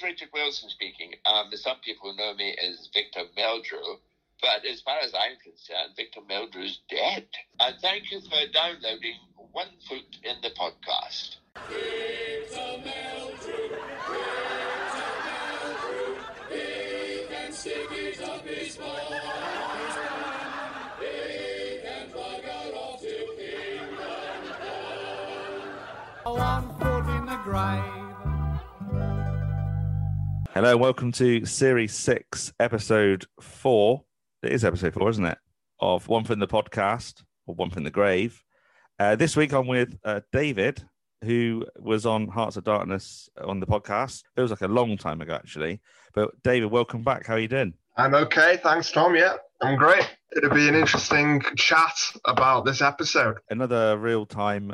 is Richard Wilson speaking. Um, some people know me as Victor Meldrew, but as far as I'm concerned, Victor Meldrew's dead. And thank you for downloading One Foot in the Podcast. Victor Meldrew, Victor Meldrew, One foot in the grave. Hello, welcome to Series 6, Episode 4. It is Episode 4, isn't it? Of One in the Podcast, or One in the Grave. Uh, this week I'm with uh, David, who was on Hearts of Darkness on the podcast. It was like a long time ago, actually. But David, welcome back. How are you doing? I'm okay. Thanks, Tom. Yeah, I'm great. It'll be an interesting chat about this episode. Another real time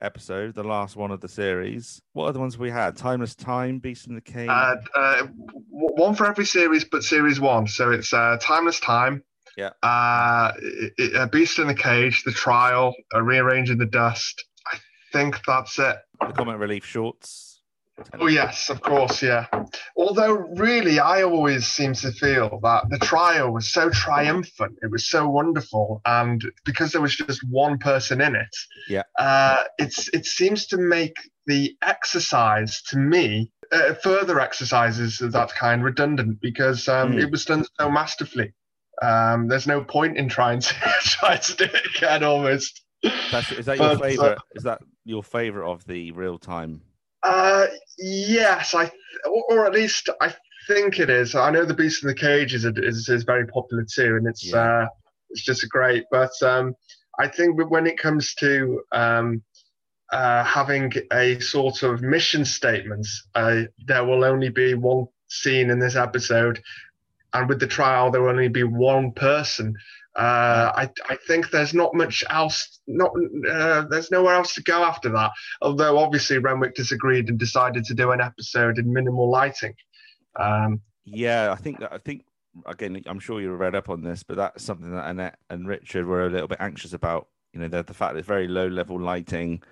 episode, the last one of the series. What are the ones we had? Timeless Time, Beast in the Cage. Uh, uh, one for every series, but series one. So it's uh, Timeless Time. Yeah. Uh, it, it- Beast in the Cage, The Trial, uh, Rearranging the Dust. I think that's it. the Comic Relief Shorts. Oh yes, of course, yeah. Although really, I always seem to feel that the trial was so triumphant. It was so wonderful, and because there was just one person in it, Yeah. uh, it's it seems to make the exercise to me uh, further exercises of that kind redundant because um, Hmm. it was done so masterfully. Um, there's no point in trying to try to do it again almost. That's, is that your But, uh, favorite? Is that your favorite of the real time? Uh, yes, I, or, or at least I think it is. I know the Beast in the Cage is is, is very popular too, and it's Yeah. uh, it's just great. But um, I think when it comes to um, uh, having a sort of mission statement, uh, there will only be one scene in this episode, and with the trial, there will only be one person. Uh, I, I think there's not much else. Not uh, there's nowhere else to go after that. Although obviously Renwick disagreed and decided to do an episode in minimal lighting. Um, Yeah, I think I think again, I'm sure you read up on this, but that's something that Annette and Richard were a little bit anxious about. You know, the, the fact that it's very low level lighting.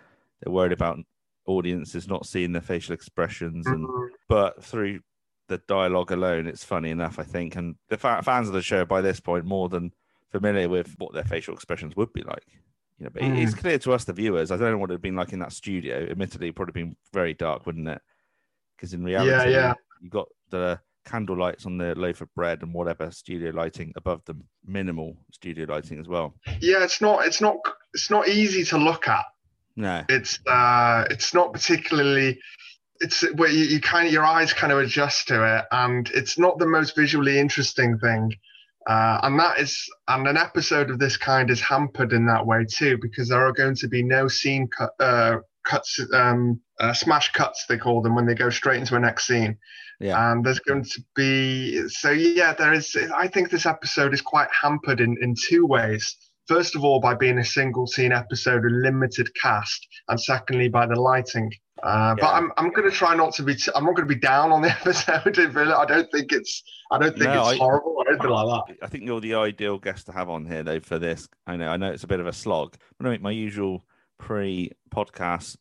They're worried about audiences not seeing the facial expressions, and mm, but through the dialogue alone, it's funny enough, I think. And the fa- fans of the show by this point more than familiar with what their facial expressions would be like. You know, but it- it's clear to us, the viewers. I don't know what it'd been like in that studio. Admittedly, it'd probably been very dark, wouldn't it? Because in reality, yeah. you got the candle lights on the loaf of bread and whatever studio lighting above them, minimal studio lighting as well. yeah, it's not it's not it's not easy to look at. No, It's uh, it's not particularly. It's where you, you kind of your eyes kind of adjust to it, and it's not the most visually interesting thing. Uh, and that is, and an episode of this kind is hampered in that way too, because there are going to be no scene cut, uh, cuts, um, uh, smash cuts they call them when they go straight into a next scene. yeah, And there's going to be, so yeah, there is. I think this episode is quite hampered in in two ways. First of all, by being a single scene episode, a limited cast, and secondly, by the lighting. Uh, But I'm, I'm going to try not to be. T- I'm not going to be down on the episode. I don't think it's. I don't think No, it's I- horrible or anything like that. I think you're the ideal guest to have on here though for this. I know, I know it's a bit of a slog. But I make my usual pre-podcast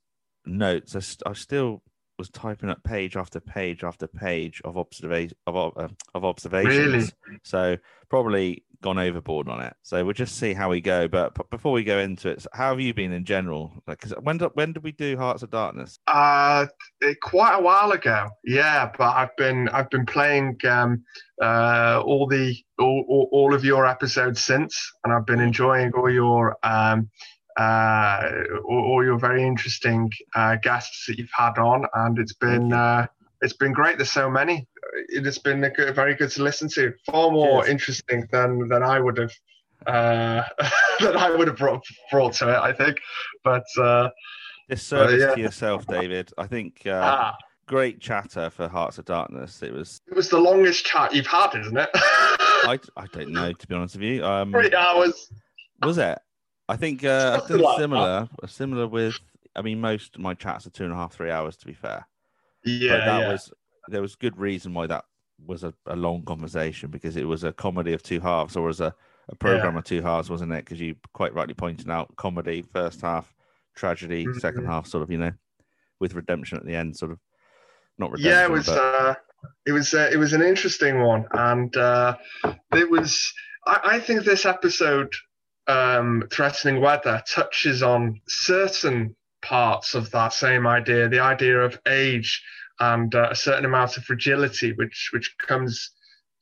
notes. I, st- I still was typing up page after page after page of observation of uh, of observations. Really? So probably gone overboard on it. So we'll just see how we go. But p- before we go into it, so how have you been in general? Like, 'cause when did, when did we do Hearts of Darkness? Uh, it- quite a while ago, yeah. But I've been I've been playing um, uh, all the all, all, all of your episodes since, and I've been enjoying all your um, uh, all, all your very interesting uh, guests that you've had on, and it's been uh, it's been great. There's so many. It has been a good, very good to listen to. Far more interesting than than I would have. Uh, that I would have brought, brought to it, I think, but uh, Disservice yeah. to yourself, David. I think uh, ah, great chatter for Hearts of Darkness. It was. It was the longest chat you've had, isn't it? I, I don't know to be honest with you. Um, Three hours. Was it? I think uh, I've done like similar. Similar with. I mean, most of my chats are two and a half, three hours. To be fair, Yeah, but that yeah. was there was good reason why that was a, a long conversation because it was a comedy of two halves, or as a, a program of two halves, wasn't it? Because you quite rightly pointed out comedy first half, tragedy second Mhm. half, sort of you know, with redemption at the end, sort of not redemption. yeah, it was. but Uh, it was uh, it was an interesting one, and uh, it was. I, I think this episode, um, threatening weather, touches on certain parts of that same idea, the idea of age and uh, a certain amount of fragility, which which comes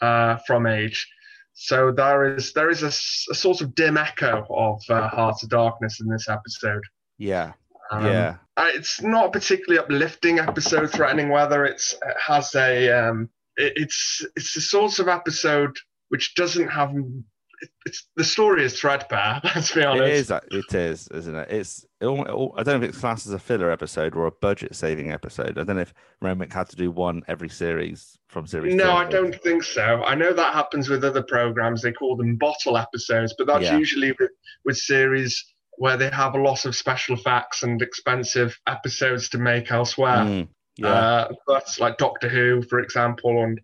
uh, from age. So there is there is a, a sort of dim echo of uh, Heart of Darkness in this episode. Yeah. Um, yeah. it's not a particularly uplifting episode threatening weather it's it has a um it, it's it's the sort of episode which doesn't have it's the story is threadbare let's be honest It is. uh, It is, isn't it? It's. It, al- it al- I don't know if it's classed as a filler episode or a budget-saving episode. I don't know if Renwick had to do one every series from series. no i don't think so i know that happens with other programs they call them bottle episodes but that's Yeah. usually with, with series where they have a lot of special effects and expensive episodes to make elsewhere Mm, yeah. Uh, that's like Doctor Who, for example, and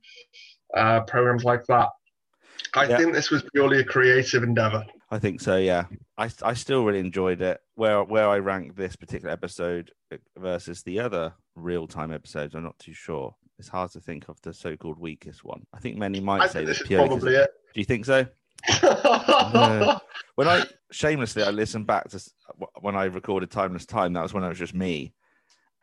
uh, programs like that. I Yeah. think this was purely a creative endeavor. I think so. Yeah, I I still really enjoyed it. Where where I rank this particular episode uh, versus the other real time episodes, I'm not too sure. It's hard to think of the so-called weakest one. I think many might I say this is probably it. Do you think so? When I shamelessly I listened back to when I recorded Timeless Time. That was when it was just me,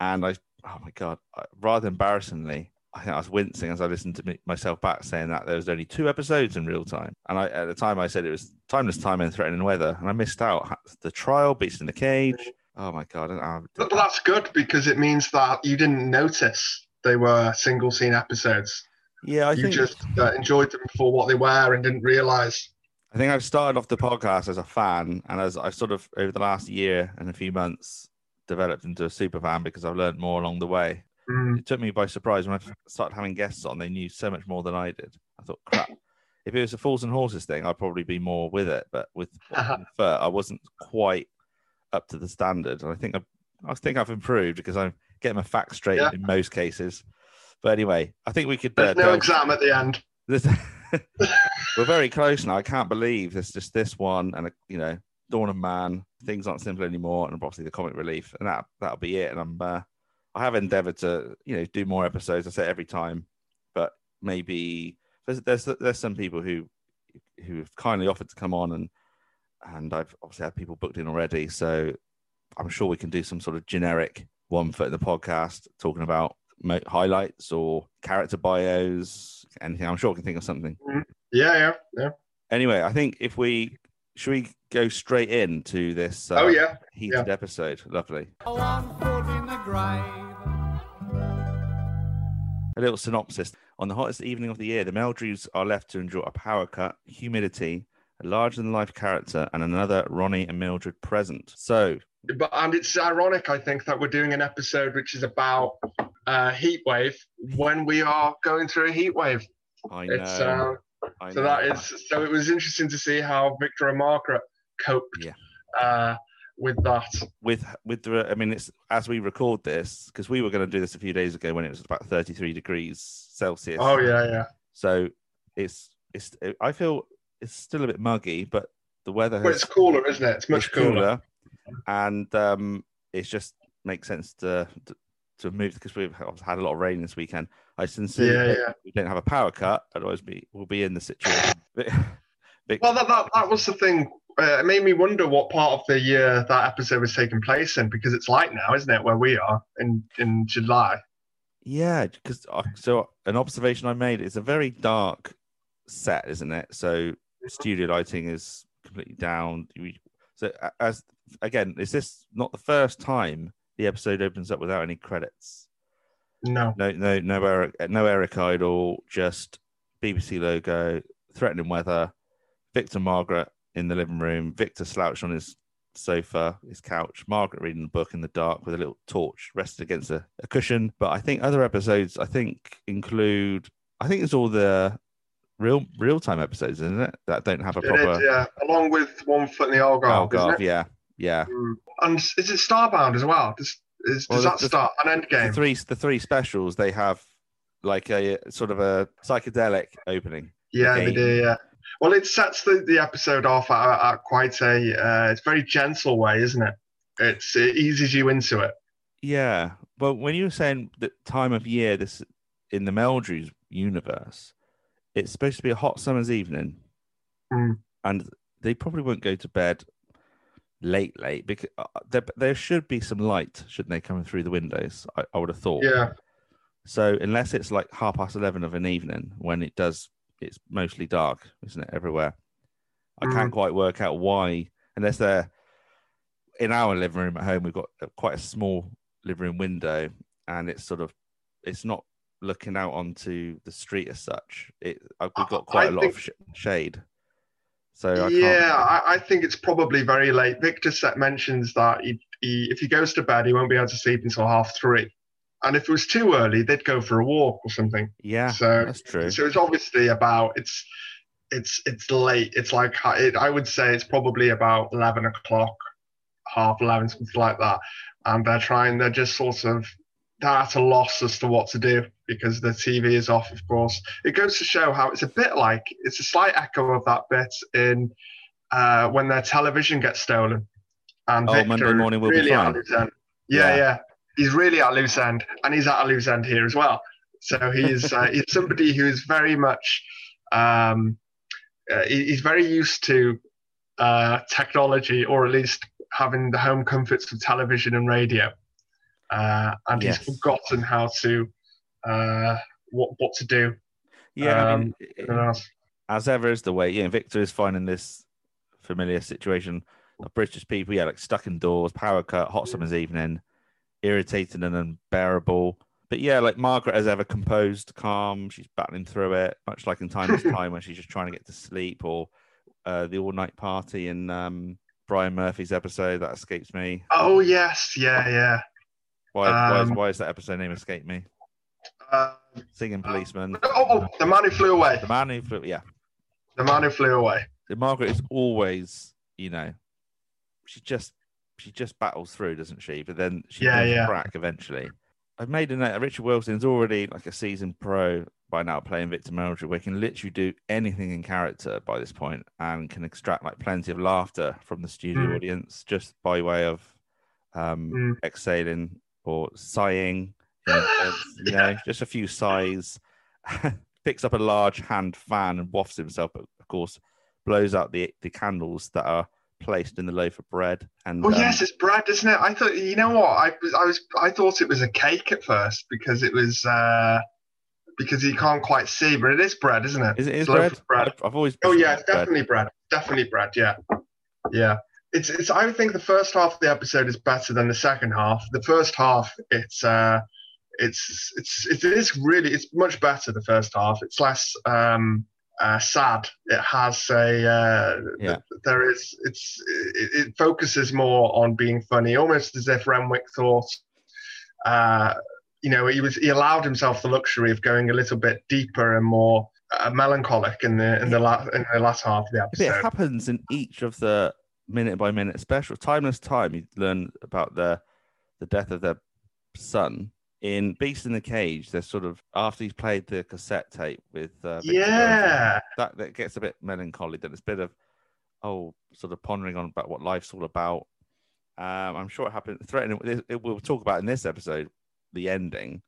and I oh my god, rather embarrassingly. I think I was wincing as I listened to me, myself back saying that there was only two episodes in real time. And I, at the time, I said it was Timeless Time and Threatening Weather. And I missed out. The Trial, Beast in the Cage. Oh my God. I, I, But that's good because it means that you didn't notice they were single scene episodes. yeah, I think you think, just uh, enjoyed them for what they were and didn't realize. I think I've started off the podcast as a fan. And as I've sort of, over the last year and a few months, developed into a super fan because I've learned more along the way. Mm. it took me by surprise when I started having guests on. They knew so much more than I did. I thought, crap. If it was a Fools and Horses thing, I'd probably be more with it. But with Fur, I wasn't quite up to the standard. And I think I, I think I've improved because I'm getting my facts straight Yeah. in most cases. But anyway, I think we could. There's uh, no delve- exam at the end. we're very close now. I can't believe there's just this one, and a, you know, Dawn of Man. Things aren't simple anymore, and obviously the comic relief, and that that'll be it. And I'm, uh, I have endeavoured to, you know, do more episodes. I say every time, but maybe there's there's there's some people who who have kindly offered to come on, and and I've obviously had people booked in already, so I'm sure we can do some sort of generic one foot in the podcast talking about highlights or character bios, anything. I'm sure we can think of something. Mm-hmm. Yeah, yeah, yeah. Anyway, I think if we should we go straight into this uh, Oh, yeah. heated episode. Lovely. One foot in the grave. A little synopsis. On the hottest evening of the year, the Meldrews are left to endure a power cut, humidity, a larger than life character, and another Ronnie and Mildred present. So, But and it's ironic, I think, that we're doing an episode which is about uh, heat wave when we are going through a heat wave. I know. It's uh, I so know. that is so it was interesting to see how Victor and Margaret coped Yeah. uh, with that. with with the i mean it's as we record this because we were going to do this a few days ago when it was about 33 degrees celsius Oh yeah, yeah. so it's it's i feel it's still a bit muggy but the weather has, it's cooler, isn't it? It's much it's cooler. and um it just makes sense to to, to move because we've had a lot of rain this weekend i sincerely Yeah, yeah. we don't have a power cut otherwise we will be in the situation Well, that, that that was the thing. Uh, it made me wonder what part of the year that episode was taking place in because it's light now, isn't it? Where we are in in July. Yeah, because so an observation I made is a very dark set, isn't it? So studio lighting is completely down. So as again, is this not the first time the episode opens up without any credits? No. No, no, no Eric, no Eric Idle, just BBC logo, threatening weather, Victor Margaret in the living room, Victor slouched on his sofa, his couch, Margaret reading a book in the dark with a little torch rested against a, a cushion. But I think other episodes, I think, include, I think it's all the real real time episodes, isn't it? That don't have a proper. is, yeah. Along with One Foot in the Algarve, it? yeah, yeah. Mm. And is it Starbound as well? Does is, Well, does that the- start an end The game? three, the three specials, they have like a sort of a psychedelic opening. Yeah, they do. Yeah. Well, it sets the, the episode off at, at quite a uh, it's very gentle way, isn't it? It's it eases you into it. Yeah. Well, when you were saying the time of year this in the Meldrews universe, it's supposed to be a hot summer's evening, Mm. and they probably won't go to bed late, late because uh, there, there should be some light, shouldn't they, coming through the windows? I, I would have thought. Yeah. So unless it's like half past eleven of an evening when it does, it's mostly dark, isn't it, everywhere? I can't quite work out why, unless they're in our living room at home. We've got quite a small living room window, and it's sort of it's not looking out onto the street as such. It uh, we've got quite I a lot of sh- shade, so I yeah. I, I think it's probably very late. Victor set mentions that he, he, if he goes to bed, he won't be able to sleep until half three. And if it was too early, they'd go for a walk or something. Yeah, So- that's true. So it's obviously about it's it's it's late. It's like it, I would say it's probably about eleven o'clock, half eleven, something like that. And they're trying. They're just sort of they're at a loss as to what to do because the TV is off. Of course, it goes to show how it's a bit like it's a slight echo of that bit in uh, when their television gets stolen. And Oh, Victor Monday morning will be really at fine. Yeah, Yeah. yeah, He's really at loose end, and he's at a loose end here as well. So he's uh, he's somebody who's very much um, uh, he- he's very used to uh, technology, or at least having the home comforts of television and radio, uh, and Yes. he's forgotten how to uh, what what to do. Yeah, I mean, um, as ever is the way. Yeah, Victor is finding this familiar situation of British people, yeah, like stuck indoors, power cut, hot summer's evening, irritating and unbearable. But yeah, like Margaret as ever, composed, calm. She's battling through it, much like in Timeless Time when she's just trying to get to sleep, or uh, the all night party in um, Brian Murphy's episode that escapes me. Oh yes, yeah, yeah. Why, why, is, Um, why is that episode name escaped me? Uh, Singing policeman. oh, oh, the man who flew away. The man who flew, yeah. The man who flew away. Margaret is always, you know, she just she just battles through, doesn't she? But then she Yeah, yeah. crack eventually. I've made a note. Richard Wilson's already like a seasoned pro by now playing Victor Meldrew, where he can literally do anything in character by this point and can extract like plenty of laughter from the studio Mm. audience just by way of um, Mm. exhaling or sighing. You know, you know, just a few sighs. Picks up a large hand fan and wafts himself, but of course blows out the the candles that are placed in the loaf of bread. And Oh um, yes, it's bread, isn't it? I thought you know what? I was I was I thought it was a cake at first because it was uh because you can't quite see, but it is bread, isn't it? is it is bread? bread. I've, I've always Oh yeah, definitely bread. Definitely bread. Yeah, yeah. It's it's. I think the first half of the episode is better than the second half. The first half, it's uh, it's it's it is really it's much better. The first half, it's less um uh, sad. It has a uh, Yeah. there is it's it, it focuses more on being funny, almost as if Renwick thought. Uh, you know, he was he allowed himself the luxury of going a little bit deeper and more uh, melancholic in the in the la- in the last half of the If it happens in each of the minute by minute special, timeless time, you learn about the the death of their son. In Beast in the Cage, they're sort of after he's played the cassette tape with uh, Victor Yeah, that that gets a bit melancholy. Then it's a bit of oh, sort of pondering on about what life's all about. Um, I'm sure it happened. Threatening. It, it, we'll talk about in this episode the ending.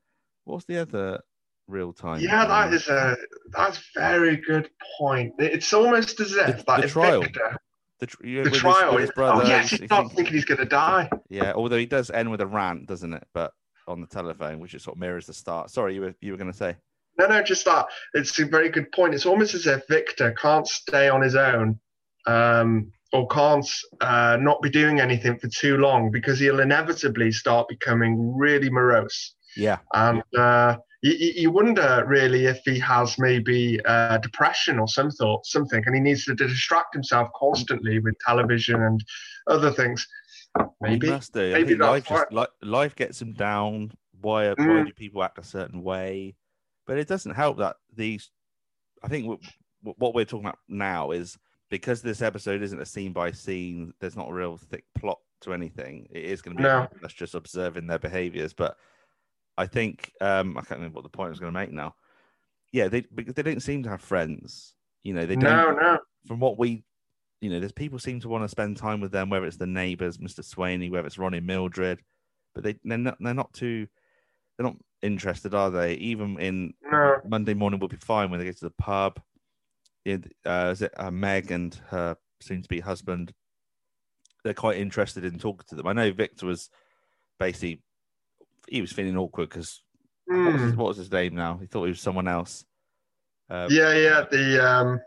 What's the other real time? yeah, that is a that's very good point. It's almost as if The- that the trial. Victor. the, tr- The with his- trial. with his brother. oh yes, he's- not thinking he's going to die. Yeah, although he does end with a rant, doesn't it? But on the telephone, which is sort of mirrors the start. Sorry, you were you were going to say. No, no, just that. It's a very good point. It's almost as if Victor can't stay on his own, um, or can't uh, not be doing anything for too long because he'll inevitably start becoming really morose. Yeah, And uh, you, you wonder really if he has maybe uh, depression or some thought, something, and he needs to distract himself constantly with television and other things. Maybe. he must do. I maybe life just right. li- life gets him down. Why why Mm. do people act a certain way? But it doesn't help that these. I think w- w- what we're talking about now is because this episode isn't a scene by scene. There's not a real thick plot to anything. It is going to be No. us just observing their behaviors. But I think um, I can't remember what the point I was going to make now. Yeah, they because they don't seem to have friends. You know, they don't. No, no. from what we, you know, there's people seem to want to spend time with them, whether it's the neighbours, Mr. Swainey, whether it's Ronnie Mildred, but they they're not they're not too they're not interested, are they? Even in No. Monday morning will be fine when they go to the pub. Yeah, uh, is it uh, Meg and her soon-to-be husband? They're quite interested in talking to them. I know Victor was basically he was feeling awkward because what, was his- Hmm. what was his name now? He thought he was someone else. Uh, Yeah, yeah. The um,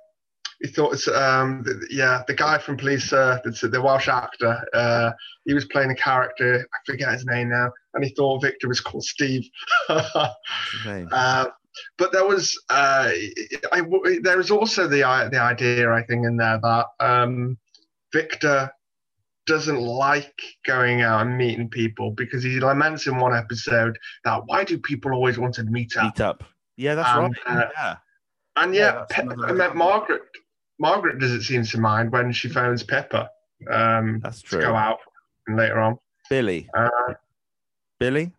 he thought it's um, the, yeah, the guy from Police, uh, the, the Welsh actor. Uh, he was playing a character. I forget his name now, and he thought Victor was called Steve. what's his name? Uh, but there was uh, I, there was also the the idea I think in there that um, Victor doesn't like going out and meeting people because he laments in one episode that why do people always want to meet up? Meet up. Yeah, that's Um, right. uh, yeah, And Yeah, yeah, Pe- I met. Margaret. Margaret doesn't seem to mind when she phones Pepper. um, that's to true. go out later on. Billy, Uh, Billy,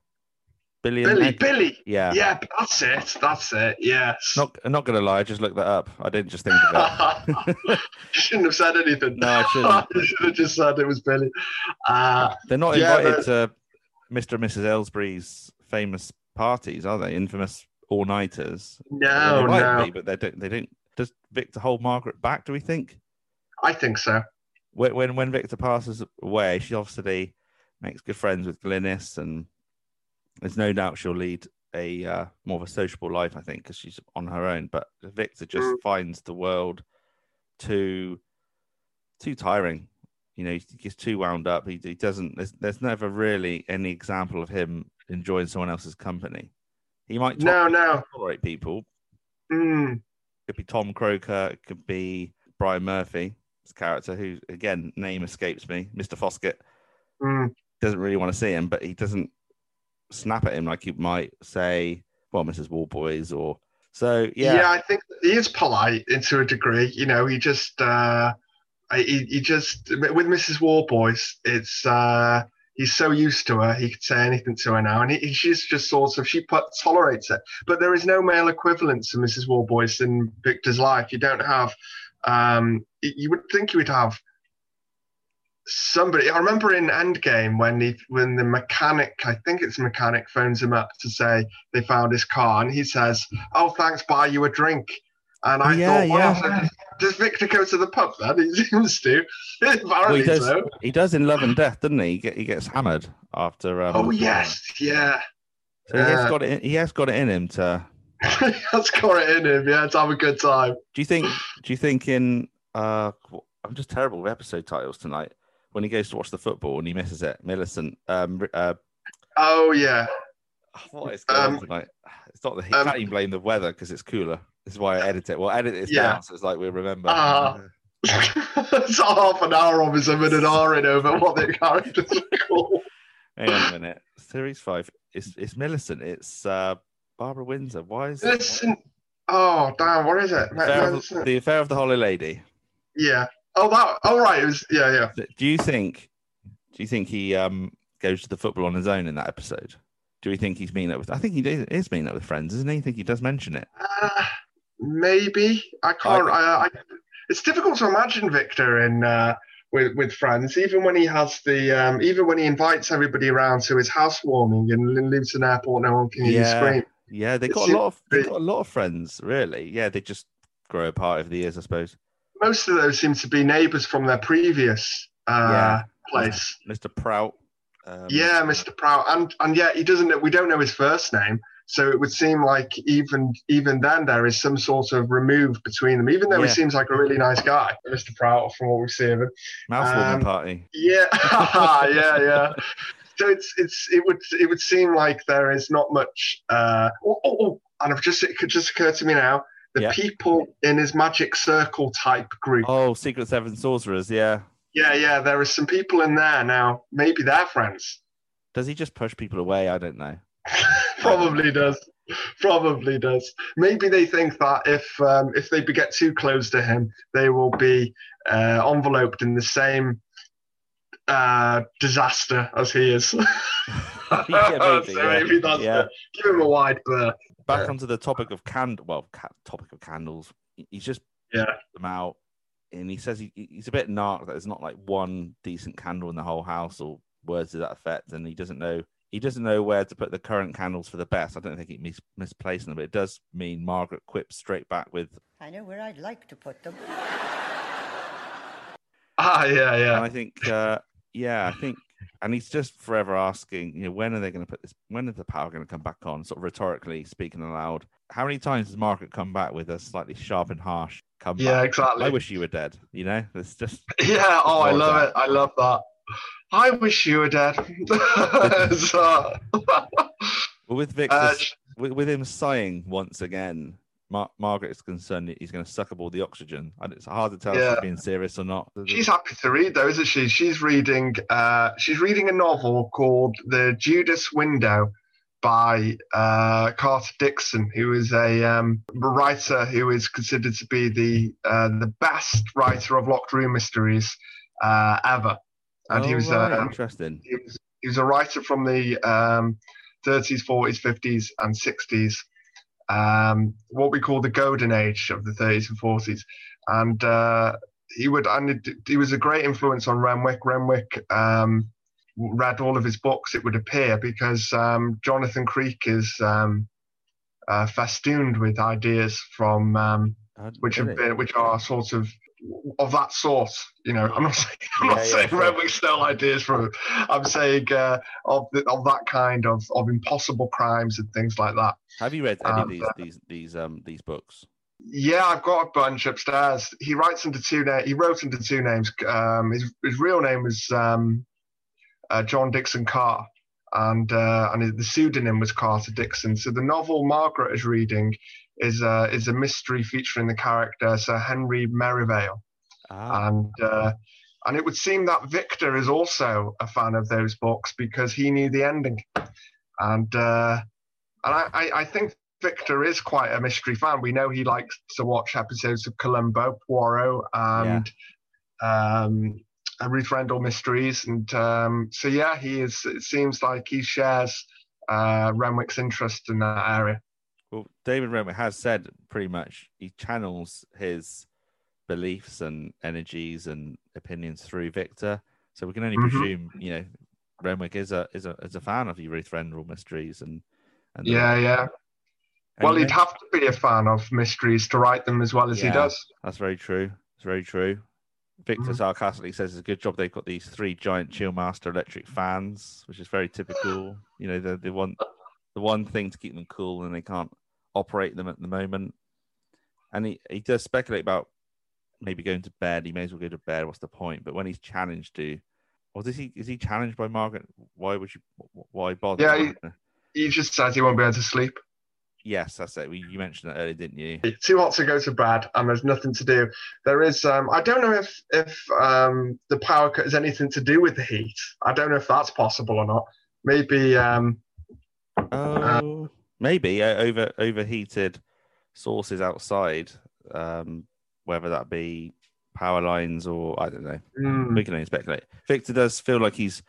Billy, and Billy, Meg? Billy. Yeah. Yeah, that's it. That's it. Yes. Not, I'm not gonna lie. I just looked that up. I didn't just think of it. you shouldn't have said anything. No, I shouldn't. you should have just said it was Billy. Uh, They're not Yeah, invited to Mr. and Mrs. Ellsbury's famous parties, are they? Infamous all nighters. no, they no. be, but they don't. They don't. Does Victor hold Margaret back? Do we think? I think so. When when, when Victor passes away, she obviously makes good friends with Glynis, and there's no doubt she'll lead a uh, more of a sociable life. I think because she's on her own. But Victor just Mm. finds the world too too tiring. You know, he gets too wound up. He, he doesn't. There's, there's never really any example of him enjoying someone else's company. He might No, tolerate- no. tolerate people. Mm, Could be Tom Croker. It could be Brian Murphy, his character, who again name escapes me, Mr. Foskett. mm. Doesn't really want to see him, but he doesn't snap at him like you might say, well, Mrs. Warboys or so. Yeah. Yeah, I think he is polite to a degree. You know, he just, uh, he, he just, with Mrs. Warboys, it's, uh, he's so used to her, he could say anything to her now. And he, she's just sort of, she put, tolerates it. But there is no male equivalent to Mrs. Warboys in Victor's life. You don't have, um, you would think you would have somebody. I remember in Endgame when he, when the mechanic, I think it's the mechanic, phones him up to say they found his car, and he says, "Oh, thanks, buy you a drink." And I Oh, yeah, thought, wow, yeah. so does, does Victor go to the pub then? He seems to. Apparently well, he does. so. He does in Love and Death, doesn't he? He, get, he gets hammered after. Um, Oh yes, yeah. So he has got it. In, he has got it in him to. That's got it in him. Yeah, to have a good time. Do you think? Do you think in? Uh, I'm just terrible with episode titles tonight. When he goes to watch the football and he misses it, Millicent. Um, uh, Oh yeah. what is going on Um, tonight? It's not the. He um, can't even blame the weather because it's cooler. This is why I edit it. Well, edit it Yeah. down so it's like we remember. Ah. it's half an hour of us an hour in over what the characters are called. Hang on a minute. Series five. It's it's Millicent. It's uh, Barbara Windsor. Why is it? Listen. Oh damn! What is it? The affair, of, the affair of the Hollow Lady. Yeah. Oh that. Oh right. It was. Yeah. Yeah. Do you think? Do you think he um goes to the football on his own in that episode? Do we think he's meeting up with? I think he is is meeting up with friends, isn't he? I think he does mention it. Uh, maybe. I can't. I, I, it's difficult to imagine Victor in uh, with with friends, even when he has the, um, even when he invites everybody around to his housewarming in Luton Airport. No one can hear Yeah. scream. Yeah, they got a lot of they got a lot of friends, really. Yeah, they just grow apart over the years, I suppose. Most of those seem to be neighbours from their previous uh, Yeah. place. Mr. Prout. Um, Yeah, Mr. Prout, and and yet he doesn't. We don't know his first name, so it would seem like even even then there is some sort of remove between them. Even though Yeah. he seems like a really nice guy, Mr. Prout, from what we see of him. Mousewarming um, party. Yeah, yeah, yeah. So it's it's it would it would seem like there is not much. Uh, oh, oh, oh, and I've just it could just occur to me now. The Yeah. people in his magic circle type group. Oh, Secret Seven Sorcerers. Yeah. Yeah, yeah. There are some people in there now. Maybe they're friends. Does he just push people away? I don't know. Probably does. Probably does. Maybe they think that if um, if they get too close to him, they will be uh, enveloped in the same uh, disaster as he is. Yeah, maybe, so yeah. maybe that's Yeah. the, give him a wide berth. Back Yeah. onto the topic of can well, ca- topic of candles. He's just Yeah. them out, and he says he, he's a bit narc that there's not like one decent candle in the whole house or words to that effect, and he doesn't know he doesn't know where to put the current candles for the best. I don't think he mis- misplacing them, but it does mean Margaret quips straight back with, I know where I'd like to put them. Ah, yeah, and yeah. I think, uh, yeah, I think, and he's just forever asking, you know, when are they going to put this? When is the power going to come back on? Sort of rhetorically speaking aloud. How many times has Margaret come back with a slightly sharp and harsh comeback? Yeah, exactly. I wish you were dead. You know, it's just Yeah, oh, I love that. it. I love that. I wish you were dead. So- well, with Victor, Uh, with, with him sighing once again. Mar- Margaret is concerned that he's going to suck up all the oxygen, and it's hard to tell if she's being serious or not. she's happy to read though, isn't she? She's reading uh she's reading a novel called The Judas Window by uh, Carter Dickson, who is a um, writer who is considered to be the uh, the best writer of locked room mysteries uh, ever. And he Oh, was right, um, interesting. he was he was a writer from the um, 30s, 40s, 50s, and 60s. Um, what we call the golden age of the 30s and 40s, and uh, he would and it- he was a great influence on Renwick. Renwick um, read all of his books. It would appear because um, Jonathan Creek is um, uh, festooned with ideas from um, Uh, which have been which are sort of of that sort. You know, I'm not saying I'm Yeah, not yeah, saying sure. Renwick stole ideas from. I'm saying uh, of the, of that kind of of impossible crimes and things like that. Have you read any of these these these um these books? Yeah, I've got a bunch upstairs. He writes under two names. He wrote under two names. Um, his his real name was um, uh, John Dickson Carr, and uh, and the pseudonym was Carter Dickson. So the novel Margaret is reading is uh, is a mystery featuring the character Sir Henry Merivale, Ah, and uh, and it would seem that Victor is also a fan of those books because he knew the ending, and uh, and I, I, think Victor is quite a mystery fan. We know he likes to watch episodes of Columbo, Poirot, and um, and Ruth Rendell mysteries, and um, so yeah, he is. It seems like he shares uh, Renwick's interest in that area. Well, David Renwick has said pretty much he channels his beliefs and energies and opinions through Victor. So we can only Mhm. presume, you know, Renwick is a is a is a fan of the Ruth Rendell mysteries and and the- Yeah, yeah. and Well, he'd have to be a fan of mysteries to write them as well as Yeah. he does. That's very true. It's very true. Victor Mhm. sarcastically says it's a good job they've got these three giant Chillmaster electric fans, which is very typical. You know, they, they want the one thing to keep them cool and they can't operate them at the moment. And he, he does speculate about maybe going to bed. He may as well go to bed. What's the point? But when he's challenged to, or is he is he challenged by Margaret? Why would you? Why bother? Yeah, he- He just says he won't be able to sleep. yes, that's it. You mentioned that earlier, didn't you? Too hot to go to bed, and there's nothing to do. There is. Um, I don't know if if um, the power cut has anything to do with the heat. I don't know if that's possible or not. Maybe. Um, Oh, maybe uh, over overheated sources outside, um, whether that be power lines or I don't know. hmm, We can only speculate. Victor does feel like he's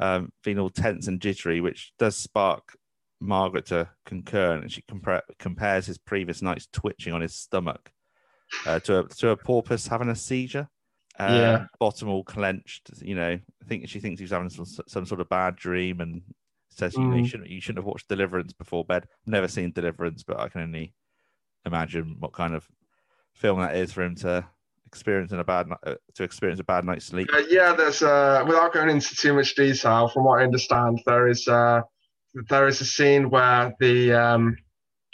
um, feeling all tense and jittery, which does spark Margaret to concur, and she compare, compares his previous night's twitching on his stomach uh, to a to a porpoise having a seizure. Um, Yeah. bottom all clenched. You know, I think she thinks he's having some, some sort of bad dream, and says you, know, you Mm. shouldn't you shouldn't have watched Deliverance before bed. I've never seen Deliverance, but I can only imagine what kind of film that is for him to experience in a bad ni- uh, to experience a bad night's sleep. uh, yeah, there's. Uh, without going into too much detail, from what I understand, there is. Uh, there is a scene where the um,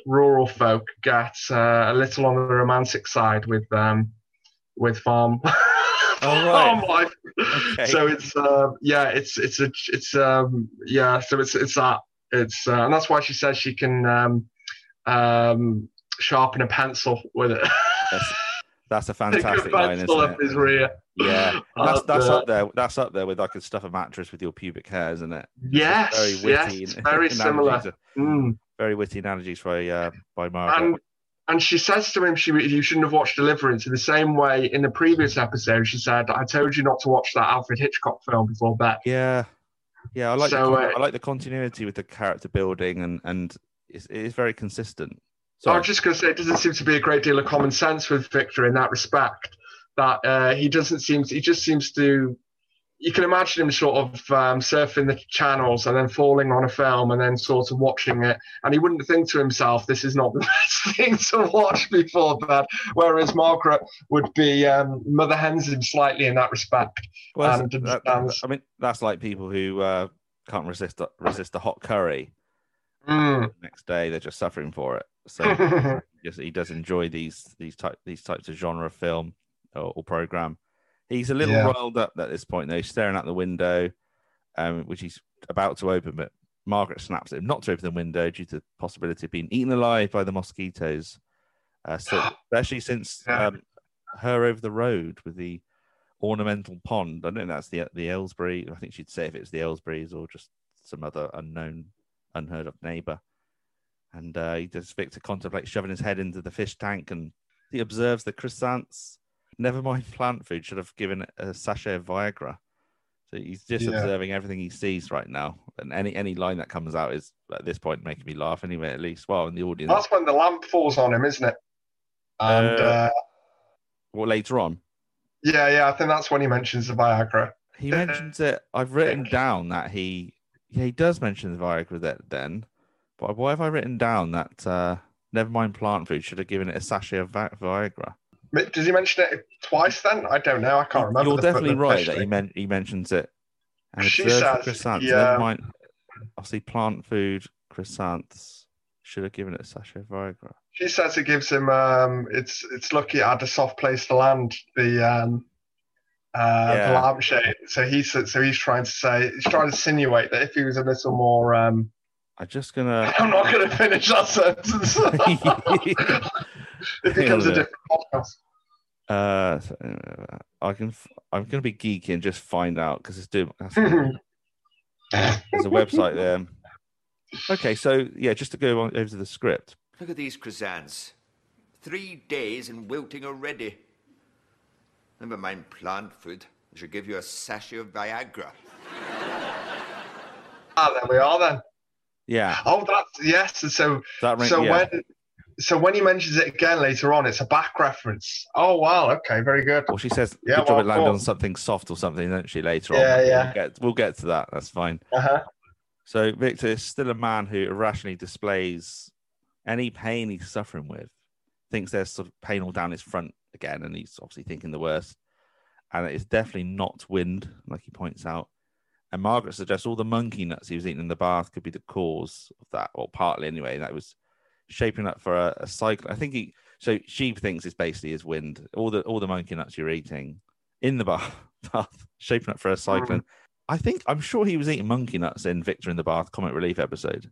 rural folk get uh, a little on the romantic side with um, with farm. Oh, farm right. life. Okay. So it's uh, yeah, it's it's a it's um yeah, so it's it's that it's uh, and that's why she says she can um um sharpen a pencil with it. That's, that's a Take a fantastic line, isn't up it? his rear. Yeah, that's that's uh, up there. That's up there with I could stuff a mattress with your pubic hairs, isn't it? Yes, very yes, witty it's an- very similar. Mm. Very witty analogies by uh, by Margaret. And and she says to him, she you shouldn't have watched Deliverance in the same way in the previous episode. She said, "I told you not to watch that Alfred Hitchcock film before bed." yeah, yeah, I like So, the, uh, I like the continuity with the character building and and it's, it is very consistent. So I was just going to say, it doesn't seem to be a great deal of common sense with Victor in that respect. That uh, he doesn't seem, to, he just seems to you can imagine him sort of um, surfing the channels and then falling on a film and then sort of watching it. And he wouldn't think to himself, this is not the best thing to watch before bed. Whereas Margaret would be um, mother hens him slightly in that respect. Well, and that's- that- I mean, that's like people who uh, can't resist resist a hot curry. Mm. next day they're just suffering for it. So yes, he does enjoy these these type these types of genre film or, or program. He's a little Yeah. riled up at this point though, he's staring out the window, um, which he's about to open, but Margaret snaps at him not to open the window due to the possibility of being eaten alive by the mosquitoes. Uh, so, especially since um, her over the road with the ornamental pond. I don't think that's the the Aylesbury. I think she'd say if it's the Aylesbury's or just some other unknown, unheard of neighbor. And uh, he does Victor contemplate shoving his head into the fish tank, and he observes the chrysanths. Never mind plant food should have given a sachet of Viagra. So he's just Yeah. observing everything he sees right now, and any any line that comes out is at this point making me laugh anyway. At least, well, in the audience. That's when the lamp falls on him, isn't it? And Uh, uh, Well, later on, yeah, yeah, I think that's when he mentions the Viagra. he mentions it. I've written down that he yeah he does mention the Viagra that then, but why have I written down that uh, never mind plant food should have given it a sachet of Viagra? Does he mention it twice then? I don't know. I can't remember. You're definitely right that he men- he mentions it. And She says, chrysanths. yeah. Never mind. Obviously, plant food chrysanths should have given it a sachet of Viagra. She says it gives him. Um, it's it's lucky it had a soft place to land. The um, uh, Yeah. the lampshade. So he's so he's trying to say he's trying to insinuate that if he was a little more. Um, I'm just gonna. I'm not going to finish that sentence. it becomes a different podcast. Uh, I can. f- I'm gonna be geeky and just find out because it's doing. There's a website there. Okay, so yeah, just to go on over to the script. Look at these chrysanths. Three days and wilting already. Never mind plant food. I should give you a sachet of Viagra. ah, there we are then. Yeah, Oh, that's yes. and So that ring, so yeah. when so when he mentions it again later on, it's a back reference. Oh wow, okay, very good. Well, she says, Yeah, "Good job well, it landed on something soft or something," don't she? Later Yeah, on, yeah. We'll get, we'll get to that. That's fine. Uh-huh. So Victor is still a man who irrationally displays any pain he's suffering with. Thinks there's sort of pain all down his front again, and he's obviously thinking the worst. And it's definitely not wind, like he points out. And Margaret suggests all the monkey nuts he was eating in the bath could be the cause of that, or partly anyway. That was shaping up for a, a cycle. I think he. So she thinks it's basically his wind. All the all the monkey nuts you're eating in the bath, bath shaping up for a cyclone. I think I'm sure he was eating monkey nuts in Victor in the Bath comic relief episode. Do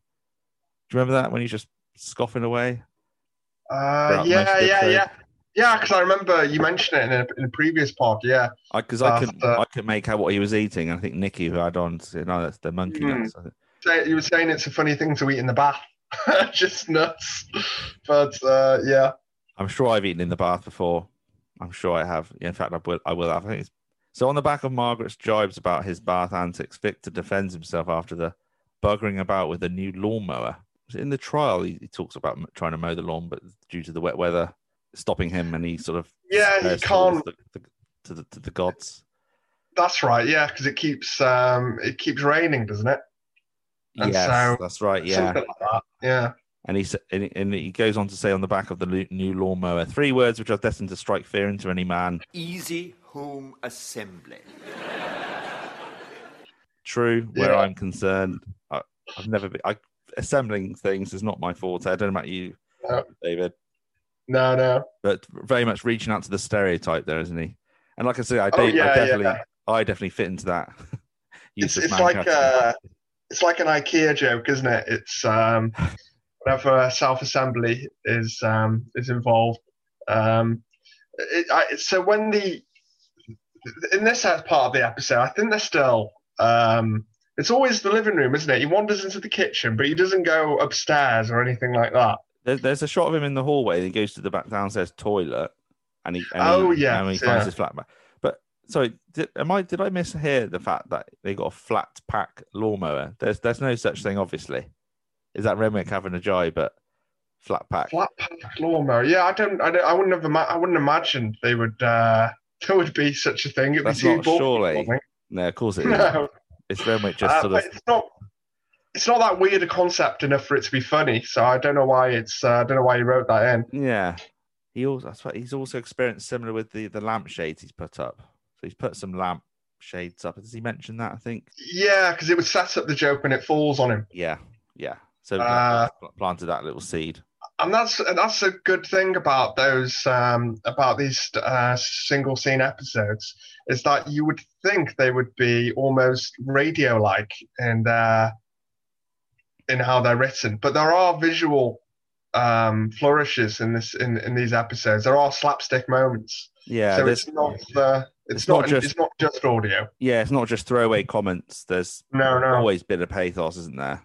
you remember that when he's just scoffing away? Uh, yeah, yeah, yeah, yeah. Because I remember you mentioned it in a, in a previous pod. Yeah, Because I, couldn't, After- I couldn't make out what he was eating. I think Nikki, who had on, said, "No, that's the monkey Hmm. nuts." I you were saying it's a funny thing to eat in the bath, just nuts. But uh, yeah, I'm sure I've eaten in the bath before. I'm sure I have. In fact, I will. I will have. I think it's... So on the back of Margaret's jibes about his bath antics, Victor defends himself after the buggering about with a new lawnmower. In the trial, he, he talks about trying to mow the lawn, but due to the wet weather stopping him, and he sort of Yeah, he can't- the, the, to the to the gods. that's right. Yeah, because it keeps um, it keeps raining, doesn't it? And yes, so- that's right. Yeah, Something like that. Yeah. and he s- and he- goes on to say on the back of the lu- new lawnmower three words which are destined to strike fear into any man. Easy home assembly. True, where Yeah. I'm concerned, I, I've never been. I, assembling things is not my forte. I don't know about you, No. David, No, no. but very much reaching out to the stereotype there, isn't he? And like I say, I, Oh, do, yeah, I definitely, yeah. I definitely fit into that. It's, useless it's like uh, it's like an IKEA joke, isn't it? It's um, whenever self assembly is um, is involved. Um, it, I, so when the in this part of the episode, I think they're still. Um, it's always the living room, isn't it? He wanders into the kitchen, but he doesn't go upstairs or anything like that. There, there's a shot of him in the hallway. He goes to the back downstairs toilet, and he and Oh, yes, and he yeah. finds his flat back. But sorry, did, am I did I miss here the fact that they got a flat pack lawnmower? There's there's no such thing, obviously. Is that Renwick having a jibe but flat pack? Flat pack lawnmower. Yeah, I don't. I, don't, I wouldn't have. Ima- I wouldn't imagine they would. Uh, there would be such a thing. It'd That's be too not surely. No, of course it is. No, It's much just Uh, sort of it's not. It's not that weird a concept enough for it to be funny. So I don't know why it's. Uh, I don't know why he wrote that in. yeah. He also he's also experienced similar with the the lampshades he's put up. So he's put some lamp shades up. Does he mention that? I think. Yeah, because it would set up the joke and it falls on him, Yeah, yeah. So Uh, planted that little seed. and that's and that's a good thing about those um, about these uh, single scene episodes is that you would think they would be almost radio like in their in how they're written, but there are visual um, flourishes in this in, in these episodes. There are slapstick moments. Yeah, so it's not uh, it's, it's not, not just- it's not just audio. yeah, it's not just throwaway comments. There's No, no. always bit of pathos, isn't there?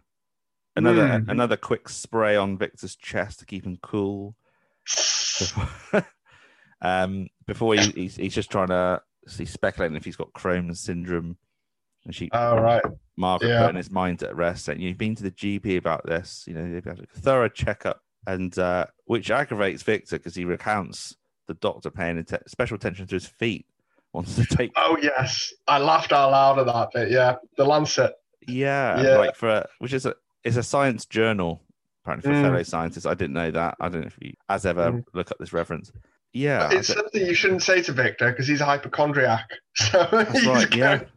Another Mm. another quick spray on Victor's chest to keep him cool. um, before he, he's, he's just trying to he's speculating if he's got Crohn's syndrome, and she Oh right. Margaret Yeah. putting his mind at rest, saying you've been to the GP about this. You know they've had a thorough checkup, and uh, which aggravates Victor because he recounts the doctor paying special attention to his feet. Wants to take Oh yes, I laughed out loud at that bit. Yeah, the Lancet. Yeah, Yeah. like for a, which is a it's a science journal apparently for Mm. fellow scientists. I didn't know that. I don't know if you, as ever, Mm. look up this reference. Yeah, it's something you shouldn't say to Victor because he's a hypochondriac. So that's right. Yeah, going-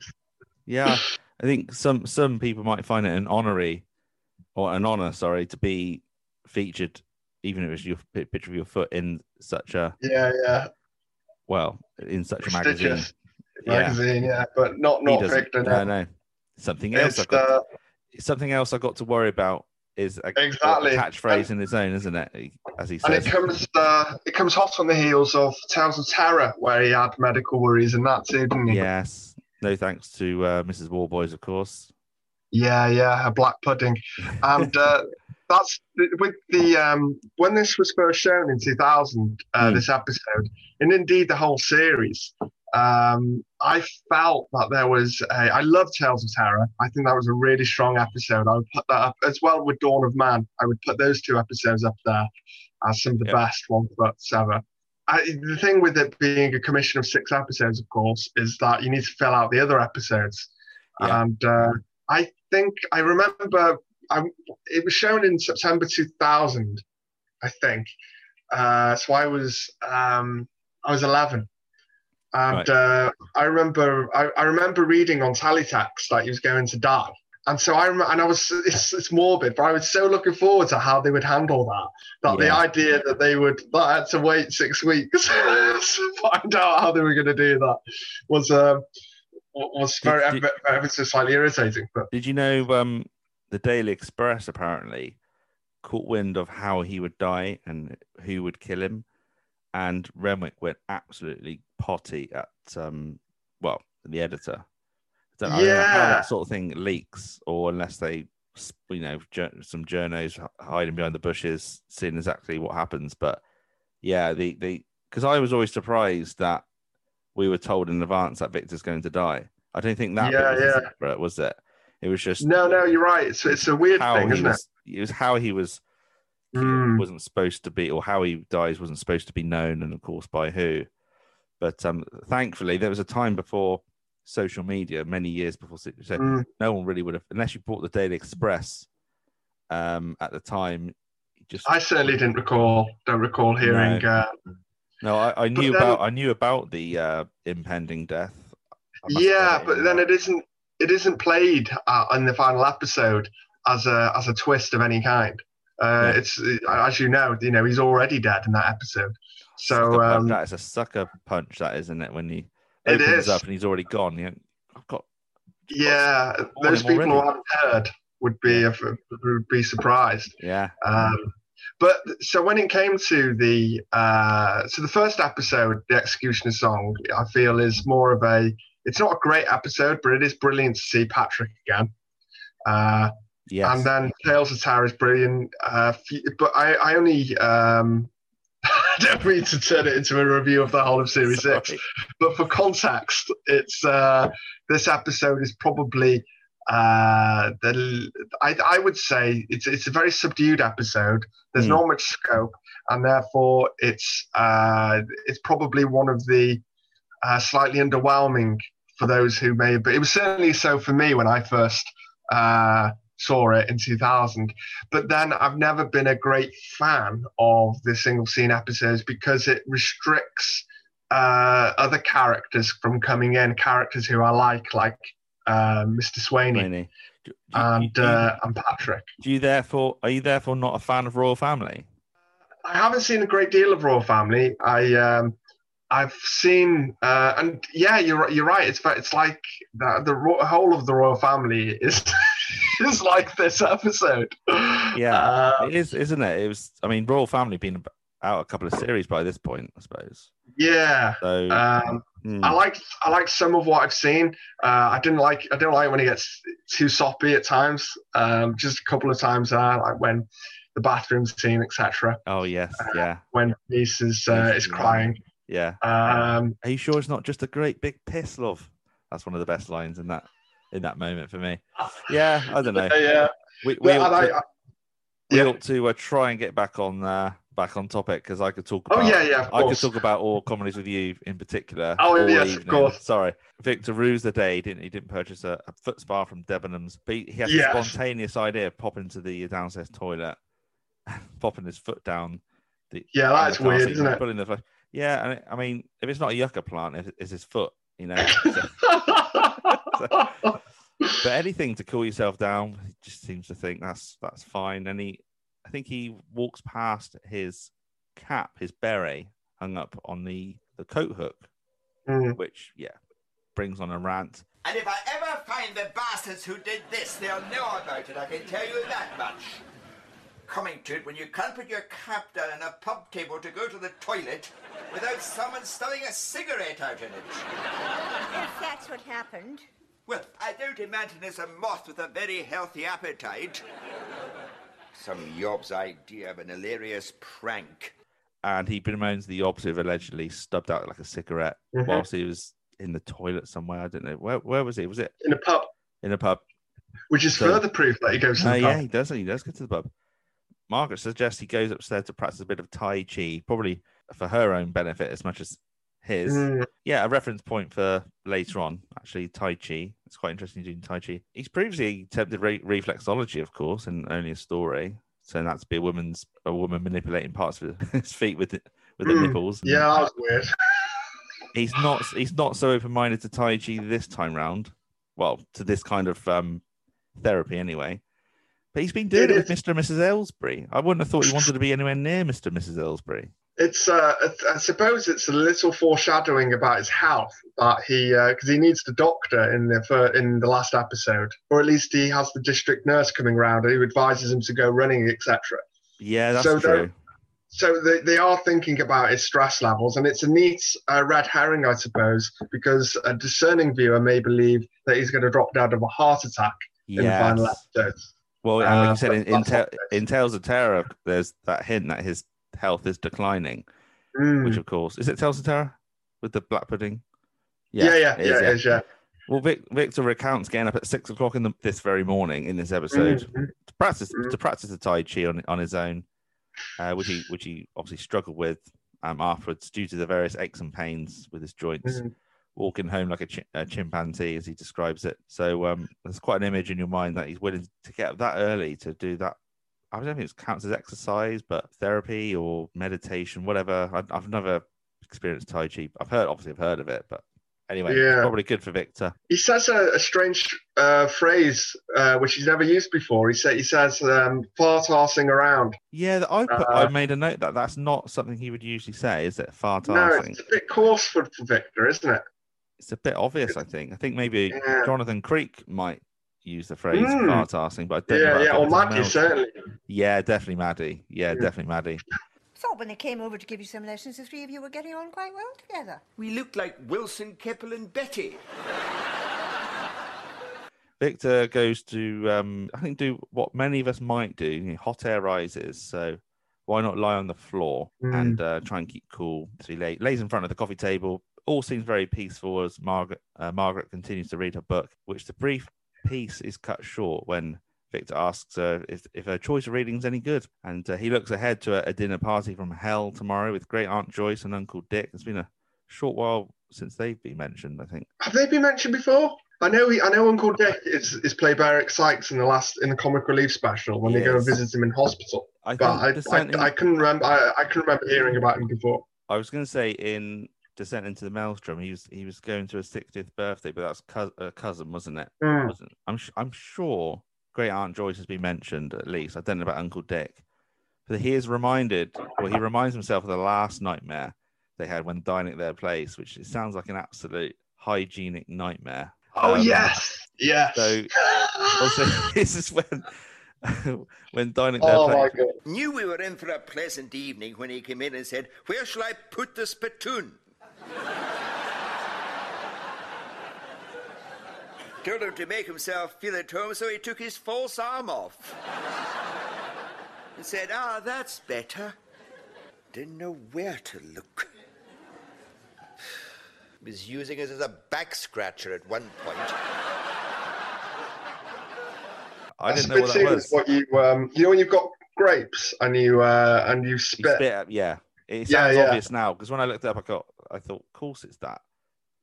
yeah. I think some some people might find it an honorary or an honor, sorry, to be featured, even if it's your picture of your foot in such a yeah, yeah. Well in such a magazine. Prestigious Yeah. magazine, yeah, but not not Victor. no, No. Something else. I got uh, something else I got to worry about is a, Exactly. a catchphrase in his own, isn't it? As he says, and it comes uh, it comes hot on the heels of Tales of Terror, where he had medical worries and that too, didn't he? Yes. No thanks to uh, Mrs. Warboys, of course. Yeah, yeah, a black pudding, and uh, that's with the um, when this was first shown in 2000. Uh, Hmm. This episode, and indeed the whole series. Um, I felt that there was a. I love Tales of Terror. I think that was a really strong episode. I would put that up as well with Dawn of Man. I would put those two episodes up there as some of the Yeah. best one foot ever. I, the thing with it being a commission of six episodes, of course, is that you need to fill out the other episodes. Yeah. And uh, I think I remember I, it was shown in September 2000, I think. Uh, so I was um, I was 11, and Right. uh, I remember I, I remember reading on Teletext that he was going to die. And so I and I was, it's, it's morbid, but I was so looking forward to how they would handle that. That the idea that they would, that I had to wait six weeks to find out how they were going to do that was, um, was Did- very, did- ever so slightly irritating. But Did you know um, the Daily Express apparently caught wind of how he would die and who would kill him? And Renwick went absolutely potty at, um, well, the editor. I don't, I don't know how Yeah. that sort of thing leaks, or unless they, you know, some journos hiding behind the bushes, seeing exactly what happens. But yeah, the the because I was always surprised that we were told in advance that Victor's going to die. I don't think that Yeah, was yeah. was it? It was just no, no, you're right. It's, it's a weird thing, isn't was. It was how he was. Mm. Wasn't supposed to be, or how he dies wasn't supposed to be known, and of course by who. But um, thankfully, there was a time before social media, many years before, so? Mm. no one really would have, unless you bought the Daily Express. Um, at the time, just I certainly didn't recall, don't recall hearing. No. Uh, no, I, I knew then- about, I knew about the uh, impending death. I must have yeah, but then it isn't. It isn't played uh, in the final episode as a as a twist of any kind. Uh, Yeah. It's as you know, you know, he's already dead in that episode. So um, that is a sucker punch, that isn't it? When he It opens is. up and he's already gone. You know, I've got yeah, those people who haven't heard would be would be surprised. yeah, Um, but so when it came to the uh, so the first episode, the Executioner song, I feel is more of a. It's not a great episode, but it is brilliant to see Patrick again. Uh, yes. And then Tales of Terror is brilliant. Uh, but I, I only um, I don't mean to turn it into a review of the whole of Series Six. But for context, it's uh, this episode is probably uh, the I, I would say it's it's a very subdued episode. There's Hmm. not much scope, and therefore it's uh, it's probably one of the uh, slightly underwhelming for those who may, but it was certainly so for me when I first uh, saw it in 2000. But then I've never been a great fan of the single scene episodes because it restricts uh, other characters from coming in, characters who I like, like uh, Mr. Swainey Rainey. Do, do- and do uh, and Patrick. do you therefore are you therefore not a fan of royal family? I haven't seen a great deal of Royal Family. I um, I've seen uh, and yeah, you're right- you're right. It's it's like the, the ro- whole of the Royal Family is is like this episode. Yeah. Uh, it is, isn't it? It was. I mean, royal family been out a couple of series by this point, I suppose. yeah. So Um, hmm. I like I like some of what I've seen. Uh, I didn't like I don't like when he gets too soppy at times. Um, just a couple of times there, like when the bathroom scene, etc. oh yes, yeah, When niece is uh, is crying. Yeah. Um, Are you sure it's not just a great big piss, love? That's one of the best lines in that in that moment for me. Yeah, I don't know. yeah. We, we Yeah, ought to, I- I- we yeah. ought to uh, try and get back on uh, back on topic because I could talk. Oh yeah, yeah. Of I could talk about all comedies with you in particular. Oh, yes, of course. Sorry, Victor rues the day. He didn't he didn't purchase a, a foot spa from Debenhams, but he, he had Yes. the spontaneous idea of popping to the downstairs toilet, popping his foot down. The, Yeah, that's weird, seat isn't it? putting the fl- yeah, and I mean, if it's not a yucca plant, it's his foot, you know. So- but anything to cool yourself down, he just seems to think that's that's fine. And he, I think he walks past his cap, his beret, hung up on the the coat hook, Mm. which yeah, brings on a rant. And if I ever find the bastards who did this, they'll know about it, I can tell you that much. Coming to it when you can't put your cap down on a pub table to go to the toilet without someone stuffing a cigarette out in it. If that's what happened. Well, I don't imagine it's a moth with a very healthy appetite. Some yob's idea of an hilarious prank. And he bemoans the opposite, allegedly stubbed out like a cigarette Mhm. whilst he was in the toilet somewhere. I don't know where. Where was he? Was it In a pub, in a pub? which is So- further proof that he goes to the yeah, pub. he does. He does go to the pub. Margaret suggests he goes upstairs to practice a bit of Tai Chi, probably for her own benefit as much as his. Mm, Yeah, a reference point for later on, actually, Tai Chi. It's quite interesting doing Tai Chi. He's previously attempted re- reflexology, of course, in only a story. So that's to be a woman's a woman manipulating parts of his feet with the, with the Mm, nipples. yeah, that was weird. he's not he's not so open minded to Tai Chi this time round. Well, to this kind of um, therapy anyway. But he's been doing It it, with Mr. and Mrs. Aylesbury. I wouldn't have thought he wanted to be anywhere near Mr. and Mrs. Aylesbury. It's uh, I suppose it's a little foreshadowing about his health that he because he needs the doctor in the fir- in the last episode, or at least he has the district nurse coming round who advises him to go running, etc. Yeah, that's So true. So they, they are thinking about his stress levels, and it's a neat uh, red herring, I suppose, because a discerning viewer may believe that he's going to drop dead of a heart attack in the final Yes. episode. Well, and like Uh, you said, in, in, Ta- not the case. in Tales of Terror, there's that hint that his health is declining, Mm. which of course is it Tales of Terror with the black pudding. yeah, yeah, yeah, is, it is, yeah. Well, Vic, Victor recounts getting up at six o'clock in the, this very morning in this episode Mhm. to practice Mm. to practice the Tai Chi on on his own, uh, which he which he obviously struggled with um, afterwards due to the various aches and pains with his joints. Mhm. Walking home like a, chi- a chimpanzee, as he describes it. So um, there's quite an image in your mind that he's willing to get up that early to do that. I don't think it counts as exercise, but therapy or meditation, whatever. I, I've never experienced Tai Chi. I've heard, obviously, I've heard of it, but anyway, Yeah. probably good for Victor. He says a, a strange uh, phrase uh, which he's never used before. He, say, he says um, fart arsing around. Yeah, I put, Uh, I made a note that that's not something he would usually say, is it? Fart No, arsing. it's a bit coarse for, for Victor, isn't it? It's a bit obvious, I think. I think maybe Yeah. Jonathan Creek might use the phrase Mm. fart arsing, but I don't. Yeah, about yeah. Or Victor Matthew, certainly. Yeah, definitely Maddie. Yeah, Yeah. definitely Maddie. Thought when they came over to give you some lessons, the three of you were getting on quite well together. We looked like Wilson, Keppel, and Betty. Victor goes to, um, I think, do what many of us might do. You know, hot air rises, so why not lie on the floor Mm. and uh, try and keep cool? So he lay, lays in front of the coffee table. All seems very peaceful as Margaret uh, Margaret continues to read her book, which the brief piece is cut short when Victor asks her if, if her choice of reading is any good. And uh, he looks ahead to a, a dinner party from hell tomorrow with great Aunt Joyce and Uncle Dick. It's been a short while since they've been mentioned. I think. Have they been mentioned before? I know. He, I know Uncle Dick is, is played by Eric Sykes in the last in the comic relief special when they go and Yes. visit him in hospital. I But I, I, I couldn't remember. I, I couldn't remember hearing about him before. I was going to say in Descent into the Maelstrom, he was he was going to his 60th birthday, but that's cou- a cousin, wasn't it? Wasn't I'm sh- I'm sure Great Aunt Joyce has been mentioned at least. I don't know about Uncle Dick, but he is reminded, or he reminds himself of the last nightmare they had when dining at their place, which it sounds like an absolute hygienic nightmare. Oh Um, yes, yes. so- Also, this is when when dining at their oh my place. god. Knew we were in for a pleasant evening when he came in and said, Where shall I put the spittoon? Told him to make himself feel at home, so he took his false arm off. and said, Ah, that's better. Didn't know where to look. Was using it as a back scratcher at one point. I didn't know what that spittoon was. is what you um you know when you've got grapes and you uh and you You spit. spit yeah. It Yeah, sounds yeah. obvious now because when I looked it up, I got, I thought, of course it's that.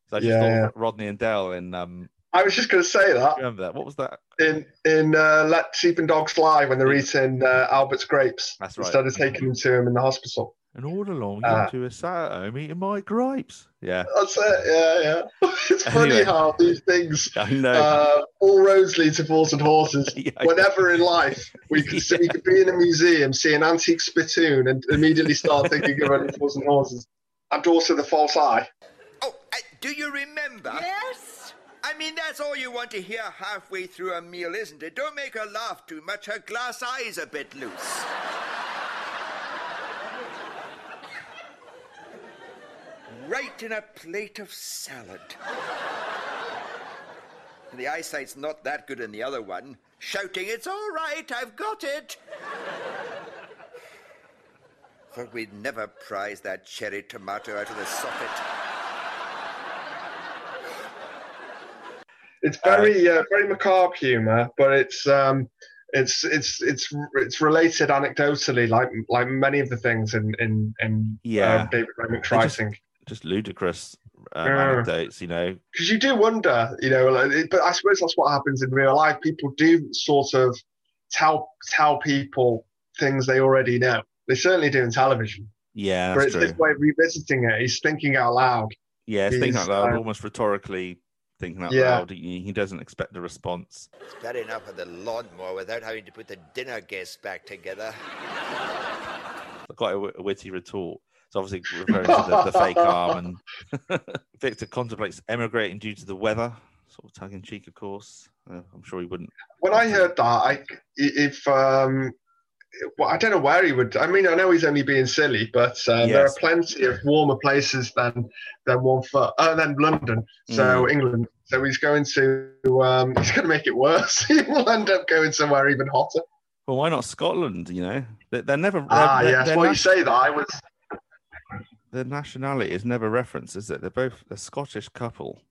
So I just Yeah, thought yeah. Rodney and Del in, um, I was just going to say that remember that? What was that? in in uh, Let Sleeping Dogs Fly when they're eating uh, Albert's grapes That's right. instead of taking them to him in the hospital. And all along, Uh, you two sat at home eating my grapes. Yeah, That's it. Yeah, yeah. it's funny Anyway. how these things, I know. uh, all roads lead to Fools and Horses. Yeah, Whenever in life we could see, we could be in a museum, see an antique spittoon, and immediately start thinking of Fools and Horses. And also the false eye. Oh, uh, do you remember? Yes? I mean, that's all you want to hear halfway through a meal, isn't it? Don't make her laugh too much. Her glass eye's a bit loose. right in a plate of salad. The eyesight's not that good in the other one. Shouting, It's all right, I've got it. Thought we'd never prize that cherry tomato out of the socket. It's very uh, very macabre humor, but it's um it's it's it's it's related anecdotally, like like many of the things in in in Yeah. uh, David Raymond's They just- Just ludicrous um, Yeah. anecdotes, you know. Because you do wonder, you know, like, it- but I suppose that's what happens in real life. People do sort of tell tell people things they already know. They certainly do in television. Yeah, but it's true. his way of revisiting it. He's thinking out loud. Yeah, it's thinking out loud, uh, almost rhetorically thinking out Yeah. loud. He, he doesn't expect a response. It's bad enough with the lawnmower without having to put the dinner guests back together. Quite a, a witty retort. It's obviously referring to the, the fake arm. And Victor contemplates emigrating due to the weather, sort of tongue in cheek, of course. Uh, I'm sure he wouldn't. When I heard that, I if um, well, I don't know where he would. I mean, I know he's only being silly, but uh, there are plenty of warmer places than than one foot, uh, than London. So Mm. England. So he's going to um, he's going to make it worse. he will end up going somewhere even hotter. Well, why not Scotland? You know, they're, they're never. Ah, their, yes. Well, you say that I was. their nationality is never referenced, is it? They're both a Scottish couple,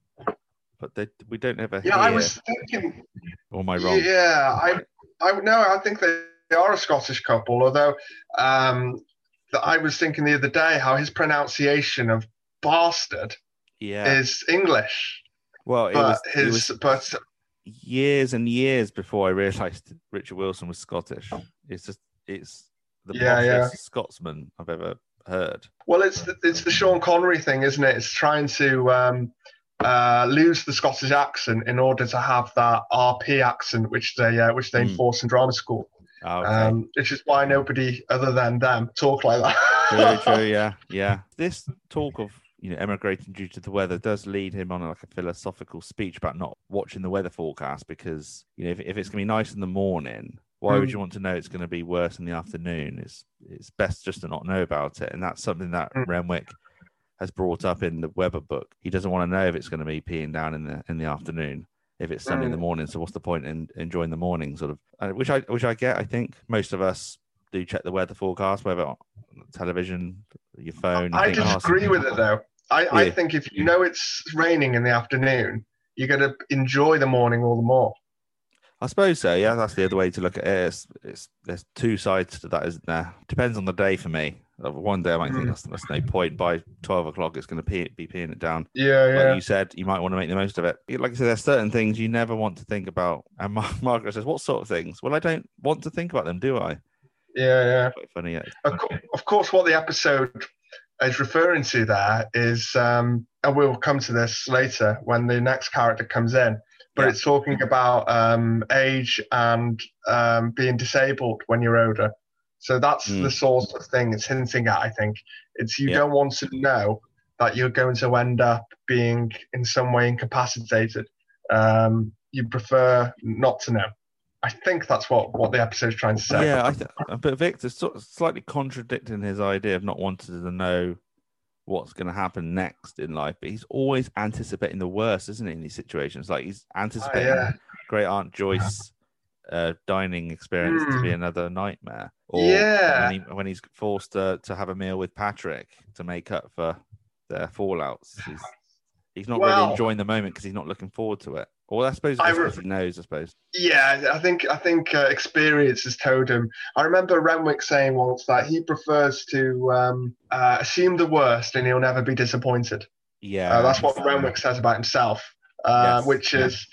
but they we don't ever Yeah, hear. I was thinking. Or am I wrong? Yeah, I, I no, I think they are a Scottish couple. Although, um, that I was thinking the other day how his pronunciation of bastard Yeah. is English, well, it but was, it his was but years and years before I realised Richard Wilson was Scottish. It's just it's the Yeah, yeah. Scotsman I've ever heard. well, it's the, it's the Sean Connery thing, isn't it? It's trying to um, uh, lose the Scottish accent in order to have that RP accent, which they uh, which they Hmm. enforce in drama school. Oh, okay. Um, which is why nobody other than them talk like that. Very true. Yeah, yeah. This talk of you know emigrating due to the weather does lead him on like a philosophical speech about not watching the weather forecast because you know if, if it's going to be nice in the morning, why would Mm. you want to know it's going to be worse in the afternoon? It's it's best just to not know about it, and that's something that Mm. Renwick has brought up in the weather book. He doesn't want to know if it's going to be peeing down in the in the afternoon. If it's sunny in the Mm. morning, so what's the point in enjoying the morning? Sort of, uh, which I which I get. I think most of us do check the weather forecast, whether on television, your phone. I "Oh, disagree with it though. I, I think if you know it's raining in the afternoon, you're going to enjoy the morning all the more. I suppose so. Yeah, that's the other way to look at it. It's, it's there's two sides to that, isn't there? Depends on the day for me. One day I might think Mm. that's, that's no point. By twelve o'clock, it's going to pee, be peeing it down. Yeah, Like yeah. you said, you might want to make the most of it. Like I said, there's certain things you never want to think about. And Mar- Margaret says, "What sort of things?" Well, I don't want to think about them, do I? Yeah, yeah. Quite funny. Yeah. Of, co- of course, what the episode is referring to there is, um, and we'll come to this later when the next character comes in, but Yeah. it's talking about um, age and um, being disabled when you're older. So that's Mm. the sort of thing it's hinting at, I think. It's you Yeah. don't want to know that you're going to end up being in some way incapacitated. Um, you prefer not to know. I think that's what, what the episode's trying to say. Yeah, I th- but Victor's sort of slightly contradicting his idea of not wanting to know what's going to happen next in life. But he's always anticipating the worst, isn't he? In these situations, like he's anticipating Oh, yeah. Great Aunt Joyce uh, dining experience to be another nightmare. Or Hmm. Yeah. when, he, when he's forced to, to have a meal with Patrick to make up for their fallouts. He's, he's not really enjoying the moment because he's not looking forward to it. Or I suppose I re- he knows. I suppose. Yeah, I think I think uh, experience has told him. I remember Renwick saying once that he prefers to um, uh, assume the worst and he'll never be disappointed. Yeah, Uh, that's what Renwick says about himself, uh, Yes, which yeah. is,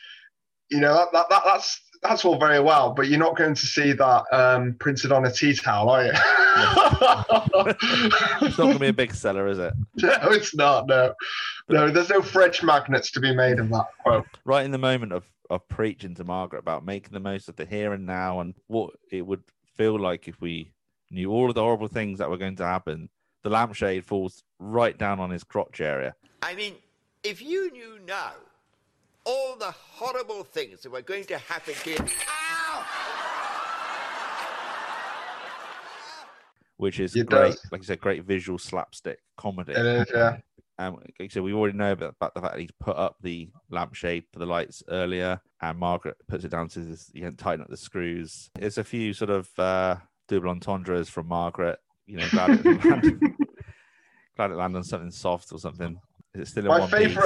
you know, that, that, that, that's that's all very well, but you're not going to see that um, printed on a tea towel, are you? it's not going to be a big seller, is it? no, it's not. No, no. There's no fridge magnets to be made of that quote. right in the moment of, of preaching to Margaret about making the most of the here and now and what it would feel like if we knew all of the horrible things that were going to happen, the lampshade falls right down on his crotch area. I mean, if you knew now all the horrible things that were going to happen to you. Ow! Which is It great, does. like I said, great visual slapstick comedy. It is, yeah. Um, like I said, we already know about, about the fact that he's put up the lampshade for the lights earlier, and Margaret puts it down to this, you know, tighten up the screws. There's a few sort of uh, double entendres from Margaret. You know, glad it, landed, glad it landed on something soft or something. Is it still in My one piece?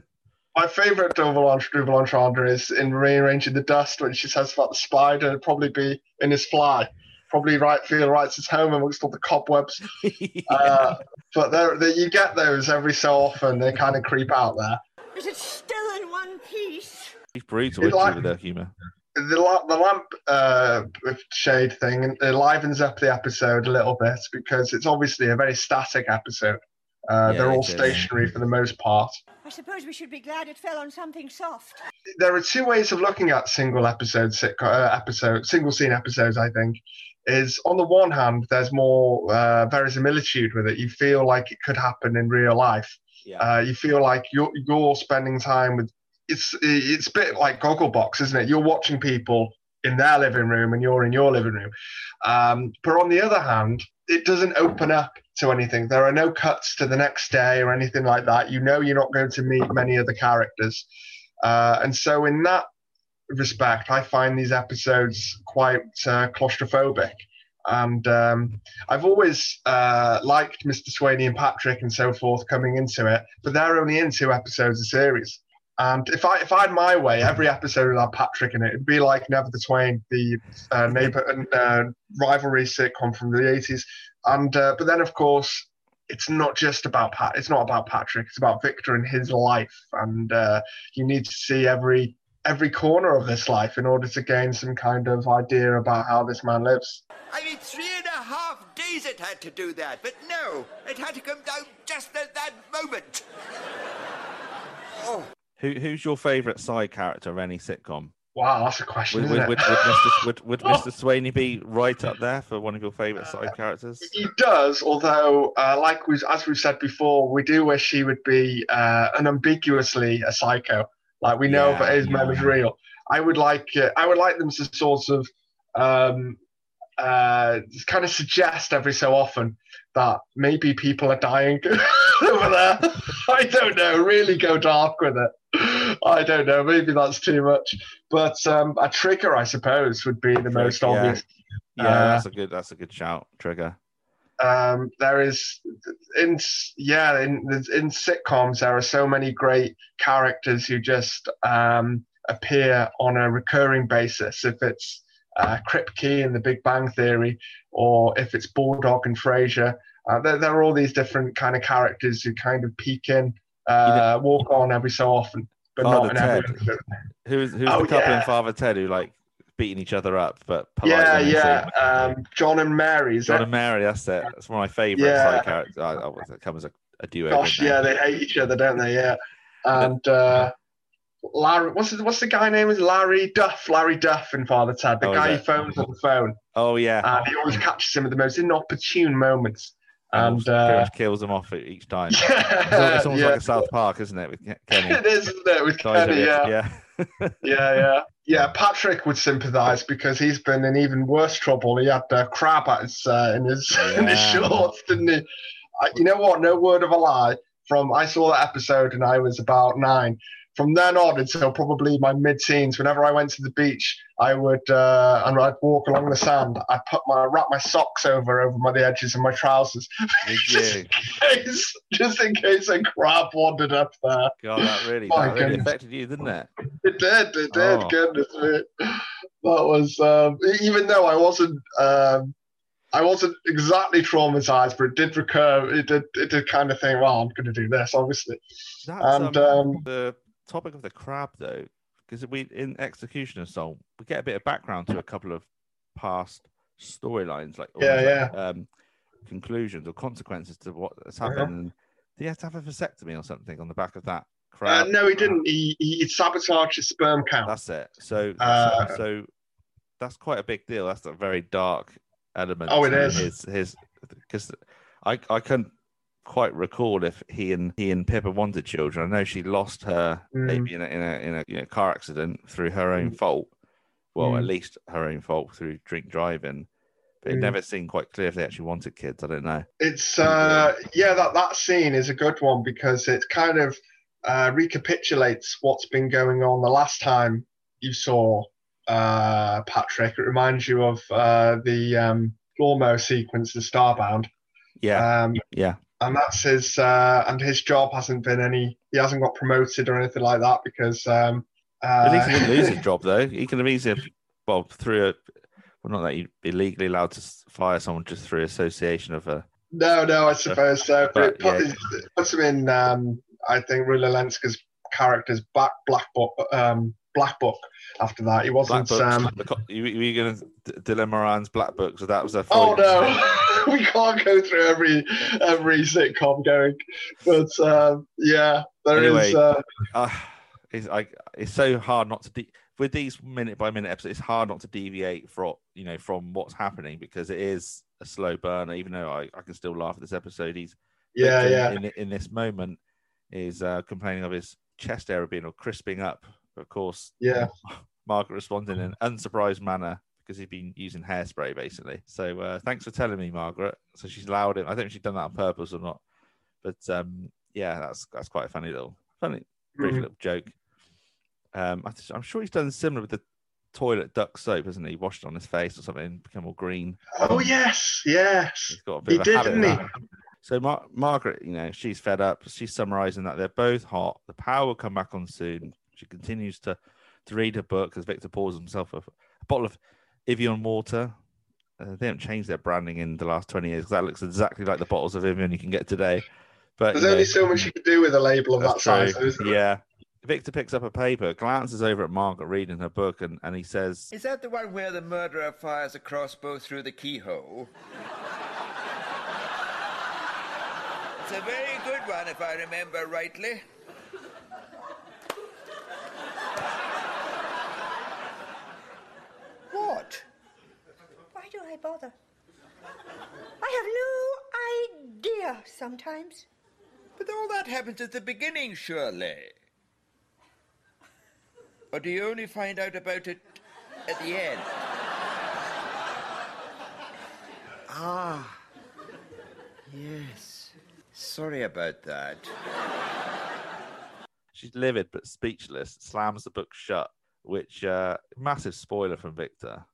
favourite- My favourite double entre- double entendre is in rearranging the dust when she says about the spider. It'd probably be in his fly. Probably right feel right at home amongst all the cobwebs. Uh, but there, there, you get those every so often. They kind of creep out there. Is it still in one piece? He's brutal, It isn't like- with their humour? The, la- the lamp uh, shade thing it livens up the episode a little bit because it's obviously a very static episode. Uh, Yeah, they're all it is. stationary for the most part. I suppose we should be glad it fell on something soft. there are two ways of looking at single episode sitco- uh, episode single scene episodes i think is on the one hand there's more uh, verisimilitude with it you feel like it could happen in real life Yeah. uh, you feel like you're you're spending time with it's it's a bit like gogglebox isn't it you're watching people in their living room and you're in your living room um, but on the other hand it doesn't open up to anything there are no cuts to the next day or anything like that you know you're not going to meet many of the characters uh, and so, in that respect, I find these episodes quite uh, claustrophobic. And um, I've always uh, liked Mr. Swainey and Patrick and so forth coming into it, but they're only in two episodes a series. And if I if I had my way, every episode would have Patrick in it. It'd be like Never the Twain, the uh, neighbor uh, rivalry sitcom from the 80s. And uh, but then of course it's not just about Pat. It's not about Patrick. It's about Victor and his life, and uh, you need to see every every corner of this life in order to gain some kind of idea about how this man lives. I mean, three and a half days it had to do that, but no, it had to come down just at that moment. Oh, Who, who's your favourite side character of any sitcom? Wow, that's a question, Would, would, would, Mr. Would, would Mr. Swainey be right up there for one of your favourite side characters? He does, although, uh, like we, as we've said before, we do wish he would be uh, unambiguously a psycho. Like we know Yeah, that his mem is real. I would like, uh, I would like them to sort of, um, uh, kind of suggest every so often that maybe people are dying over there. I don't know. Really go dark with it. I don't know. Maybe that's too much. But um, a trigger, I suppose, would be the most yeah. obvious. Yeah, Uh, that's a good that's a good shout, Trigger. um, there is in yeah in in sitcoms there are so many great characters who just um, appear on a recurring basis. If it's uh, Kripke and The Big Bang Theory, or if it's Bulldog and Frasier, uh, there, there are all these different kind of characters who kind of peek in, uh, walk on every so often, but Father not in every Ted. episode. Who's who's Oh, the couple in. Father Ted who like beating each other up, but Yeah, yeah. Um, John and Mary. Is John that? and Mary, that's it. That's one of my favourite Yeah. side characters. I, I, it comes as a, a duo. Gosh, yeah, they hate each other, don't they? Yeah. And uh, Larry, what's the, what's the guy name? Is Larry Duff? Larry Duff in Father Ted, the Oh, guy who phones on the phone, Oh yeah. and he always catches him at the most inopportune moments. and uh, kills him off each time. It's, yeah, it's almost yeah. like a South Park, isn't it, with Kenny? it is, isn't it, with Kenny? Yeah, yeah. yeah, yeah, yeah. Patrick would sympathise because he's been in even worse trouble. He had uh, crab at his uh, in his in his shorts, didn't he? I, you know what? No word of a lie. From I saw that episode and I was about nine. From then on until probably my mid-teens, whenever I went to the beach, I would uh, and I'd walk along the sand. I put my wrap my socks over over my the edges of my trousers, just in case, just in case a crab wandered up there. God, that really, that really affected you, didn't it? It did, it did. Oh. Goodness me, that was um, even though I wasn't, um, I wasn't exactly traumatized, but it did recur. It did, it did kind of think, well, I'm going to do this, obviously. That's And um, um, the topic of the crab, though, because we in Executioner's Song, we get a bit of background to a couple of past storylines, like Yeah, like, um, conclusions or consequences to what has Uh-huh. happened. And Did he have to have a vasectomy or something on the back of that uh, crab? no, he didn't. He, he sabotaged his sperm count. That's it. So, Uh, so, so that's quite a big deal. That's a very dark element. Oh, it is. His his because I I couldn't quite recall if he and he and Pippa wanted children. I know she lost her Mm. baby in a in a in a you know, car accident through her own fault. Well, at Mm. least her own fault through drink driving. But it Mm. never seemed quite clear if they actually wanted kids. I don't know. It's uh, yeah, that that scene is a good one because it kind of uh, recapitulates what's been going on the last time you saw uh, Patrick. It reminds you of uh, the um, lawnmower sequence in Starbound, Yeah, um, yeah. And that's his. Uh, and his job hasn't been any. He hasn't got promoted or anything like that because. Um, uh, At least he wouldn't lose his job though. He can have easily, well, through a, well, not that you'd be legally allowed to fire someone just through association of a. No, no, I suppose so. But, it, put, yeah. it puts him in, um, I think, Rula Lenska's character's back black book, um, black book. After that, he wasn't. books. Um, you, you going to Dylan Moran's Black Book? so that was a. oh no, we can't go through every every sitcom going, but um, yeah, there is. Anyway. Uh, uh, it's like it's so hard not to de- with these minute by minute episodes. It's hard not to deviate from you know from what's happening because it is a slow burner. Even though I, I can still laugh at this episode, he's yeah, yeah, in, in this moment is uh, complaining of his chest area being or crisping up. Of course, yeah. Margaret responds in an unsurprised manner because he's been using hairspray basically. So uh, thanks for telling me, Margaret. So she's allowed him. I don't know if she's done that on purpose or not, but um, yeah, that's that's quite a funny little funny brief Mhm. little joke. Um, I I'm sure he's done similar with the toilet duck soap, hasn't he? Washed it on his face or something, become all green. Oh yes, yes. He's got a bit He of a did, habit didn't he? So Mar- Margaret, you know, she's fed up. She's summarising that they're both hot. The power will come back on soon. She continues to to read her book as Victor pours himself a, a bottle of Evian water. Uh, they haven't changed their branding in the last twenty years because that looks exactly like the bottles of Evian you can get today. But There's you know, only so much you could do with a label of that that's size. though, isn't there? Yeah. Victor picks up a paper, glances over at Margaret reading her book, and, and he says, Is that the one where the murderer fires a crossbow through the keyhole? it's a very good one, if I remember rightly. What? Why do I bother? I have no idea sometimes. But all that happens at the beginning, surely. Or do you only find out about it at the end? Ah. Yes. Sorry about that. She's livid but speechless, slams the book shut, which uh massive spoiler from Victor.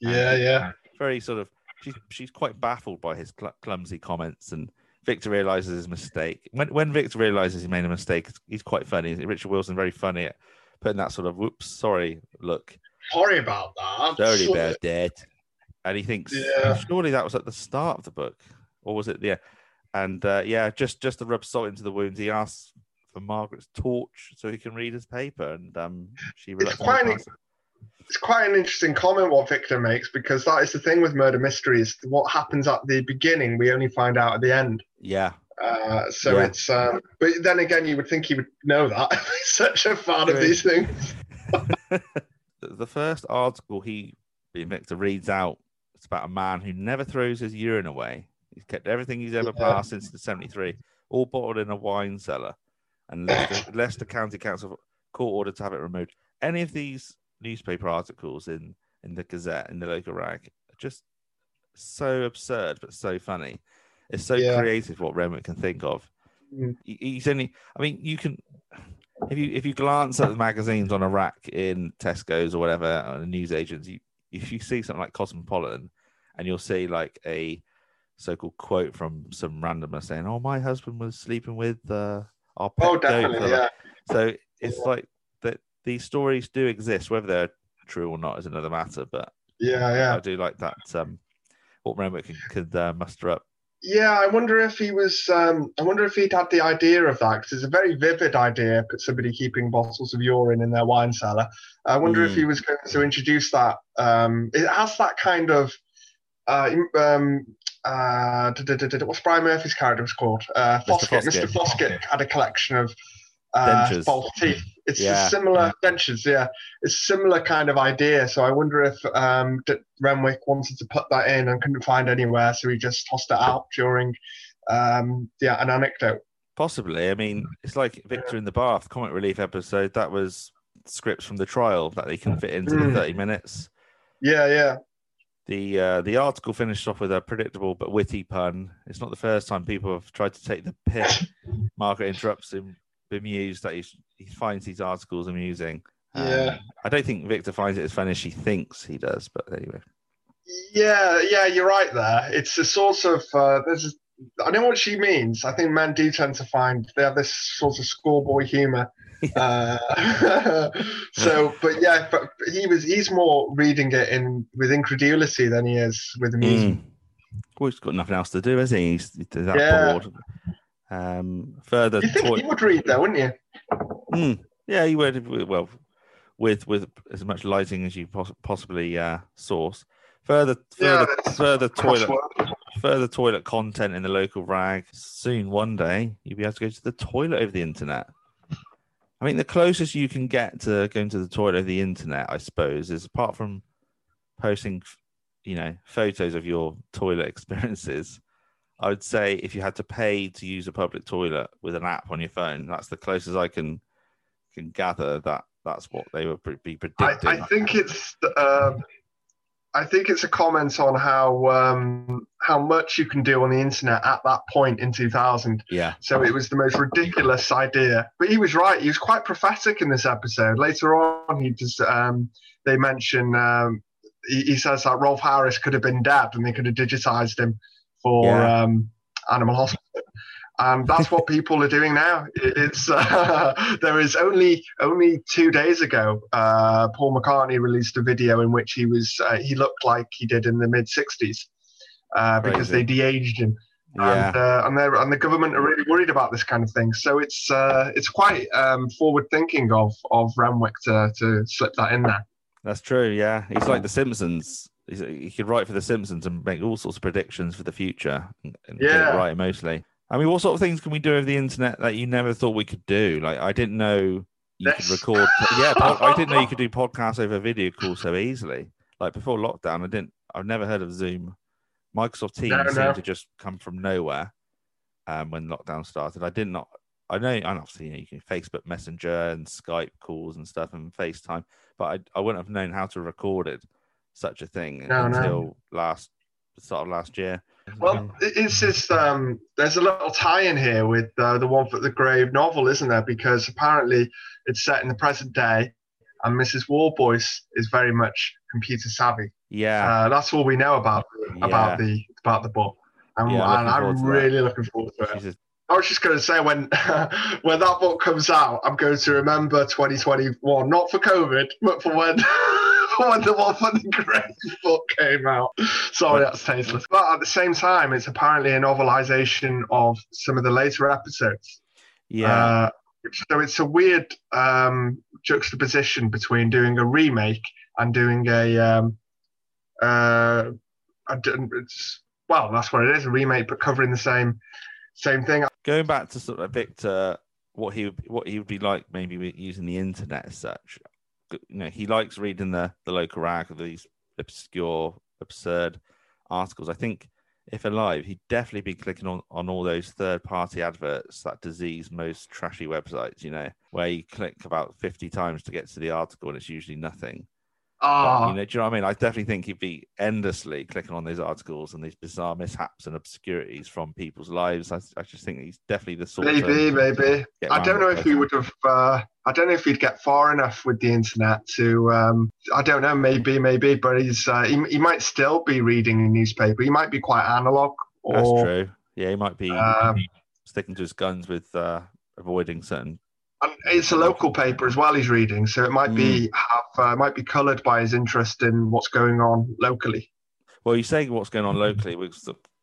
Yeah, yeah. Very sort of she's she's quite baffled by his cl- clumsy comments and Victor realizes his mistake. When when Victor realizes he made a mistake, he's quite funny. Richard Wilson very funny at putting that sort of whoops, sorry look. Sorry about that. Sorry about that. And he thinks, Yeah. surely that was at the start of the book, or was it the? And uh, yeah, just just to rub salt into the wounds, he asks for Margaret's torch so he can read his paper, and um, she reluctantly quite an- It's quite an interesting comment what Victor makes because that is the thing with murder mysteries. What happens at the beginning, we only find out at the end. Yeah, Uh, so Yeah. it's, um, but then again, you would think he would know that. He's such a fan of these things. the the first article he being Victor reads out it's about a man who never throws his urine away. He's kept everything he's ever Yeah. passed since the 73, all bottled in a wine cellar. And Leicester, Leicester County Council court ordered to have it removed. Any of these newspaper articles in, in the Gazette, in the local rag, are just so absurd, but so funny. It's so Yeah. creative what Renwick can think of. Mm. He's only, I mean, you can, if you if you glance at the magazines on a rack in Tesco's or whatever, on a news agents, you, if you see something like Cosmopolitan, and you'll see like a so-called quote from some randomer saying, "Oh, my husband was sleeping with uh, pet Oh, definitely. Yeah. So it's Yeah. like that. These stories do exist, whether they're true or not is another matter. But Yeah. Yeah. I do like that. Um, what Renwick could, could uh, muster up. Yeah, I wonder if he was. Um, I wonder if he'd had the idea of that because it's a very vivid idea. Put somebody keeping bottles of urine in their wine cellar. I wonder if Mm. he was going to introduce that. Um, it has that kind of. Uh, um, uh, what's Brian Murphy's character was called? Uh, Mr. Foskett. Mr. Foskett. Foskett had a collection of uh, Dentures. false teeth. It's Yeah. a similar dentures. Yeah, it's a similar kind of idea. So I wonder if um, Renwick wanted to put that in and couldn't find anywhere, so he just tossed it out during um, yeah an anecdote. Possibly. I mean, it's like Victor in the Bath comic relief episode. That was scripts from the trial that they can fit into the Mm. 30 minutes. Yeah, yeah, The uh, the article finished off with a predictable but witty pun. It's not the first time people have tried to take the piss. Margaret interrupts him, bemused that he's, he finds these articles amusing. Um, Yeah. I don't think Victor finds it as funny as she thinks he does, but anyway. yeah, yeah. You're right there. It's a sort of uh, there's. A, I know what she means. I think men do tend to find they have this sort of schoolboy humor. uh, so, but yeah, but he was he's more reading it in with incredulity than he is with amusement. Mm. Well, he's got nothing else to do, has he? He's, that Yeah. bored. Um, further, You think toi- he would read though, wouldn't you? Mm, yeah, you would. Well, with with as much lighting as you poss- possibly uh, source. Further, further, that's further toilet, Crossword. further toilet content in the local rag. Soon, one day, you'll be able to go to the toilet over the internet. I mean, the closest you can get to going to the toilet over the internet, I suppose, is apart from posting, you know, photos of your toilet experiences. I would say if you had to pay to use a public toilet with an app on your phone, that's the closest I can can gather that that's what they would be I, predicting. I think it's um, I think it's a comment on how um, how much you can do on the internet at that point in 2000. yeah, So it was the most ridiculous idea. But he was right. He was quite prophetic in this episode. Later on, he just um, they mention um, he, he says that Rolf Harris could have been dead and they could have digitized him for Yeah. um, Animal Hospital. And that's what people are doing now. It's uh, there is only only two days ago, uh, Paul McCartney released a video in which he was uh, he looked like he did in the mid '60s uh, because they de-aged him yeah. and uh, and, they're, and the government are really worried about this kind of thing. So it's uh, it's quite um, forward thinking of of Renwick to to slip that in there. That's true. Yeah, he's like the Simpsons. He's, he could write for the Simpsons and make all sorts of predictions for the future and, and Yeah. right mostly. I mean, what sort of things can we do over the internet that you never thought we could do? Like, I didn't know you could record. Yeah, I didn't know you could do podcasts over video call so easily. Like before lockdown, I didn't. I've never heard of Zoom. Microsoft Teams No, seemed to just come from nowhere um, when lockdown started. I did not. I know, and obviously, you, know, you can Facebook Messenger and Skype calls and stuff and FaceTime, but I, I wouldn't have known how to record it, such a thing No, no. until last start of last year. Well, it- it's just um, there's a little tie-in here with uh, the one for the grave novel, isn't there? Because apparently it's set in the present day, and Mrs. Warboys is very much computer savvy. yeah, Uh, that's all we know about about the about the book, and, Yeah, and I'm to that. really looking forward to it. I was just going to say when when that book comes out, I'm going to remember 2021, not for COVID, but for when the One for Grave book came out. Sorry, that's tasteless. But at the same time, it's apparently a novelization of some of the later episodes. Yeah. Uh, so it's a weird um, juxtaposition between doing a remake and doing a. Um, uh, I don't- it's, well, that's what it is—a remake, but covering the same same thing. Going back to sort of Victor, what he what he would be like maybe using the internet as such. You know, he likes reading the the local rag of these obscure, absurd articles. I think if alive, he'd definitely be clicking on, on all those third party adverts that disease most trashy websites, you know, where you click about 50 times to get to the article and it's usually nothing. But, Ah, you know, do you know what I mean? I definitely think he'd be endlessly clicking on these articles and these bizarre mishaps and obscurities from people's lives. I, I just think he's definitely the sort maybe, of maybe. I don't know if he would have. Uh, I don't know if he'd get far enough with the internet to. Um, I don't know. Maybe, maybe, but he's. Uh, he, he might still be reading a newspaper. He might be quite analog. That's true. Yeah, he might be Um, sticking to his guns with uh, avoiding certain. And it's a local paper as well. He's reading, so it might be have uh, might be coloured by his interest in what's going on locally. Well, you're saying what's going on locally. We're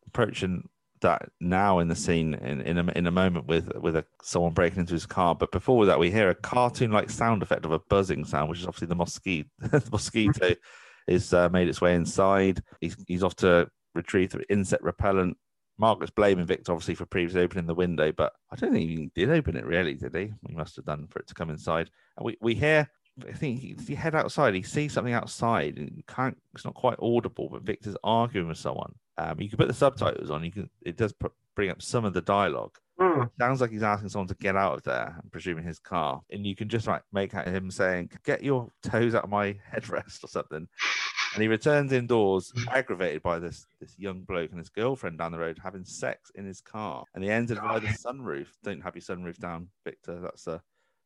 approaching that now in the scene in in a, in a moment with with a, someone breaking into his car. But before that, we hear a cartoon-like sound effect of a buzzing sound, which is obviously the mosquito. the mosquito is uh, made its way inside. He's he's off to retrieve the insect repellent. Margaret's blaming Victor obviously for previously opening the window, but I don't think he did open it really, did he? He must have done for it to come inside. And we, we hear I think he, if you head outside, he sees something outside and can't it's not quite audible, but Victor's arguing with someone. Um, you can put the subtitles on, you can it does bring up some of the dialogue. Hmm. Sounds like he's asking someone to get out of there, I'm presuming his car. And you can just like make out him saying, Get your toes out of my headrest or something. And he returns indoors, aggravated by this this young bloke and his girlfriend down the road having sex in his car. And he entered by the sunroof. Don't have your sunroof down, Victor. That's the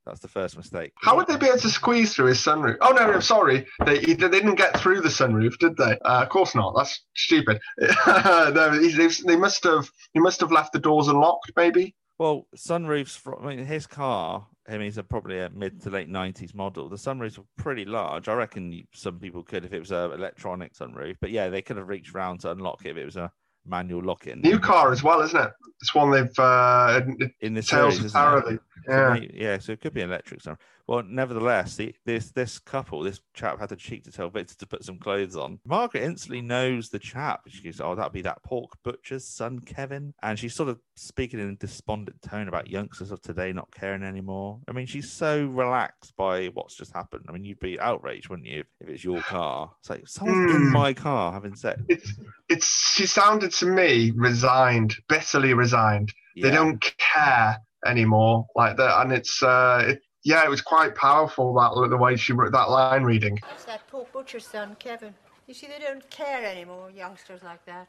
that's the first mistake. How would they be able to squeeze through his sunroof? Oh no, no, I'm sorry, they, they didn't get through the sunroof, did they? Uh, of course not. That's stupid. no, they, they must have. He must have left the doors unlocked, maybe. Well, sunroofs from I mean, his car. I mean, it's a, probably a mid to late '90s model. The sunroofs were pretty large. I reckon some people could if it was a electronic sunroof. But yeah, they could have reached round to unlock it if it was a manual lock-in. New car as well, isn't it? It's one they've. Uh, in this tells series, thoroughly. So Yeah. yeah, so it could be electric sunroof. Well, nevertheless, the, this this couple, this chap had the cheek to tell Victor to put some clothes on. Margaret instantly knows the chap. She goes, "Oh, that'd be that pork butcher's son, Kevin." And she's sort of speaking in a despondent tone about youngsters of today not caring anymore. I mean, she's so relaxed by what's just happened. I mean, you'd be outraged, wouldn't you, if it's your car? It's like someone's in Hmm. my car having sex. It's it's. She sounded to me resigned, bitterly resigned. They don't care anymore like that, and it's. Uh, it, yeah, it was quite powerful that the way she wrote that line reading. That's that poor butcher's son, Kevin. You see, they don't care anymore, youngsters like that.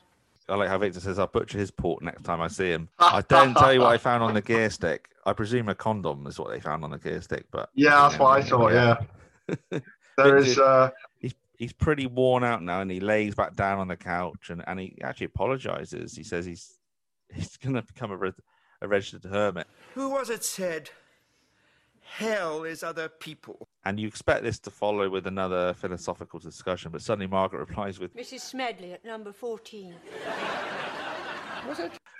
I like how Victor says, I'll butcher his pork next time I see him. I don't tell you what I found on the gear stick. I presume a condom is what they found on the gear stick, but Yeah, that's what I thought. Yeah, there is. Uh, he's he's pretty worn out now and he lays back down on the couch and, and he actually apologizes. He says he's he's gonna become a, re- a registered hermit. Who was it said? Hell is other people. And you expect this to follow with another philosophical discussion, but suddenly Margaret replies with Mrs. Smedley at number 14.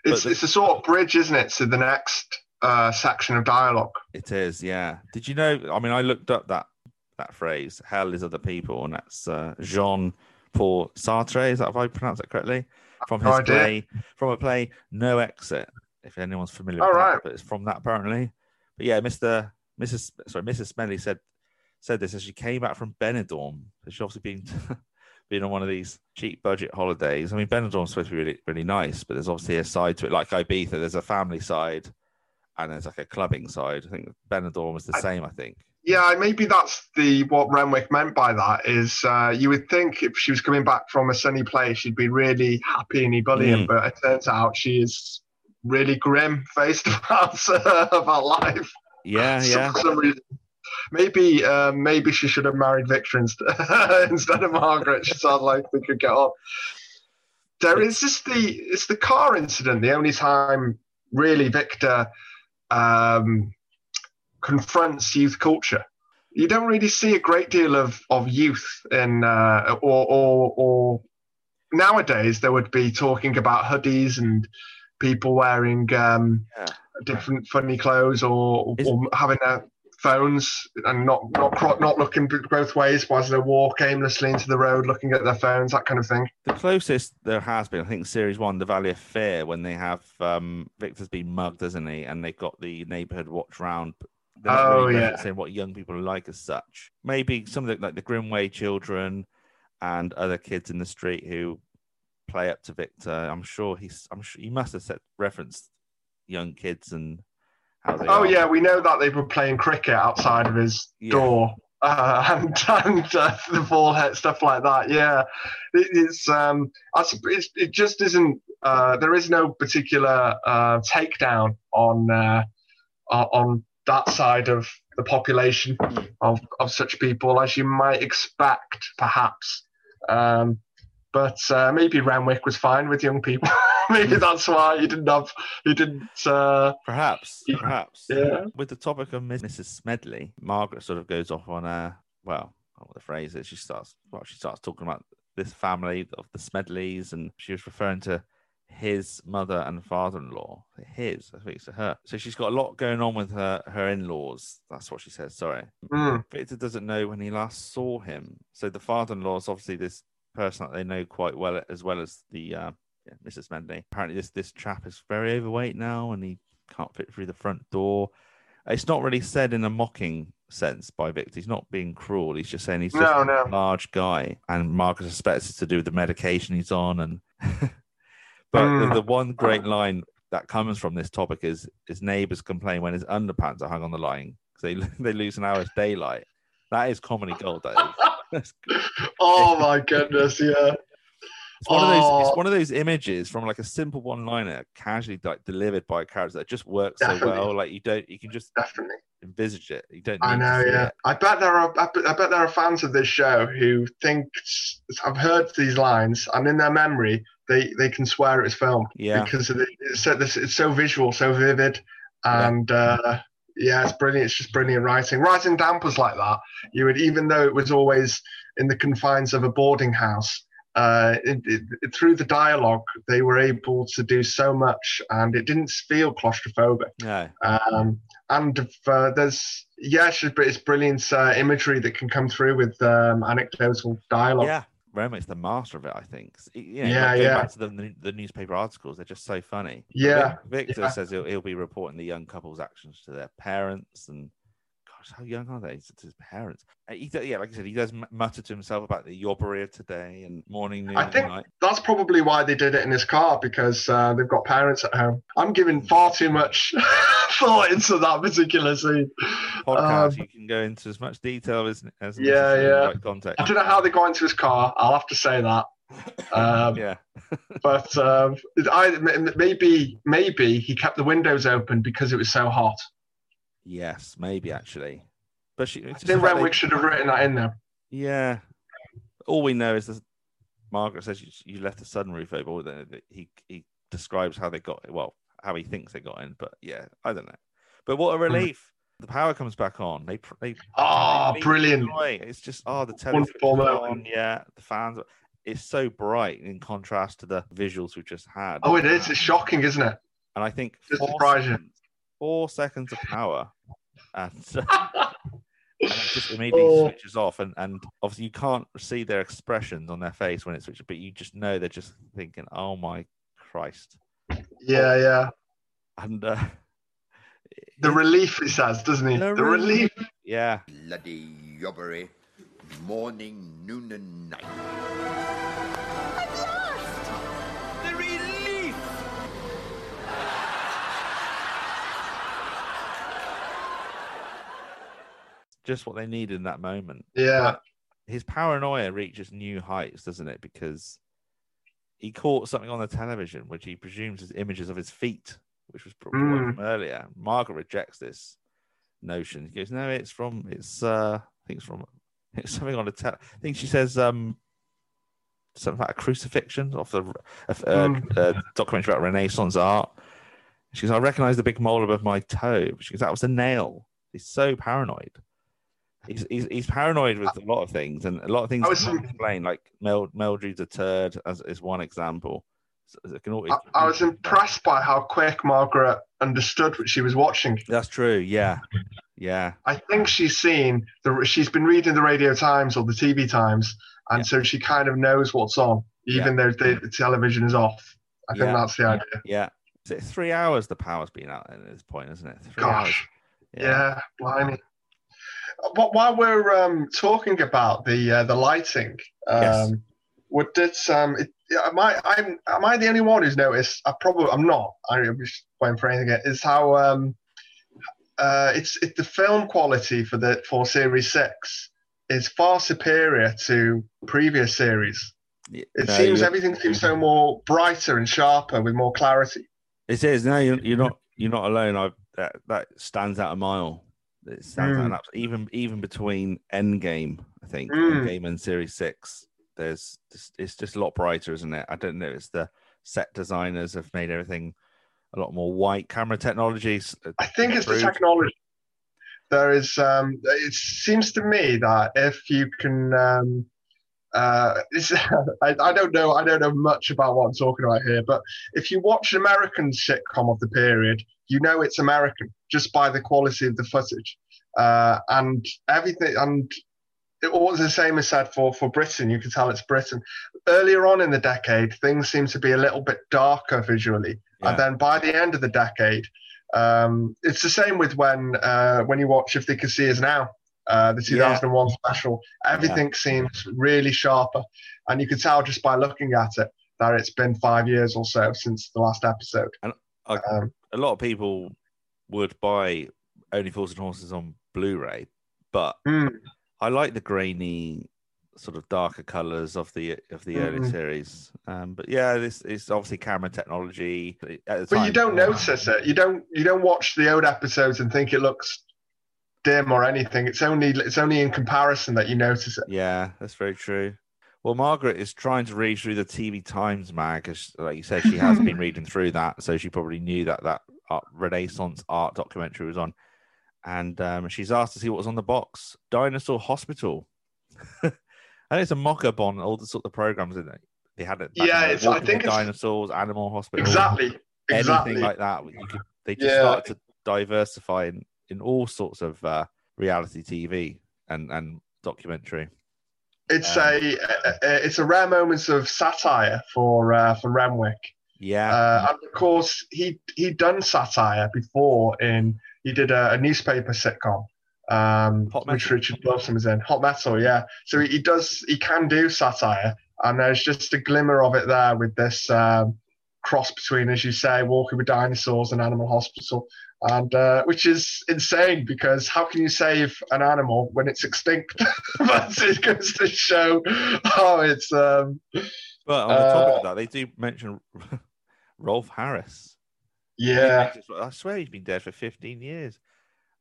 it's the- it's a sort of bridge, isn't it, to the next uh, section of dialogue. It is, yeah. Did you know? I mean, I looked up that that phrase, "hell is other people," and that's uh, Jean Paul Sartre. Is that if I pronounce that correctly? From his idea. play, from a play, No Exit. If anyone's familiar All with right. that, but it's from that apparently. But yeah, Mister, Mrs. Sorry, Mrs. Smedley said said this as she came back from Benidorm. So she's obviously been been on one of these cheap budget holidays. I mean, Benidorm's supposed to be really really nice, but there's obviously a side to it, like Ibiza. There's a family side and there's like a clubbing side. I think Benidorm is the I- same. I think. Yeah, maybe that's the what Renwick meant by that. Is uh, you would think if she was coming back from a sunny place, she'd be really happy and ebullient, Mm. but it turns out she is really grim faced about uh, about life. Yeah, So- yeah. For some reason. Maybe uh, maybe she should have married Victor instead instead of Margaret. She sounded like they could get on. There is just the it's the car incident. The only time really Victor um, confronts youth culture. You don't really see a great deal of, of youth in uh, or, or or nowadays there would be talking about hoodies and people wearing um, Yeah. Different funny clothes or, Is- or having their phones and not not not looking both ways whilst they walk aimlessly into the road looking at their phones that kind of thing. The closest there has been, I think, series one, the Valley of Fear, when they have um, Victor's been mugged, isn't he? And they've got the neighborhood watch round. but They're not Oh, really yeah. referencing what young people are like as such. Maybe some of the like the Grimway children and other kids in the street who play up to Victor. I'm sure he's. I'm sure he must have said referenced young kids and how they. Oh are. yeah, we know that they were playing cricket outside of his Yeah. door. Uh, and and uh, the ball stuff like that. Yeah, it, it's um, it's, it just isn't. Uh, there is no particular uh, takedown on uh, on that side of the population of of such people as you might expect, perhaps. Um, but uh, maybe Renwick was fine with young people. maybe that's why he didn't have he didn't. Uh, Perhaps, perhaps. Yeah. With the topic of Miss- Mrs. Smedley, Margaret sort of goes off on a well, I don't know what the phrase is. She starts well, she starts talking about this family of the Smedleys, and she was referring to his mother and father-in-law. His, I think it's her. So she's got a lot going on with her her in-laws. That's what she says. Sorry. mm, Victor doesn't know when he last saw him. So the father-in-law is obviously this person that they know quite well, as well as the uh, yeah, Mrs. Smedley. Apparently, this this chap is very overweight now, and he can't fit through the front door. It's not really said in a mocking sense by Victor. He's not being cruel. He's just saying he's just No, a large guy, and Marcus suspects it's to do with the medication he's on. And but Mm. the, the one great line that comes from this topic is his neighbors complain when his underpants are hung on the line because they they lose an hour's daylight. That is comedy gold. That is. Oh my goodness, yeah. It's one of those. Oh. It's one of those images from like a simple one-liner, casually like delivered by a character that just works so well. Like you don't, you can just Definitely. envisage it. You don't. I know, yeah. it. I bet there are. I bet, I bet there are fans of this show who think I've heard these lines, and in their memory, they they can swear it's filmed Yeah. because the, it's so it's so visual, so vivid, Yeah. and uh, yeah, it's brilliant. It's just brilliant writing. Writing dampers like that, you would even though it was always in the confines of a boarding house. Uh, it, it, it- through the dialogue, they were able to do so much, and it didn't feel claustrophobic. No. Um, and if, uh, there's yeah, it's, it's brilliant uh, imagery that can come through with um, anecdotal dialogue. Yeah. Renwick's the master of it, I think. You know, Yeah, yeah. back to the, the newspaper articles, they're just so funny. Yeah, Victor yeah. says he'll, he'll be reporting the young couple's actions to their parents, and gosh, how young are they? To his parents. Uh, He, yeah, like I said, he does mutter to himself about the of today and morning, noon, I think- night. That's probably why they did it in his car because uh, they've got parents at home. I'm giving far too much thought into that particular scene. podcast, Um, you can go into as much detail as, as Yeah, the yeah. right context. I don't know how they got into his car. I'll have to say that. Um, Yeah, But um, I, maybe maybe he kept the windows open because it was so hot. Yes, maybe actually. But she, I think Renwick they- should have written that in there. Yeah. All we know is that Margaret says you, you left the sunroof open. Or that that he he describes how they got it. well, how he thinks they got in. But yeah, I don't know. But what a hmm. relief! The power comes back on. They they Oh, they brilliant. It's just oh the television on. Yeah, the fans. It's so bright in contrast to the visuals we just had. Oh, it is. It's shocking, isn't it? And I think Just four surprise you. seconds, four seconds of power, and, and it just immediately Oh. switches off. And, and obviously, you can't see their expressions on their face when it switches, but you just know they're just thinking, "Oh my Christ!" Yeah, yeah. And uh, The relief, he says, doesn't he? The The relief. yeah, Bloody yobbery. Morning, noon, and night. Just what they needed in that moment. Yeah. But his paranoia reaches new heights, doesn't it? Because he caught something on the television, which he presumes is images of his feet, which was brought Mm. from earlier. Margaret rejects this notion. He goes, "No, it's from it's uh, I think it's from it's something on the tel." I think she says um something about a crucifixion off the a, Mm. a documentary about Renaissance art. She goes, I recognize the big mole above my toe. She goes, that was a nail. He's so paranoid. He's, he's, he's paranoid with a lot of things, and a lot of things I was- explain. Like Mel, Mildred's a turd, as is one example. So always, I, I was impressed by how quick Margaret understood what she was watching. That's true. Yeah, yeah, I think she's seen the she's been reading the Radio Times or the TV Times, and Yeah. so she kind of knows what's on, even though the, the television is off. I think Yeah. that's the idea. yeah. Is it three hours? The power's been out at this point, isn't it? Three hours. Gosh, yeah, blimey. But while we're um, talking about the uh, the lighting, um, Yes. would it, um, it, am I I'm am I the only one who's noticed? I probably I'm not. I'm just waiting for anything. Is how um, uh, it's it, the film quality for the for series six is far superior to previous series. It no, seems everything seems so more brighter and sharper with more clarity. It is. No, you're, you're not. You're not alone. I that that stands out a mile. It stands out Mm. an even even between Endgame, I think Mm. Endgame and Series Six. There's just, it's just a lot brighter, isn't it? I don't know. It's the set designers have made everything a lot more white. Camera technologies. uh, I think it's the technology. There is. Um, it seems to me that if you can, um, uh, I, I don't know. I don't know much about what I'm talking about here. But if you watch an American sitcom of the period, you know it's American just by the quality of the footage uh, and everything. And it was the same is said for for Britain. You can tell it's Britain. Earlier on in the decade, things seem to be a little bit darker visually. Yeah. And then by the end of the decade, um, it's the same with when uh, when you watch If They Could See Us Now, uh, the 2001 special. Everything seems really sharper, and you can tell just by looking at it that it's been five years or so since the last episode. And I- um, a lot of people would buy Only Fools and Horses on Blu-ray, but mm, I like the grainy, sort of darker colors of the of the early Mhm. series. Um, but yeah, this is obviously camera technology. But you don't notice it. You don't you don't watch the old episodes and think it looks dim or anything. It's only it's only in comparison that you notice it. Yeah, that's very true. Well, Margaret is trying to read through the TV Times mag, as like you said, she has been reading through that, so she probably knew that that art, Renaissance art documentary was on, and um, she's asked to see what was on the box: Dinosaur Hospital. and it's a mock-up on all the sort of programs in it. They had it. Yeah, it's- I think dinosaurs, Animal Hospital, Exactly. Exactly. anything like that. You could, they just Yeah. started to diversify in, in all sorts of uh, reality TV and and documentary. It's Um, a, a, it's a rare moments of satire for uh, for Renwick, Yeah, uh, and of course he he'd done satire before in he did a, a newspaper sitcom, um, which. Richard Wilson was in, Hot Metal, yeah. So he, he does he can do satire, and there's just a glimmer of it there with this um, cross between, as you say, Walking with Dinosaurs and Animal Hospital. And uh, which is insane because how can you save an animal when it's extinct? but it goes to show how it's um, but on the topic uh, of that, they do mention Rolf Harris. yeah, I swear he's been dead for 15 years.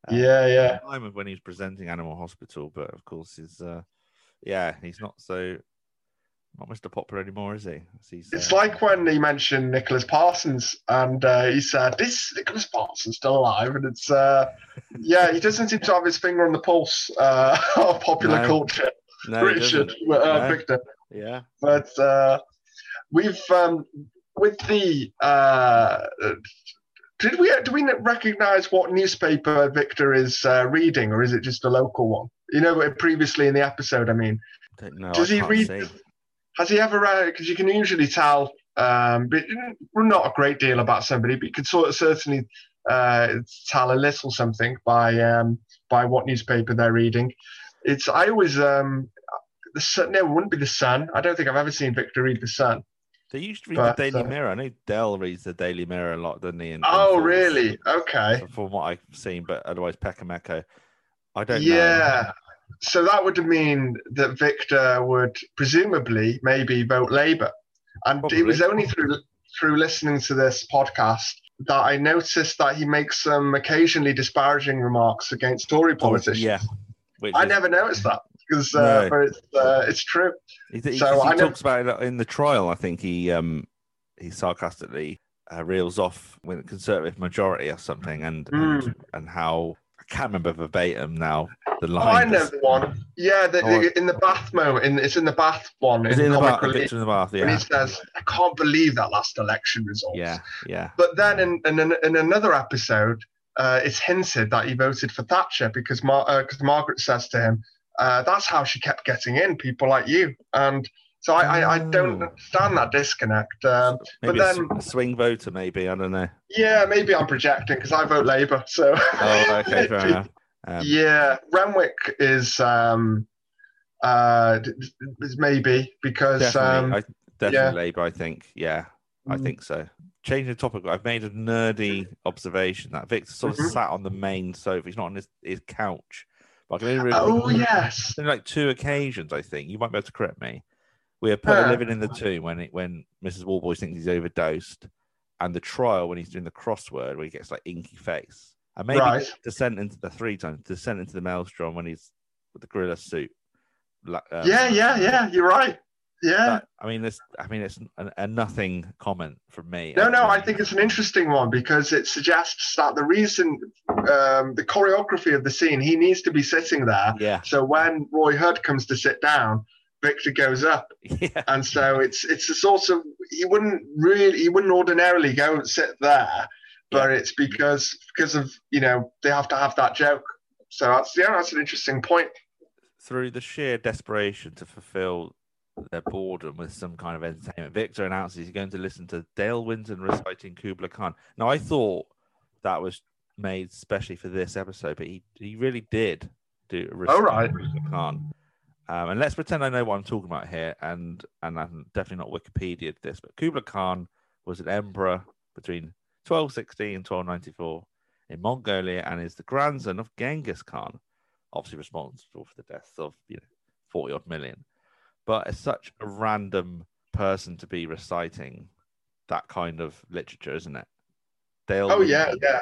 Um, yeah, yeah. at the time of when he was presenting Animal Hospital, but of course, he's uh, yeah, he's not so not Mr. Popper anymore, is he? He's, It's uh, like when he mentioned Nicholas Parsons, and uh, he said, "This Nicholas Parsons still alive?" And it's, uh, yeah, he doesn't seem to have his finger on the pulse uh, of popular No. culture, no, Richard, uh, No. Victor. Yeah, But uh, we've um, with the uh, did we do we recognize what newspaper Victor is uh, reading, or is it just a local one? You know, previously in the episode, I mean, don't. Does I he read- see. has he ever? Read? Because you can usually tell, um, but not a great deal about somebody, but you could sort of certainly uh, tell a little something by um, by what newspaper they're reading. It's I always um, the Sun. No, it wouldn't be the Sun. I don't think I've ever seen Victor read the Sun. They used to read But, the Daily uh, Mirror. I know Del reads the Daily Mirror a lot, doesn't he? in- Oh, really? Okay. From what I've seen, but otherwise, Peckham Echo. I don't know. Yeah. So that would mean that Victor would presumably maybe vote Labour, and it was only through through listening to this podcast that I noticed that he makes some occasionally disparaging remarks against Tory politicians. Yeah. Which I is- never noticed that because uh, No. it's uh, it's true. He, he, So he talks about it in the trial. I think he um he sarcastically uh, reels off with a conservative majority or something, and and, and how I can't remember verbatim now the Hmm. Oh, I line. know the one. Yeah, the, Oh, the, in the bath moment. In, it's in the bath one. Is it in the bath? Relief, picture in the bath, When he says, "I can't believe that last election result." yeah, yeah. But then in, in, in another episode, uh, it's hinted that he voted for Thatcher because Mar- uh Margaret says to him, uh, "That's how she kept getting in people like you." And so I, I, I don't Oh. understand that disconnect. Um, Maybe but then- a swing voter, maybe I don't know. yeah, maybe I'm projecting because I vote Labour. So Oh, okay, fair enough. Um, yeah, Renwick is um, uh, d- d- is maybe because definitely, um, I, definitely yeah. Labour. I think, yeah, I Mm. think so. Changing the topic, I've made a nerdy observation that Victor sort of Mhm. sat on the main sofa. He's not on his, his couch. But I can only oh yes, like two occasions, I think. You might be able to correct me. We are put Huh. living in the tomb when it, when Mrs. Warboys thinks he's overdosed, and the trial when he's doing the crossword where he gets like inky face, and maybe Right. descent into the three times descent into the maelstrom when he's with the gorilla suit. Uh, yeah, yeah, yeah. You're right. Yeah. that- I mean, it's I mean, it's a, a nothing comment from me. No, no, I think it's an interesting one because it suggests that the reason, um, the choreography of the scene, he needs to be sitting there. Yeah, So when Roy Hudd comes to sit down, Victor goes up, yeah, and so it's it's a sort of he wouldn't really he wouldn't ordinarily go and sit there, but it's because because of you know they have to have that joke. So that's yeah, that's an interesting point. through the sheer desperation to fulfill their boredom with some kind of entertainment, Victor announces he's going to listen to Dale Winton reciting Kubla Khan. Now, I thought that was made specially for this episode, but he, he really did do a recite Oh, right. Kubla Khan. Um, and let's pretend I know what I'm talking about here, and and I'm definitely not Wikipedia this, but Kubla Khan was an emperor between 1216 and 1294 in Mongolia, and is the grandson of Genghis Khan obviously responsible for the deaths of you know 40 odd million but it's such a random person to be reciting that kind of literature isn't it? Dale Oh, yeah, Winton, yeah.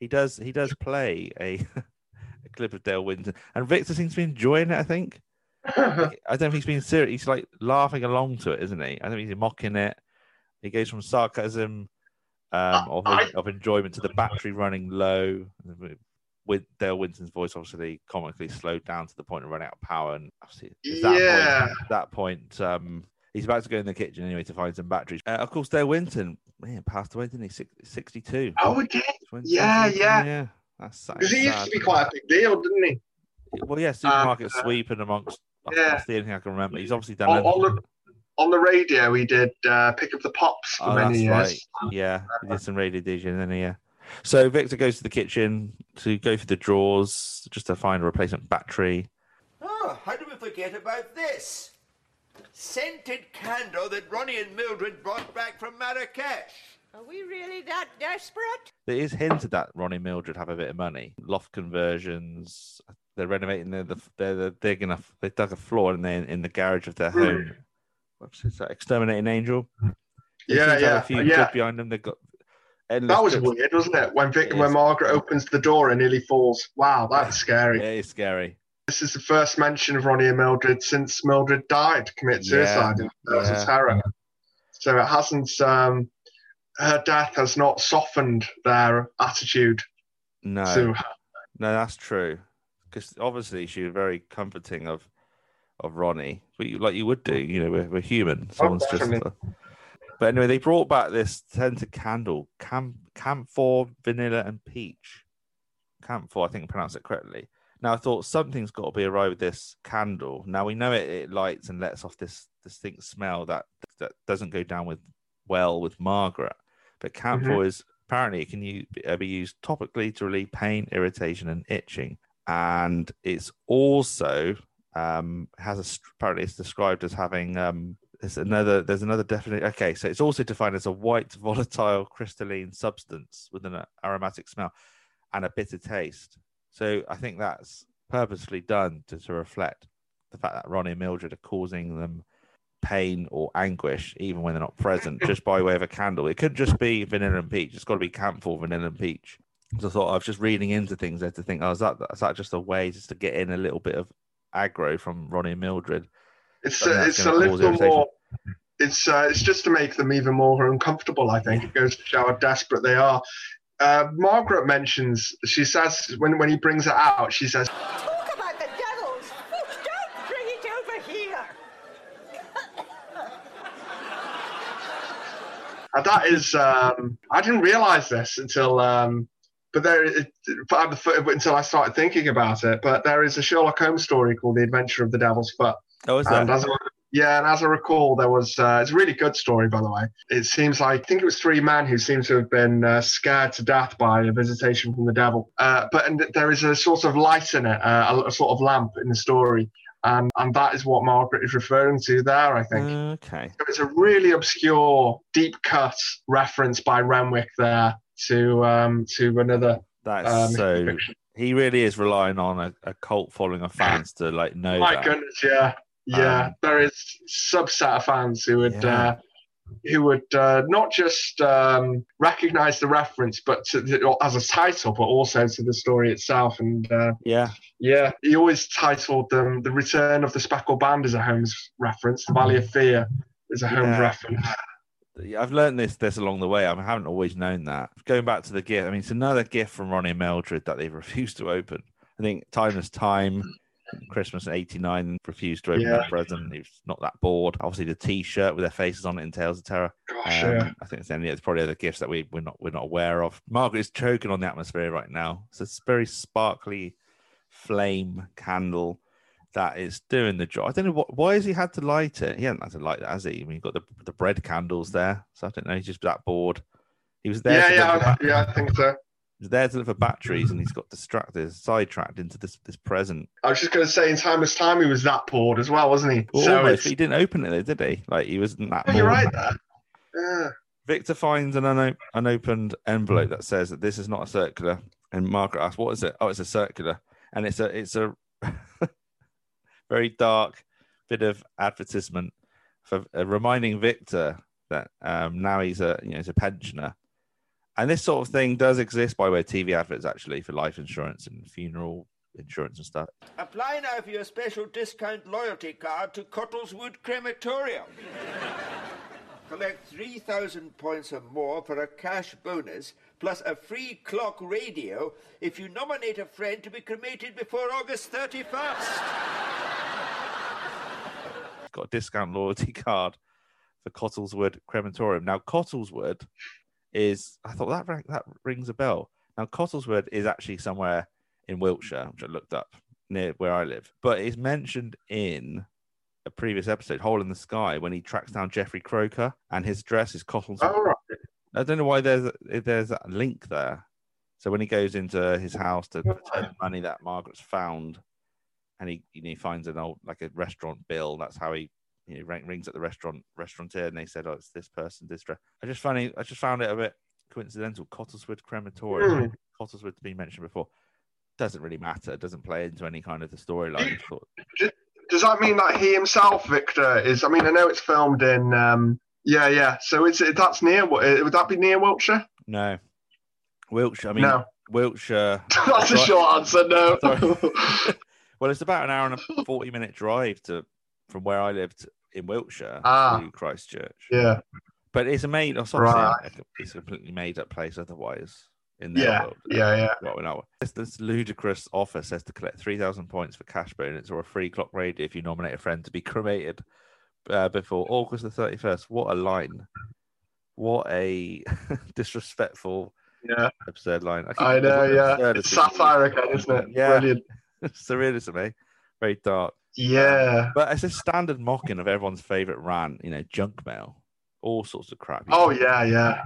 he does he does play a, a clip of dale winton. And victor seems to be enjoying it i think. I don't think he's being serious. He's like laughing along to it isn't he? I don't think he's mocking it. He goes from sarcasm um, of, I- of enjoyment to the battery running low with Dale Winton's voice obviously comically slowed down to the point of running out of power. And obviously, at that Yeah. point, at that point, um, he's about to go in the kitchen anyway to find some batteries. Uh, of course, Dale Winton, man, passed away, didn't he? Six, 62. oh, it did. 20 Yeah, yeah. yeah. That's sad. Because he used to be quite a big deal, didn't he? Well, yeah, supermarket uh, sweeping amongst. yeah. That's the only thing I can remember. He's obviously done. On, on the on the radio, he did uh, Pick of the Pops for Oh, many years. right. Yeah, he did some radio DJ, and then he, yeah. So Victor goes to the kitchen to go through the drawers just to find a replacement battery. Oh, how do we forget about this? Scented candle that Ronnie and Mildred brought back from Marrakesh. Are we really that desperate? It is hinted that Ronnie and Mildred have a bit of money. Loft conversions. They're renovating. They're, the, they're, they're digging a. They dug a floor in the in the garage of their home. What's that? Exterminating Angel. They Yeah, seem have yeah, A few yeah. behind them. They've got. Endless That was trips. weird, wasn't it? When Vic, It when is. Margaret opens the door and nearly falls. Wow, that's scary. It's scary. This is the first mention of Ronnie and Mildred since Mildred died, committed Yeah, suicide in Birds yeah. of Terror. So it hasn't. Um, her death has not softened their attitude No. to her. No, that's true. Because obviously she was very comforting of of Ronnie, but you, like you would do. You know, we're, we're human. Someone's just. But anyway, they brought back this scented candle, Camp Camphor, vanilla, and peach. Camphor, I think I pronounced it correctly. Now I thought something's got to be awry with this candle. Now we know it, it lights and lets off this distinct smell that that doesn't go down with well with Margaret. But camphor is apparently it can uh, be used topically to relieve pain, irritation, and itching. And it's also um, has a apparently it's described as having um, there's another there's another definition. Okay, so it's also defined as a white volatile crystalline substance with an aromatic smell and a bitter taste. So I think that's purposely done to, to reflect the fact that Ronnie and Mildred are causing them pain or anguish even when they're not present, just by way of a candle. It could just be vanilla and peach. It's got to be camphor, vanilla and peach. So I thought I was just reading into things there to think, oh, is that is that just a way just to get in a little bit of aggro from Ronnie and Mildred? It's But a, it's a little more. it's uh, it's just to make them even more uncomfortable. I think it goes to show how desperate they are. Uh, Margaret mentions she says when when he brings it out, she says, Talk about the devils! Don't bring it over here! and that is um, I didn't realize this until um, but there it, until I started thinking about it. But there is a Sherlock Holmes story called The Adventure of the Devil's Foot. Oh, is And that? I, yeah, and as I recall, there was uh, it's a really good story, by the way. It seems like I think it was three men who seem to have been uh, scared to death by a visitation from the devil. Uh, but and there is a sort of light in it, uh, a, a sort of lamp in the story, and and that is what Margaret is referring to there. I think Okay. it's a really obscure, deep cut reference by Renwick there to um, to another. That's Um, so. fiction. He really is relying on a, a cult following of fans to like know My that. goodness, yeah, yeah. Um, there is subset of fans who would Yeah. uh, who would uh, not just um, recognize the reference, but to, as a title, but also to the story itself. And uh, Yeah. yeah, he always titled them "The Return of the Speckled Band" as a Holmes reference. The Valley of Fear is a Holmes Yeah. reference. I've learned this this along the way. I haven't always known that. Going back to the gift, I mean, it's another gift from Ronnie and Mildred that they've refused to open. I think time is Time, Christmas '89, refused to open Yeah. that present. He was not that bored. Obviously, the T-shirt with their faces on it in Tales of Terror. Gosh, Um, yeah. I think it's any. It's probably other gifts that we we're not we're not aware of. Margaret is choking on the atmosphere right now. It's a very sparkly flame candle that is doing the job. I don't know what. Why has he had to light it? He hasn't had to light that, has he? I mean, you've got the the bread candles there. So I don't know. He's just that bored. He was there. Yeah, to look for yeah, yeah. I think so. He was there to look for batteries, and he's got distracted, sidetracked into this this present. I was just going to say, in timeless time, he was that bored as well, wasn't he? Well, so almost, he didn't open it, though, did he? Like he wasn't that. Oh, you're right there. Yeah. Victor finds an uno- unopened envelope that says that this is not a circular, and Margaret asks, "What is it?" Oh, it's a circular, and it's a it's a very dark bit of advertisement for uh, reminding Victor that um, now he's a you know he's a pensioner, and this sort of thing does exist by way of TV adverts actually for life insurance and funeral insurance and stuff. Apply now for your special discount loyalty card to Cottleswood Crematorium. Collect 3,000 points or more for a cash bonus, plus a free clock radio if you nominate a friend to be cremated before August 31st. Got a discount loyalty card for Cottleswood Crematorium. Now, Cottleswood is, I thought that rang, that rings a bell. Now, Cottleswood is actually somewhere in Wiltshire, which I looked up near where I live, but it's mentioned in a previous episode, Hole in the Sky, when he tracks down Jeffrey Croker and his dress is Cottleswood. Oh, All right. I don't know why there's a, there's a link there. So when he goes into his house to return the money that Margaret's found, and he he finds an old like a restaurant bill. That's how he you know ring, rings at the restaurant restaurateur, and they said, "Oh, it's this person, this." dra-" I just found it, I just found it a bit coincidental. Cottleswood Crematorium, Cottleswood to be mentioned before, doesn't really matter. It doesn't play into any kind of the storyline. Does that mean that he himself, Victor, is? I mean, I know it's filmed in. Um, yeah, yeah. So it's that's near. Would that be near Wiltshire? No, Wiltshire. I mean, no. Wiltshire. That's a short answer. No. Well, it's about an hour and a forty-minute drive to from where I lived in Wiltshire Ah. to Christchurch. yeah. But it's a made. It's a- it's a completely made-up place. Otherwise, in their Yeah. world, Yeah. Yeah. Well, no. This, this ludicrous offer says to collect three thousand points for cash bonus or a free clock radio if you nominate a friend to be cremated uh, before August the thirty-first. What a line! What a disrespectful, Yeah. absurd line. keep- I know. Yeah. It's the- again, isn't it? Yeah. Brilliant. surrealism, eh? Very dark. Yeah. But it's a standard mocking of everyone's favorite rant, you know, junk mail, all sorts of crap. Oh yeah, yeah.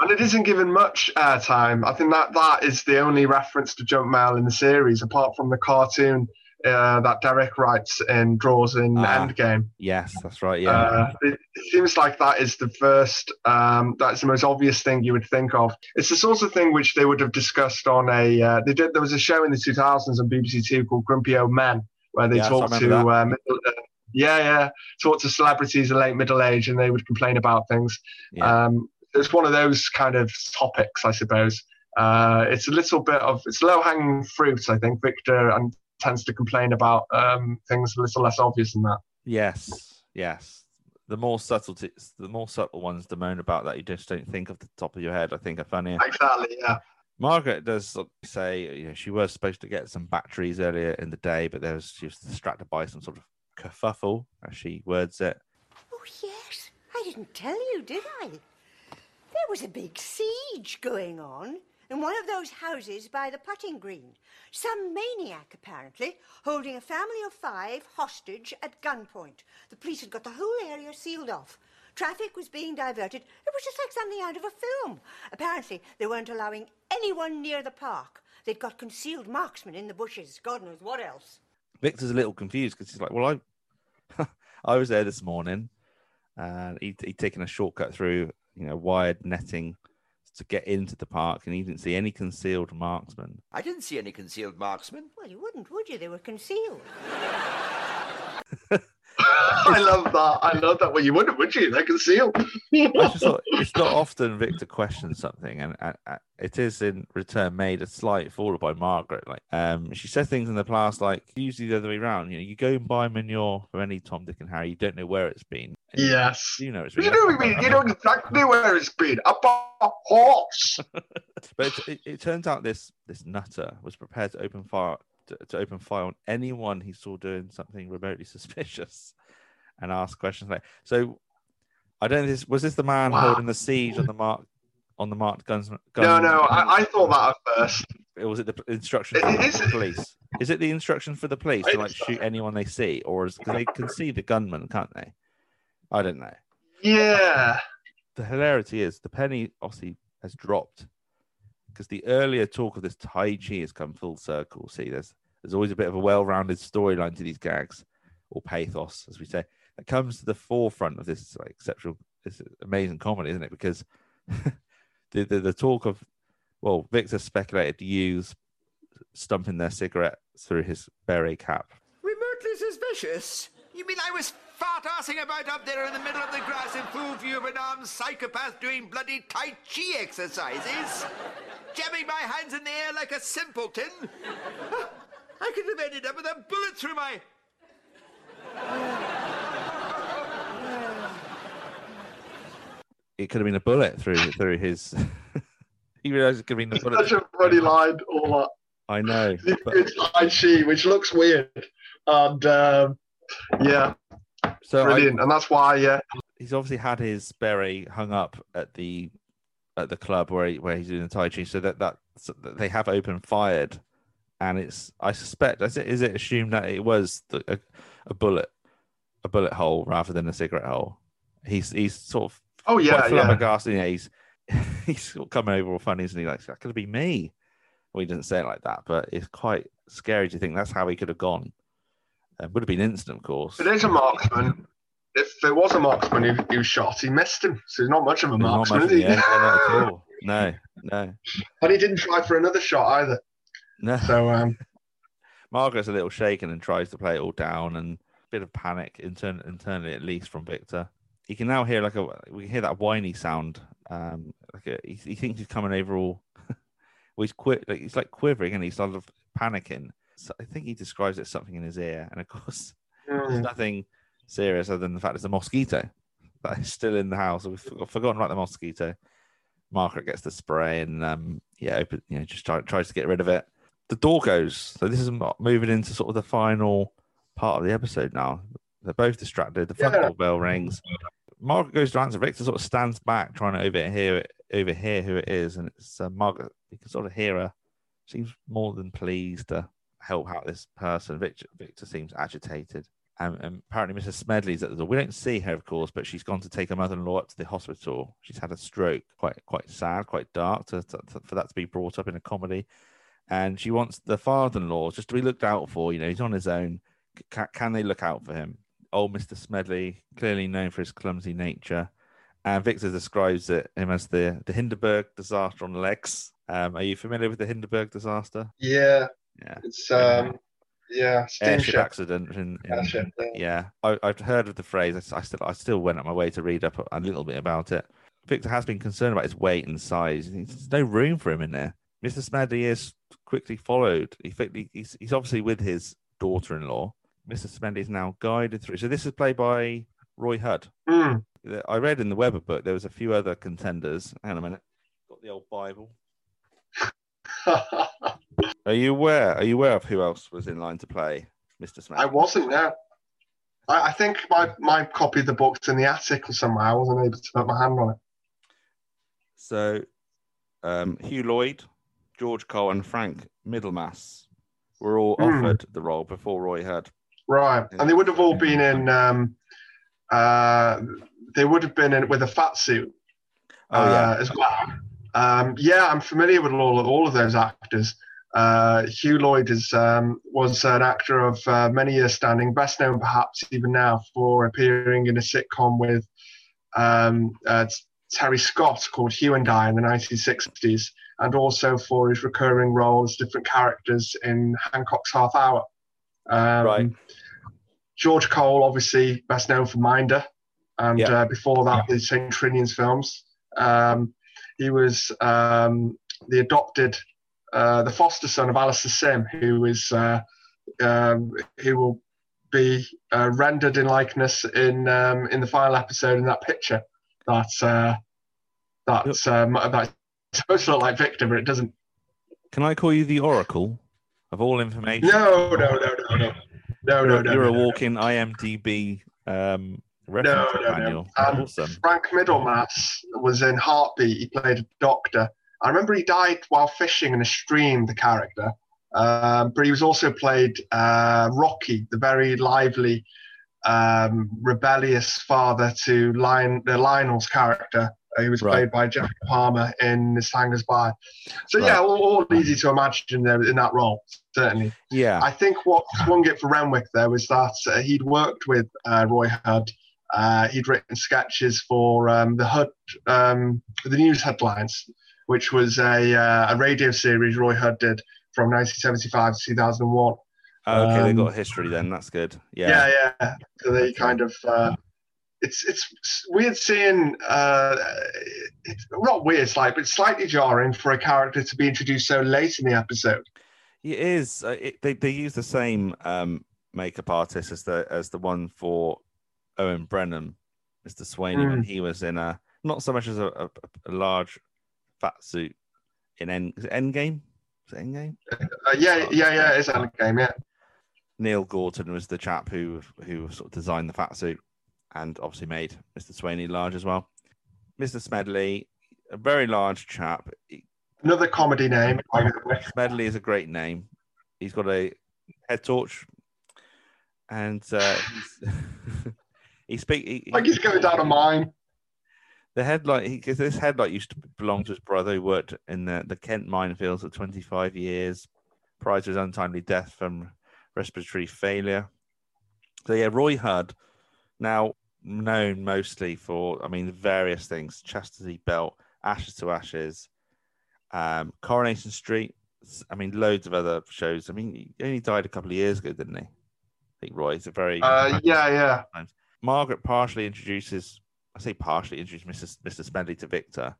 And it isn't given much airtime. I think that that is the only reference to junk mail in the series, apart from the cartoon uh, that Derek writes and draws in Ah. Endgame. Yes, that's right. Yeah. Uh, it, it seems like that is the first, um, that's the most obvious thing you would think of. It's the sort of thing which they would have discussed on a. Uh, they did. There was a show in the 2000s on BBC Two called Grumpy Old Men, where they talked to. Uh, middle, uh, yeah, yeah, talked to celebrities in late middle age, and they would complain about things. Yeah. Um, it's one of those kind of topics, I suppose. Uh, it's a little bit of it's low hanging fruit, I think. Victor and tends to complain about um, things a little less obvious than that. Yes, yes. the more subtleties, the more subtle ones to moan about that you just don't think of the top of your head. I think are funnier. Exactly. Yeah. Margaret does say, you know, she was supposed to get some batteries earlier in the day, but there was she was distracted by some sort of kerfuffle, as she words it. Oh, yes. I didn't tell you, did I? There was a big siege going on in one of those houses by the putting green. Some maniac, apparently, holding a family of five hostage at gunpoint. The police had got the whole area sealed off. Traffic was being diverted. It was just like something out of a film. Apparently, they weren't allowing anyone near the park. They'd got concealed marksmen in the bushes. God knows what else. Victor's a little confused because he's like, "Well, I, I was there this morning, and he'd, he'd taken a shortcut through, you know, wired netting to get into the park, and he didn't see any concealed marksmen. I didn't see any concealed marksmen. Well, you wouldn't, would you? They were concealed. I love that. I love that. Well, you wouldn't, would you? They're concealed. I just thought it's not often Victor questions something, and, and, and it is in return made a slight forward by Margaret. Like, um, she said things in the past like usually the other way around. You know, you go and buy manure for any Tom, Dick, and Harry. You don't know where it's been. Yes. You know it's You been. know, what I mean, you know exactly where it's been. Up a horse. But it, it, it turns out this this nutter was prepared to open fire to, to open fire on anyone he saw doing something remotely suspicious, and ask questions like. So, I don't. know This was this the man Wow. holding the siege on the mark on the marked guns. No, no, I, I thought that at first. Or was it the instruction It- for it the is- police? Is it the instruction for the police to like shoot anyone they see, or is because they can see the gunman, can't they? I don't know. Yeah. the hilarity is the penny obviously has dropped because the earlier talk of this Tai Chi has come full circle. See, there's there's always a bit of a well-rounded storyline to these gags, or pathos, as we say, that comes to the forefront of this like exceptional, this amazing comedy, isn't it? Because the, the the talk of well, Victor speculated use stumping their cigarette through his beret cap. Remotely suspicious? You mean I was fart arsing about up there in the middle of the grass in full view of an armed psychopath doing bloody Tai Chi exercises? Jamming my hands in the air like a simpleton? I could have ended up with a bullet through my. It could have been a bullet through through his. he realized it could have been a bullet. Such a funny line, all that. I know, but- It's Tai Chi, which looks weird. And um, yeah, So I, brilliant. and that's why, yeah. he's obviously had his beret hung up at the at the club where he, where he's doing the tai chi, so that that so that they have open fired, and it's I suspect is it, is it assumed that it was the, a, a bullet a bullet hole rather than a cigarette hole. He's he's sort of Oh, yeah, yeah. flabbergasted. Yeah, he's he's sort of coming over all funny, isn't he? Like that could have been me. Well, he didn't say it like that, but it's quite scary to think that's how he could have gone. It would have been instant, of course. It is a marksman, if there was a marksman who, who shot, he missed him. So he's not much of a marksman, much is he? yeah, no, not at all. No, no, and he didn't try for another shot either. no. So, um, Margaret's a little shaken and tries to play it all down, and a bit of panic intern- internally, at least from Victor. He can now hear like a we can hear that whiny sound. Um, like a, he, he thinks he's coming over all. well, he's qui- like he's like quivering and he's sort of panicking. So I think he describes it as something in his ear, and of course, there's mm, nothing serious other than the fact it's a mosquito that is still in the house. We've forgotten about the mosquito. Margaret gets the spray and um, yeah, open, you know, just try, tries to get rid of it. The door goes. So this is moving into sort of the final part of the episode now. They're both distracted. The front Yeah. doorbell rings. Margaret goes to answer. Victor sort of stands back, trying to overhear it, overhear who it is, and it's uh, Margaret. You can sort of hear her. Seems more than pleased to help out this person. Victor, Victor seems agitated. Um, and apparently, Mrs. Smedley's at the door. We don't see her, of course, but she's gone to take her mother-in-law up to the hospital. She's had a stroke. Quite, quite sad, quite dark to, to, to- for that to be brought up in a comedy. And she wants the father-in-law just to be looked out for. You know, he's on his own. Can, can they look out for him? Old Mister Smedley, clearly known for his clumsy nature, and Victor describes it, him as the the Hindenburg disaster on legs. Um, are you familiar with the Hindenburg disaster? yeah, Yeah, it's, um, yeah, airship accident. In, in, Airship, yeah. yeah, I, I've heard of the phrase. I still, I still went up my way to read up a little bit about it. Victor has been concerned about his weight and size. There's no room for him in there. Mr. Smedley is quickly followed. He, he's, he's obviously with his daughter-in-law. Mr. Smedley is now guided through. So this is played by Roy Hudd. Hmm. I read in the Webber book there was a few other contenders. Hang on a minute. Got the old Bible. Are you aware? Are you aware of who else was in line to play Mr. Smith? I wasn't. No. I, I think my my copy of the book's in the attic or somewhere. I wasn't able to put my hand on it. So, um, Hugh Lloyd, George Cole, and Frank Middlemass were all Hmm. offered the role before Roy Hudd. Right, and they would have all been in. Um, uh, they would have been in with a fat suit Oh yeah, uh, as well. Um, yeah, I'm familiar with all all of those actors. Uh, Hugh Lloyd is um, was an actor of uh, many years standing, best known perhaps even now for appearing in a sitcom with um, uh, Terry Scott called Hugh and I in the 1960s, and also for his recurring roles, different characters in Hancock's Half Hour. Um, Right. George Cole, obviously best known for Minder, and Yeah. uh, before that, the St. Trinian's films. Um, he was um, the adopted, uh, the foster son of Alistair Sim, who is uh, um, who will be uh, rendered in likeness in um, in the final episode in that picture. That's uh, that's um, that's supposed to look like Victor, but it doesn't. can I call you the Oracle of all information? No, no, no, no, no, no, no, you're, no. you're no, a no. walking IMDb um, reference no, no. manual. Um, awesome. Frank Middlemass was in Heartbeat. He played a doctor. I remember he died while fishing in a stream, the character. Um, but he was also played uh, Rocky, the very lively, um, rebellious father to Lion, the Lionel's character. Uh, he was Right. played by Jeff Palmer in Miss Hangers By. So Right. yeah, all, all easy to imagine there in that role, certainly. Yeah, I think what swung it for Renwick there was that uh, he'd worked with uh, Roy Hudd. Uh, he'd written sketches for um, the Hud, um, the News Huddlines, which was a, uh, a radio series Roy Hudd did from 1975 to 2001. Oh, okay, they um, got a history then. That's good. Yeah, Yeah, yeah. So they kind of. Uh, it's it's weird seeing. Uh, it's not weird, it's like, but slightly jarring for a character to be introduced so late in the episode. it is. Uh, it, they they use the same um, makeup artist as the as the one for Owen Brennan, Mr. Swainey, when he was in a not so much as a, a, a large fat suit in End is it Endgame. Is it Endgame? Uh, yeah, yeah, yeah. It's a game. Yeah. Neill Gorton was the chap who who sort of designed the fat suit and obviously made Mr. Swainey large as well. Mr. Smedley, a very large chap. Another comedy name. Smedley is a great name. He's got a head torch, and uh, he's, he speak. He, Like he's going down a mine. The headlight. He, 'cause this headlight used to belong to his brother, who worked in the, the Kent minefields for 25 years prior to his untimely death from respiratory failure. So yeah, Roy Hudd, now known mostly for, I mean, various things: Chastity Belt, Ashes to Ashes, um, Coronation Street. I mean, loads of other shows. I mean, he only died a couple of years ago, didn't he? I think Roy is a very Uh, yeah, yeah. Margaret partially introduces, I say partially introduces Mr. Mr. Smedley to Victor.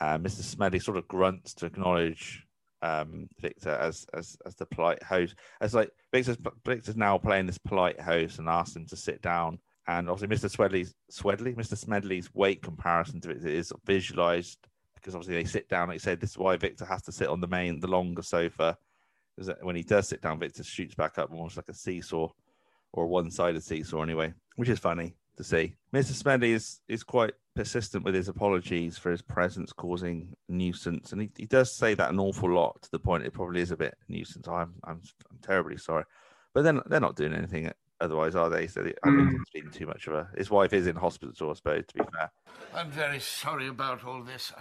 Uh, Mr. Smedley sort of grunts to acknowledge um, Victor as as as the polite host. As like Victor's Victor's now playing this polite host and asks him to sit down. And obviously, Mr. Swedley's Swedley, Mr. Smedley's weight comparison to Victor is visualized because obviously they sit down. Like you said, this is why Victor has to sit on the main, the longer sofa. When he does sit down, Victor shoots back up almost like a seesaw or one-sided seesaw anyway, which is funny to see. Mr. Smedley is is quite persistent with his apologies for his presence causing nuisance, and he, he does say that an awful lot to the point it probably is a bit nuisance. I'm I'm, I'm terribly sorry, but then they're not doing anything otherwise, are they? So they, I don't think mm. it's been too much of a. His wife is in hospital, I suppose. To be fair, I'm very sorry about all this.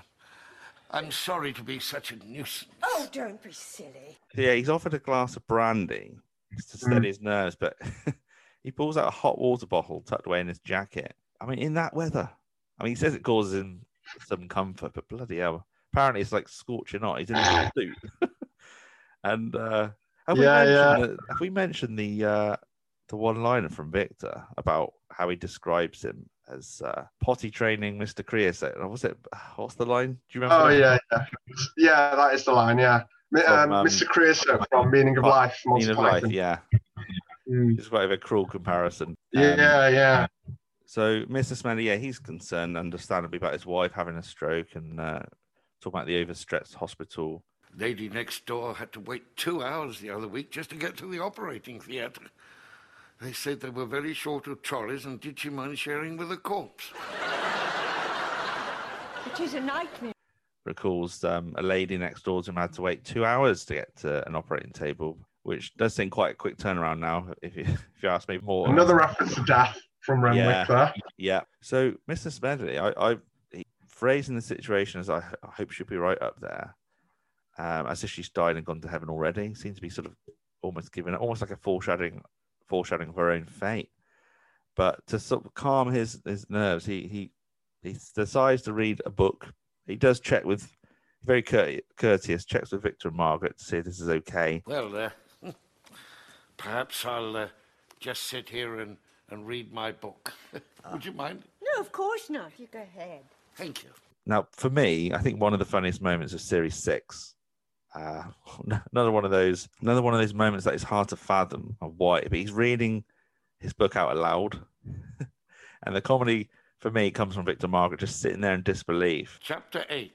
I'm sorry to be such a nuisance. Oh, don't be silly. yeah, he's offered a glass of brandy to steady mm. his nerves, but he pulls out a hot water bottle tucked away in his jacket. I mean, in that weather, I mean, he says it causes him some comfort, but bloody hell, apparently it's like scorching hot. He's in a suit, and uh, have we Yeah, mentioned yeah. the, have we mentioned the uh, the one liner from Victor about how he describes him as uh, potty training Mr. Creosote? Or was it? What's the line? Do you remember? Oh yeah, yeah, yeah. That is the line. Yeah, From, um, um, Mr. Creosote from Meaning of Life. Meaning of life, yeah. Mm. It's quite a cruel comparison. Um, Yeah, yeah. So Mr. Smelly, yeah, he's concerned, understandably, about his wife having a stroke and uh, talking about the overstretched hospital. Lady next door had to wait two hours the other week just to get to the operating theatre. They said they were very short of trolleys and did she mind sharing with a corpse? It is a nightmare. Recalls um, a lady next door to him had to wait two hours to get to an operating table, which does seem quite a quick turnaround now, if you, if you ask me more. Another reference to death from Renwick Yeah. there. Yeah. So, Mr. Smedley, I, I he, phrasing the situation as I hope she'll be right up there, um, as if she's died and gone to heaven already. Seems to be sort of almost giving almost like a foreshadowing, foreshadowing of her own fate. But to sort of calm his his nerves, he he he decides to read a book. He does check with very courte- courteous, checks with Victor and Margaret to see if this is okay. Well, uh, perhaps I'll uh, just sit here and, and read my book. Would you mind? No, of course not. You go ahead. Thank you. Now, for me, I think one of the funniest moments of Series Six. Uh, another one of those, another one of those moments that is hard to fathom of why. But he's reading his book out aloud, and the comedy for me comes from Victor Margaret just sitting there in disbelief. Chapter 8.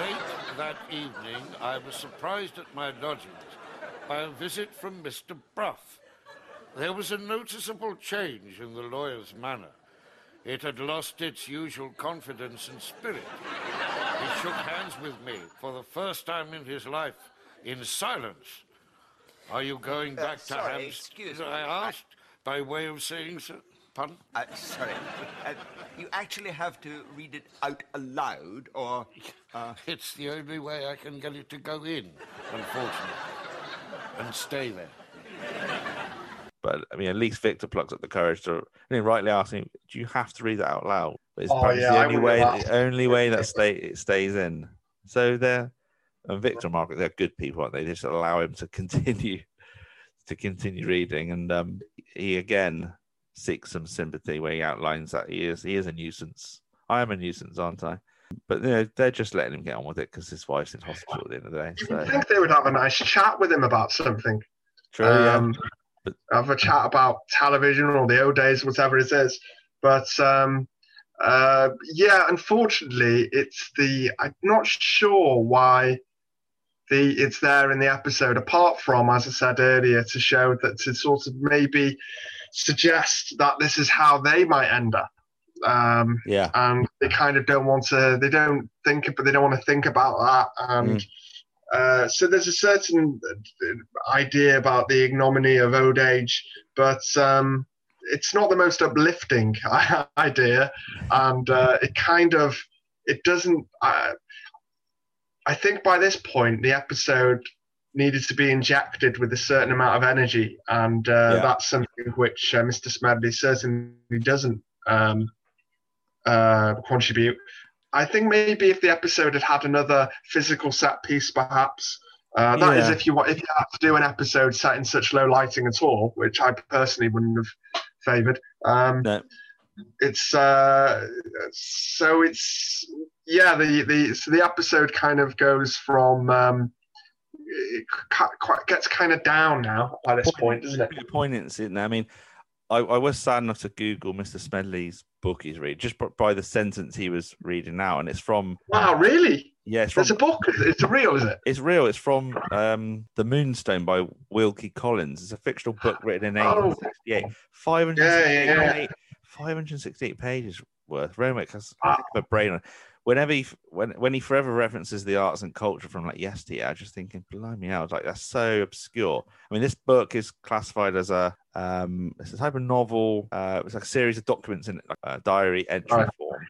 Late that evening, I was surprised at my lodgings by a visit from Mr. Bruff. There was a noticeable change in the lawyer's manner. It had lost its usual confidence and spirit. He shook hands with me for the first time in his life in silence. Are you going back to sorry, Hams? excuse me. I asked, by way of saying so. Pardon? Uh, sorry. Uh, you actually have to read it out aloud, or. Uh, It's the only way I can get it to go in, unfortunately, and stay there. But I mean, at least Victor plucks up the courage to, I mean, rightly asking, "Do you have to read that out loud?" But it's Oh, apparently yeah, the only way, the only way that stay it stays in. So they're and Victor and Margaret, they're good people, aren't they? They just allow him to continue to continue reading, and um, he again seeks some sympathy where he outlines that he is he is a nuisance. I am a nuisance, aren't I? But you know, they're just letting him get on with it because his wife's in hospital at the end of the day. You So would think they would have a nice chat with him about something. true, yeah. um, But- have a chat about television or the old days, whatever it is. But um, uh, yeah, unfortunately, it's the I'm not sure why the it's there in the episode. Apart from, as I said earlier, to show that to sort of maybe suggest that this is how they might end up. Um, Yeah. and they kind of don't want to they don't think but they don't want to think about that and uh, so there's a certain idea about the ignominy of old age but um, it's not the most uplifting idea and uh, it kind of it doesn't uh, i think by this point the episode needed to be injected with a certain amount of energy and uh, Yeah. that's something which uh, mr smedley certainly doesn't um, uh, contribute. I think maybe if the episode had had another physical set piece, perhaps. Uh, that is Yeah. if you want if you had to do an episode set in such low lighting at all, which I personally wouldn't have favoured. Um, No. It's uh, so it's yeah the the so the episode kind of goes from um, it quite gets kind of down now by this point, doesn't it? bit of poignancy in there. I mean, I, I was sad enough to Google Mr. Smedley's book he's reading just by the sentence he was reading now, and it's from Wow, really? yeah, it's from There's a book. It's a real, is it? it's real. It's from um, The Moonstone by Wilkie Collins. It's a fictional book written in Oh. 1868. 568, Yeah, yeah, 568 pages worth. Renwick has. I think a brain on. Whenever he when when he forever references the arts and culture from like yesteryear, I just thinking, blimey, I was like, that's so obscure. I mean, this book is classified as a um, it's a type of novel. Uh, it's like a series of documents in like a diary entry Right. form.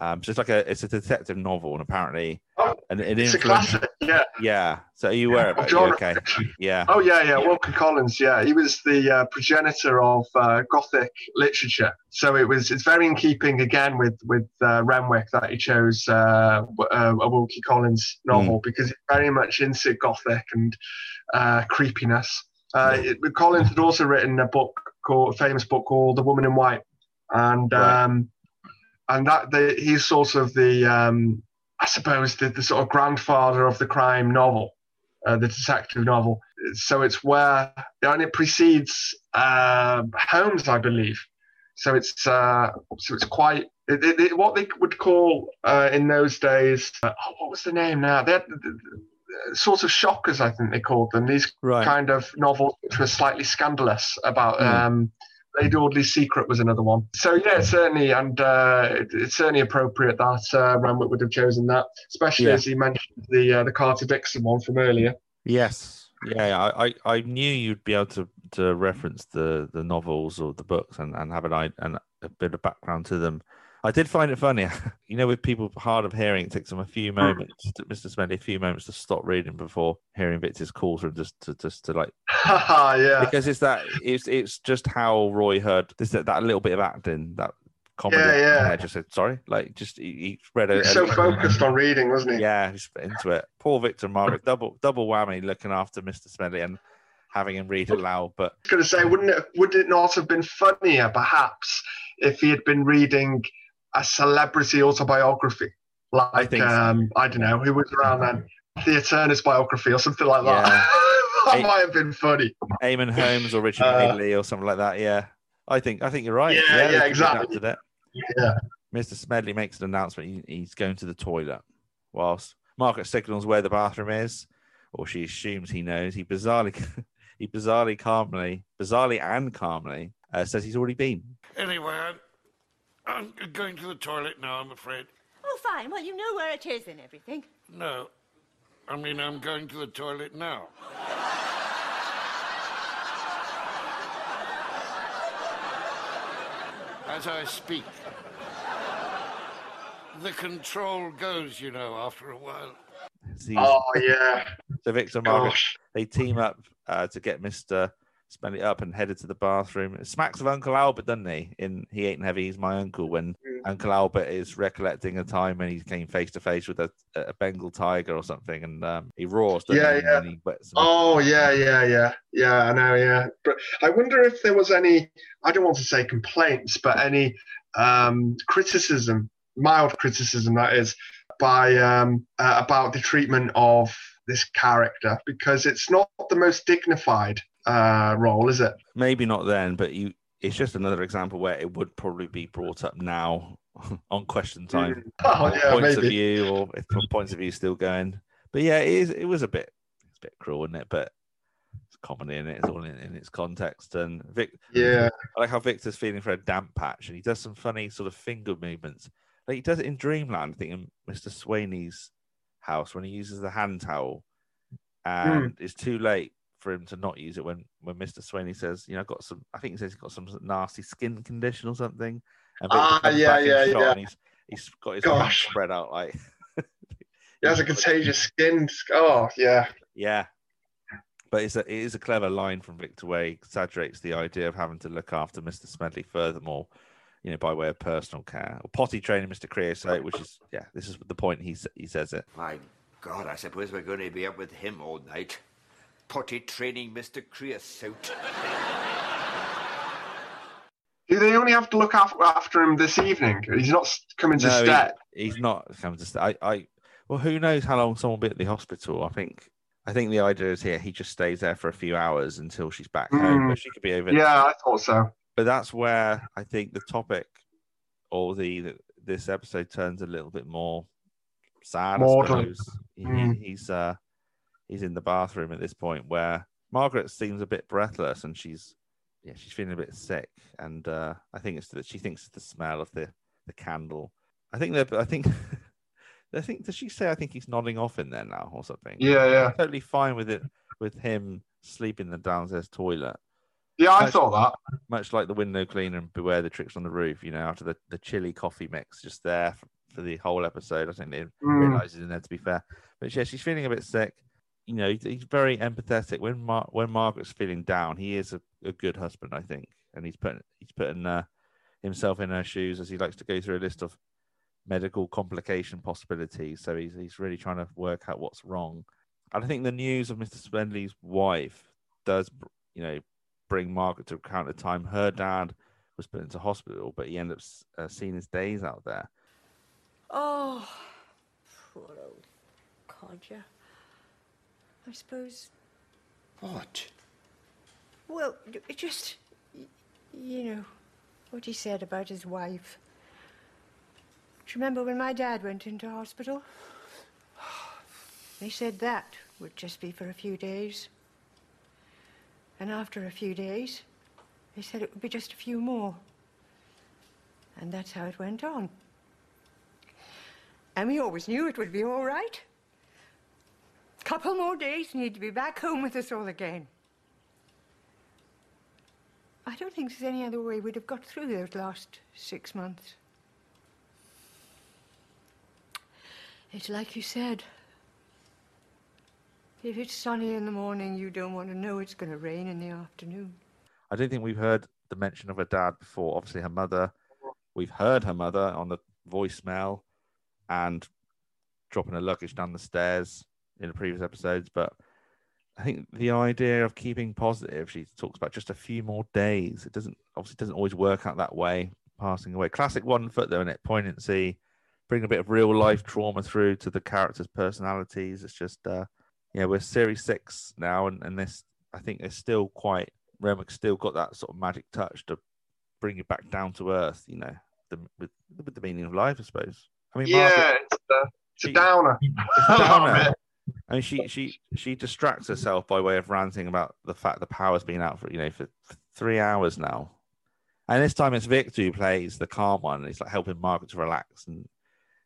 Um, so it's like a it's a detective novel, and apparently, Oh, and it It's a classic. Yeah. yeah. So are you aware about it? Okay. Yeah. Oh yeah, yeah. Wilkie Collins. Yeah, he was the uh, progenitor of uh, Gothic literature. So it was. It's very in keeping again with with uh, Renwick that he chose uh, uh, a Wilkie Collins novel because it's very much into Gothic and uh, creepiness. Uh, it, Collins had also written a book called a famous book called The Woman in White, and Right. um, and that the, he's sort of the um, I suppose the, the sort of grandfather of the crime novel uh, the detective novel. So it's where, and it precedes um Holmes, I believe. So it's uh, so it's quite it, it, it- what they would call uh, in those days. Uh, oh, what was the name now? They had sort of shockers, I think they called them. These Right. kind of novels which were slightly scandalous about. Hmm. Um, Lady Audley's Secret was another one. So yeah, certainly, and uh, it, it's certainly appropriate that uh, Renwick would have chosen that, especially Yeah. as he mentioned the uh, the Carter Dickson one from earlier. Yes. Yeah, I, I, knew you'd be able to, to reference the, the novels or the books and, and have an and a bit of background to them. I did find it funny, you know, with people hard of hearing, it takes them a few moments, Mr. Smedley, a few moments to stop reading before hearing Victor's calls from just to just to like yeah. because it's that it's it's just how Roy Hudd this that, that little bit of acting that comedy. Yeah, yeah. I just said sorry, like just he, he read a, He was a so focused on reading, wasn't he? yeah, he's into it. Poor Victor Margaret, double double whammy, looking after Mr. Smedley and having him read aloud. But was going to say, wouldn't it would it not have been funnier, perhaps, if he had been reading a celebrity autobiography, like so. um, I don't know who was around then, Thea Turner's biography or something like that. that Hey- might have been funny. Eamonn Holmes or Richard Uh, Madeley or something like that. Yeah, I think I think you're right. Yeah, they yeah, exactly. it. Yeah. Mr. Smedley makes an announcement. He, he's going to the toilet, whilst Margaret signals where the bathroom is, or she assumes he knows. He bizarrely, he bizarrely calmly, bizarrely and calmly uh, says he's already been. Anyway, I'm, I'm going to the toilet now, I'm afraid. Oh, fine. Well, you know where it is and everything. No. I mean, I'm going to the toilet now. As I speak. The control goes, you know, after a while. See, Oh yeah. so Victor and Margaret Gosh. they team up uh, to get Mister Smedley up and headed to the bathroom. It smacks of Uncle Albert, doesn't he? In He Ain't Heavy, He's My Uncle. When Uncle Albert is recollecting a time when he came face to face with a, a Bengal tiger or something, and um, he roars. Yeah, he? yeah. He. Oh yeah, yeah, yeah, yeah. I know, yeah. But I wonder if there was any. I don't want to say complaints, but any um, criticism, mild criticism, that is, by um, uh, about the treatment of this character because it's not the most dignified uh, role, is it? Maybe not then, but you. It's just another example where it would probably be brought up now on question hmm. time. Oh yeah, points of view, or if points of view still going. But yeah, it is. It was a bit, it's a bit cruel, isn't it? But it's comedy in it. It's all in, in its context. And Vic, Yeah, I like how Victor's feeling for a damp patch, and he does some funny sort of finger movements. Like he does it in Dreamland, I think, in Mr. Swainey's house when he uses the hand towel, hmm. and it's too late for him to not use it when when Mr. Swainey says, you know, I've got some. I think he says he's got some nasty skin condition or something. And Ah, comes yeah, yeah, yeah. And he's he's got his hands Gosh. spread out like. he has a contagious skin. Oh yeah, Yeah. But it's a, it is a clever line from Victor Way. he exaggerates the idea of having to look after Mr. Smedley furthermore, you know, by way of personal care. Or potty training Mr. Creosote, which is, yeah, this is the point he, he says it. My God, I suppose we're going to be up with him all night. Potty training Mr. Creosote. do they only have to look after, after him this evening? He's not coming to No, he- he's not coming to stay. I, I, well, who knows how long someone will be at the hospital? I think, I think the idea is here he just stays there for a few hours until she's back home, Mm. but she could be over. Yeah, I thought so. but that's where I think the topic or the, the this episode turns a little bit more sad. I Maudlin. suppose He- Mm. he's uh he's in the bathroom at this point where Margaret seems a bit breathless and she's yeah she's feeling a bit sick and uh I think it's that she thinks it's the smell of the the candle. I think that I think. I think does she say I think he's nodding off in there now or something? Yeah, yeah, Totally fine with it with him sleeping in the downstairs toilet yeah. I saw that. much like the window cleaner and beware the tricks on the roof you know after the, the chili coffee mix just there for, for the whole episode i think they Mm. realized it in there to be fair but yeah she's feeling a bit sick you know he's, very empathetic. When Mar- when margaret's feeling down he is a, a good husband i think. And he's putting he's putting uh, himself in her shoes as he likes to go through a list of medical complication possibilities. So he's, he's really trying to work out what's wrong. And i think the news of mr spendley's wife does you know bring Margaret to account the time. Her dad was put into hospital, but he ended up uh, seeing his days out there. Oh, poor old codger. I suppose, What? well, it just, you know, what he said about his wife. Do you remember when my dad went into hospital? They said that would just be for a few days. And after a few days, they said it would be just a few more. And that's how it went on. And we always knew it would be all right. Couple more days and he'd be back home with us all again. I don't think there's any other way we'd have got through those last six months. It's like you said. If it's sunny in the morning, you don't want to know it's going to rain in the afternoon. I don't think we've heard the mention of her dad before. Obviously, her mother. We've heard her mother on the voicemail and dropping her luggage down the stairs in the previous episodes. But I think the idea of keeping positive, she talks about just a few more days. It doesn't obviously doesn't always work out that way. Passing away, classic one foot though, in it poignancy, bring a bit of real life trauma through to the characters' personalities. It's just, uh, yeah, we're series six now, and, and this I think is still quite Renwick's still got that sort of magic touch to bring you back down to earth. You know, the, with, with the meaning of life, I suppose. I mean, yeah, Margaret, it's a, it's a downer. it's love downer. I mean, she she she distracts herself by way of ranting about the fact the power's been out for you know for, three hours now, and this time it's Victor who plays the calm one. And he's like helping Margaret to relax, and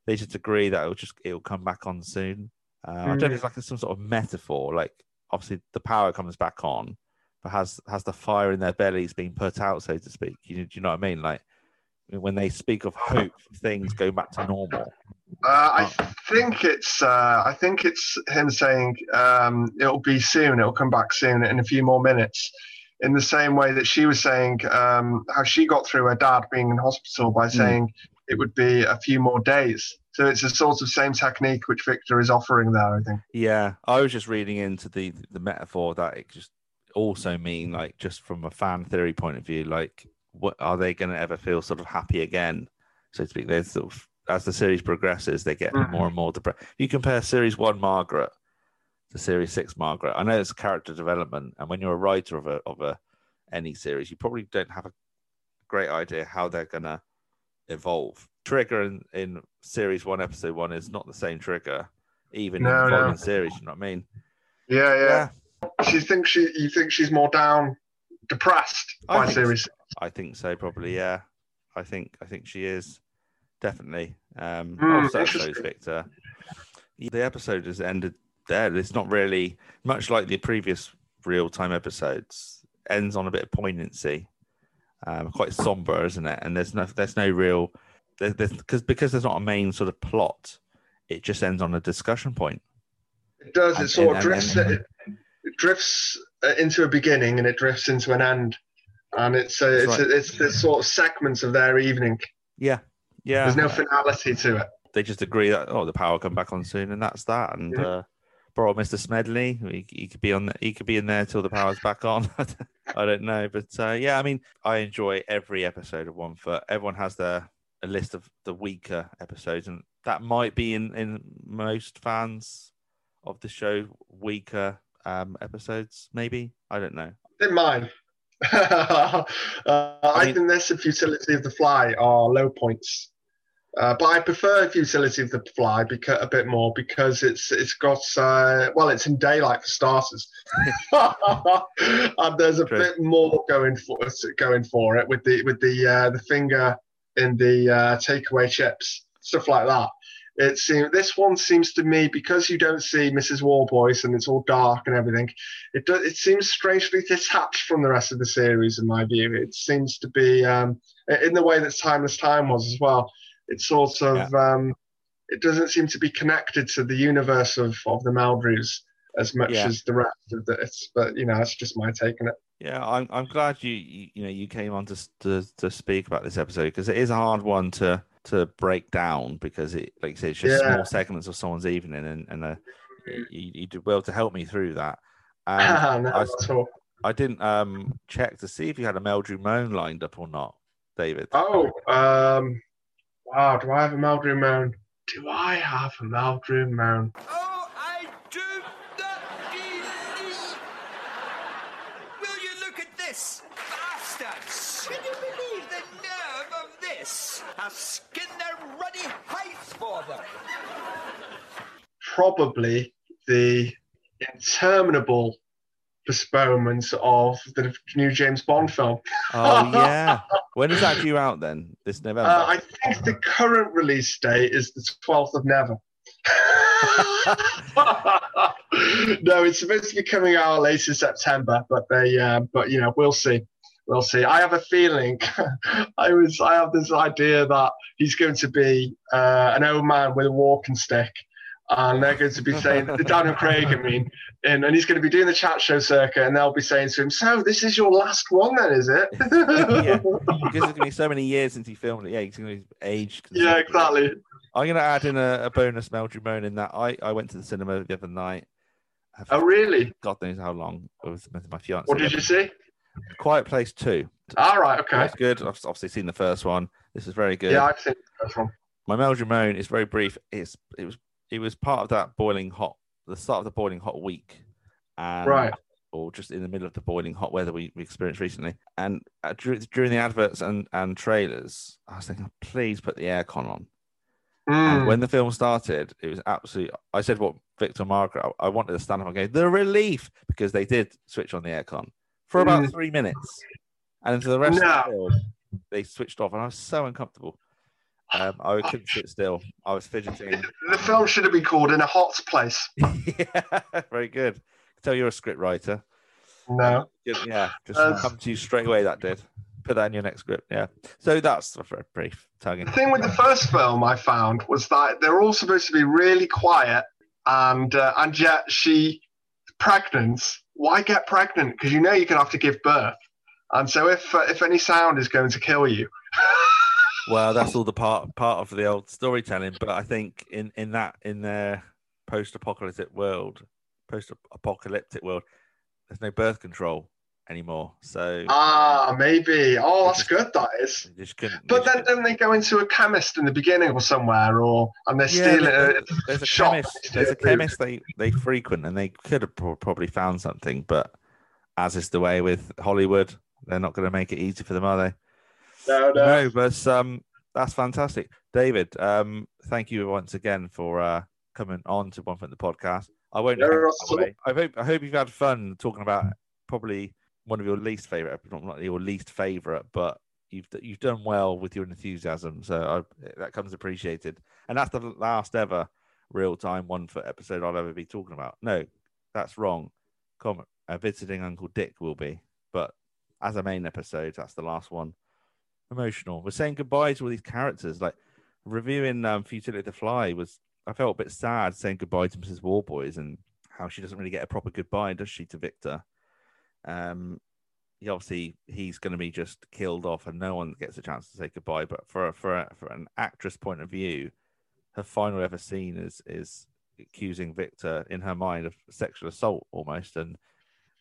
they just agree that it'll just it'll come back on soon. Uh, I don't know if it's like some sort of metaphor. Like obviously the power comes back on, but has has the fire in their bellies been put out, so to speak? You, do you know what I mean? Like when they speak of hope, things go back to normal. Uh, I think it's uh, I think it's him saying um, it'll be soon. It'll come back soon in a few more minutes. In the same way that she was saying um, how she got through her dad being in hospital by saying it would be a few more days. So it's a sort of same technique which Victor is offering there. I think. Yeah, I was just reading into the the metaphor that it just also mean like just from a fan theory point of view, like what are they going to ever feel sort of happy again, so to speak? They're sort of as the series progresses, they get Mhm. more and more depressed. You compare series one Margaret to series six Margaret. I know it's character development, and when you're a writer of a of a any series, you probably don't have a great idea how they're going to evolve. Trigger in, in series one, episode one is not the same trigger, even in No, the no. following series. You know what I mean? Yeah, yeah. Yeah, She thinks she you think she's more down, depressed I by series. I think so. Probably, yeah. I think I think she is definitely. Um, also, so is interesting. Victor. The episode has ended there. It's not really much like the previous real time episodes. Ends on a bit of poignancy, um, quite somber, isn't it? And there's no there's no real because because there's not a main sort of plot. It just ends on a discussion point. It does. And- It sort and- of drifts. and- it, it drifts uh, into a beginning and it drifts into an end, and it's uh, That's it's right. it's the sort of segments of their evening. Yeah, yeah. There's no finality to it. they just agree that oh the power come back on soon and that's that and Yeah. uh old Mr. Smedley he, he could be on the, he could be in there till the power's back on I don't know but uh, yeah I mean I enjoy every episode of One Foot everyone has their a list of the weaker episodes and that might be in in most fans of the show weaker um episodes maybe I don't know In mine. uh, I, mean- think this and futility of the fly are low points. Uh, but I prefer futility of the fly because a bit more because it's it's got uh, well it's in daylight for starters, and there's a True. bit more going for going for it with the with the uh, the finger in the uh, takeaway chips stuff like that. It seems this one seems to me because you don't see Mrs. Warboys and it's all dark and everything. It does. It seems strangely detached from the rest of the series, in my view. It seems to be um, in the way that Timeless Time was as well. It's sort of um, it doesn't seem to be connected to the universe of of the Meldrews as much Yeah. as the rest of this. But you know, that's just my take on it. Yeah, I'm I'm glad you you, you know you came on to to to speak about this episode because it is a hard one to to break down because it like you say it's just Yeah. small segments of someone's evening and and uh, you, you did well to help me through that. Um, no, I. I didn't um check to see if you had a Meldrew moan lined up or not, David. Oh, um, wow. Do I have a Meldrew moan? Do I have a Meldrew moan? Oh, I do not believe. Will you look at this? Bastards! Can you believe the nerve of this? A skin their ruddy hides for them. Probably the interminable postponement of the new James Bond film. Oh yeah. when is that due out then? This November. Uh, I think the current release date is the 12th of Never. no, it's supposed to be coming out late in September, but they, uh, but you know, we'll see. We'll see. I have a feeling. I was. I have this idea that he's going to be uh, an old man with a walking stick, and they're going to be saying the Daniel Craig. I mean, and, and he's going to be doing the chat show circuit, and they'll be saying to him, "So this is your last one, then, is it?" yeah, because there's gonna be so many years since he filmed it. Yeah, he's gonna be aged. yeah, exactly. I'm gonna add in a, a bonus Meldrew Moan in that I, I went to the cinema the other night. I've- Oh, really? God knows how long with, with my fiance. What did you see? Quiet Place Two. All right. Okay. That's good. I've obviously seen the first one. This is very good. Yeah, I've seen the first one. My Meldrew Moan is very brief. It's it was it was part of that boiling hot, the start of the boiling hot week, and Right. or just in the middle of the boiling hot weather we, we experienced recently. And uh, dur- during the adverts and, and trailers, I was thinking, please put the aircon on. And Mm. when the film started, it was absolutely. I said what Victor Margaret. I I wanted to stand up and go the relief because they did switch on the aircon for about Mm. three minutes, and then for the rest No. of the film, they switched off, and I was so uncomfortable. Um, I couldn't sit still. I was fidgeting. The film should have been called In a Hot Place. yeah, very good. Tell you're a script writer. No. Yeah, just Uh, come to you straight away. That did. Put that in your next script. Yeah. So that's a very brief tagging. The thing with the first film I found was that they're all supposed to be really quiet, and uh, and yet she pregnant. Why get pregnant? Because you know you're gonna have to give birth, and so if uh, if any sound is going to kill you, Well, that's all the part part of the old storytelling. But I think in in that in their post-apocalyptic world, post-apocalyptic world, there's no birth control anymore. So ah maybe. Oh, that's good. That is. just. But then don't they go into a chemist in the beginning or somewhere, or and they're Yeah, stealing there- a there's a shop. chemist. There's a chemist they they frequent, and they could have probably found something. But as is the way with Hollywood, they're not going to make it easy for them, are they? No, no. No, but um, that's fantastic, David. Um, thank you once again for uh coming on to One Foot in the podcast. I won't. No, hang not up at away. I hope I hope you've had fun talking about probably one of your least favorite, not not your least favorite, but you've you've done well with your enthusiasm, so I, that comes appreciated. And that's the last ever real time one foot episode I'll ever be talking about. No, that's wrong. Comment uh, visiting Uncle Dick will be, but as a main episode, that's the last one. Emotional. We're saying goodbye to all these characters. Like reviewing um, Futility to Fly was, I felt a bit sad saying goodbye to Mrs. Warboys and how she doesn't really get a proper goodbye, does she, to Victor? Um, he obviously he's going to be just killed off, and no one gets a chance to say goodbye. But for for for an actress point of view, her final ever scene is is accusing Victor in her mind of sexual assault almost, and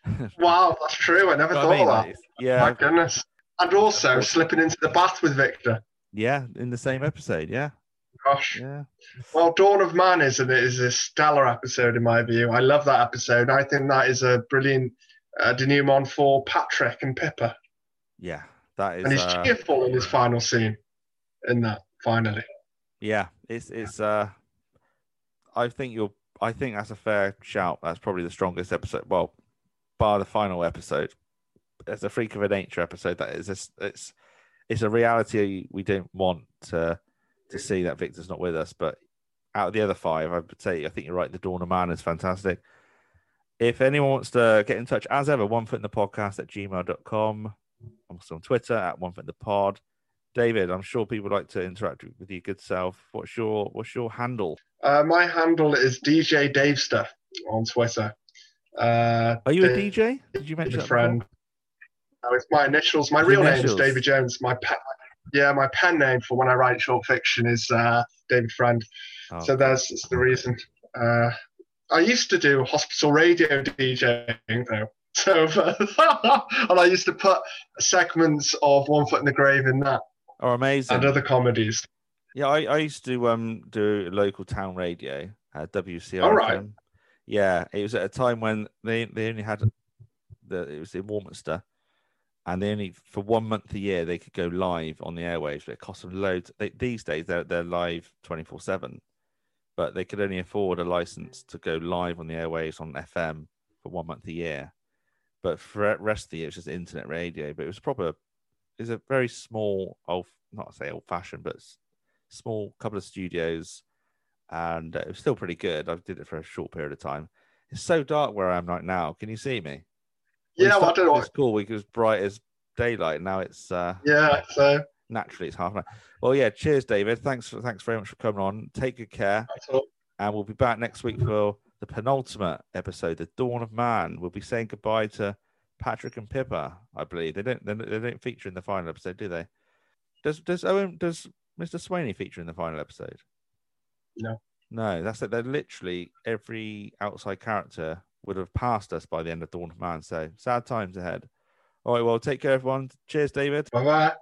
Wow, that's true. I never thought I mean? of that. it's- yeah, My goodness. And also slipping into the bath with Victor. yeah, in the same episode, yeah, Gosh. yeah. Well, Dawn of Man is, a, is a stellar episode in my view. I love that episode. I think that is a brilliant uh, denouement for Patrick and Pippa. Yeah, that is. And he's uh, cheerful in his final scene in that, finally. yeah, it's it's. uh I think you're. I think that's a fair shout. That's probably the strongest episode. Well, bar the final episode. It's a freak of a nature episode. That is. It's it's, it's a reality we don't want to to see that Victor's not with us. But out of the other five, I would say I think you're right. The Dawn of Man is fantastic. If anyone wants to get in touch, as ever, one foot in the podcast at gmail.com. I'm also on Twitter at one foot in the pod. David, I'm sure people would like to interact with your good self. What's your what's your handle? Uh, my handle is DJ Davester on Twitter. Uh, Are you a DJ? Did you mention a that friend. Oh, it's my initials. My real name is. David Jones. My pen, yeah, my pen name for when I write short fiction is uh, David Friend. before? So that's, that's the reason. Uh, I used to do hospital radio DJing though. So, and I used to put segments of One Foot in the Grave in that oh, amazing. and other comedies. Yeah, I, I used to um do local town radio at WCR. All right. Yeah, it was at a time when they they only had the it was in Warminster, and they only for one month a year they could go live on the airwaves, but it cost them loads. They, these days they're they're live twenty four seven, but they could only afford a license to go live on the airwaves on FM for one month a year. But for the rest of the year, it's just internet radio. But it was proper. It's a very small, old, not say old fashioned, but small couple of studios, and it was still pretty good. I did it for a short period of time. It's so dark where I am right now. Can you see me? We Yeah, well, I don't know. call week was bright as daylight. Now it's uh, Yeah, so naturally it's half an hour. Well, yeah. Cheers, David. Thanks for thanks very much for coming on. Take good care, and we'll be back next week for the penultimate episode, the Dawn of Man. We'll be saying goodbye to Patrick and Pippa. I believe they don't they don't- they don't feature in the final episode, do they? Does does Owen does Mr. Swainey feature in the final episode? No. No, that's it. They're literally every outside character would have passed us by the end of Dawn of Man. So sad times ahead. All right, well, take care, everyone. Cheers, David. Bye bye.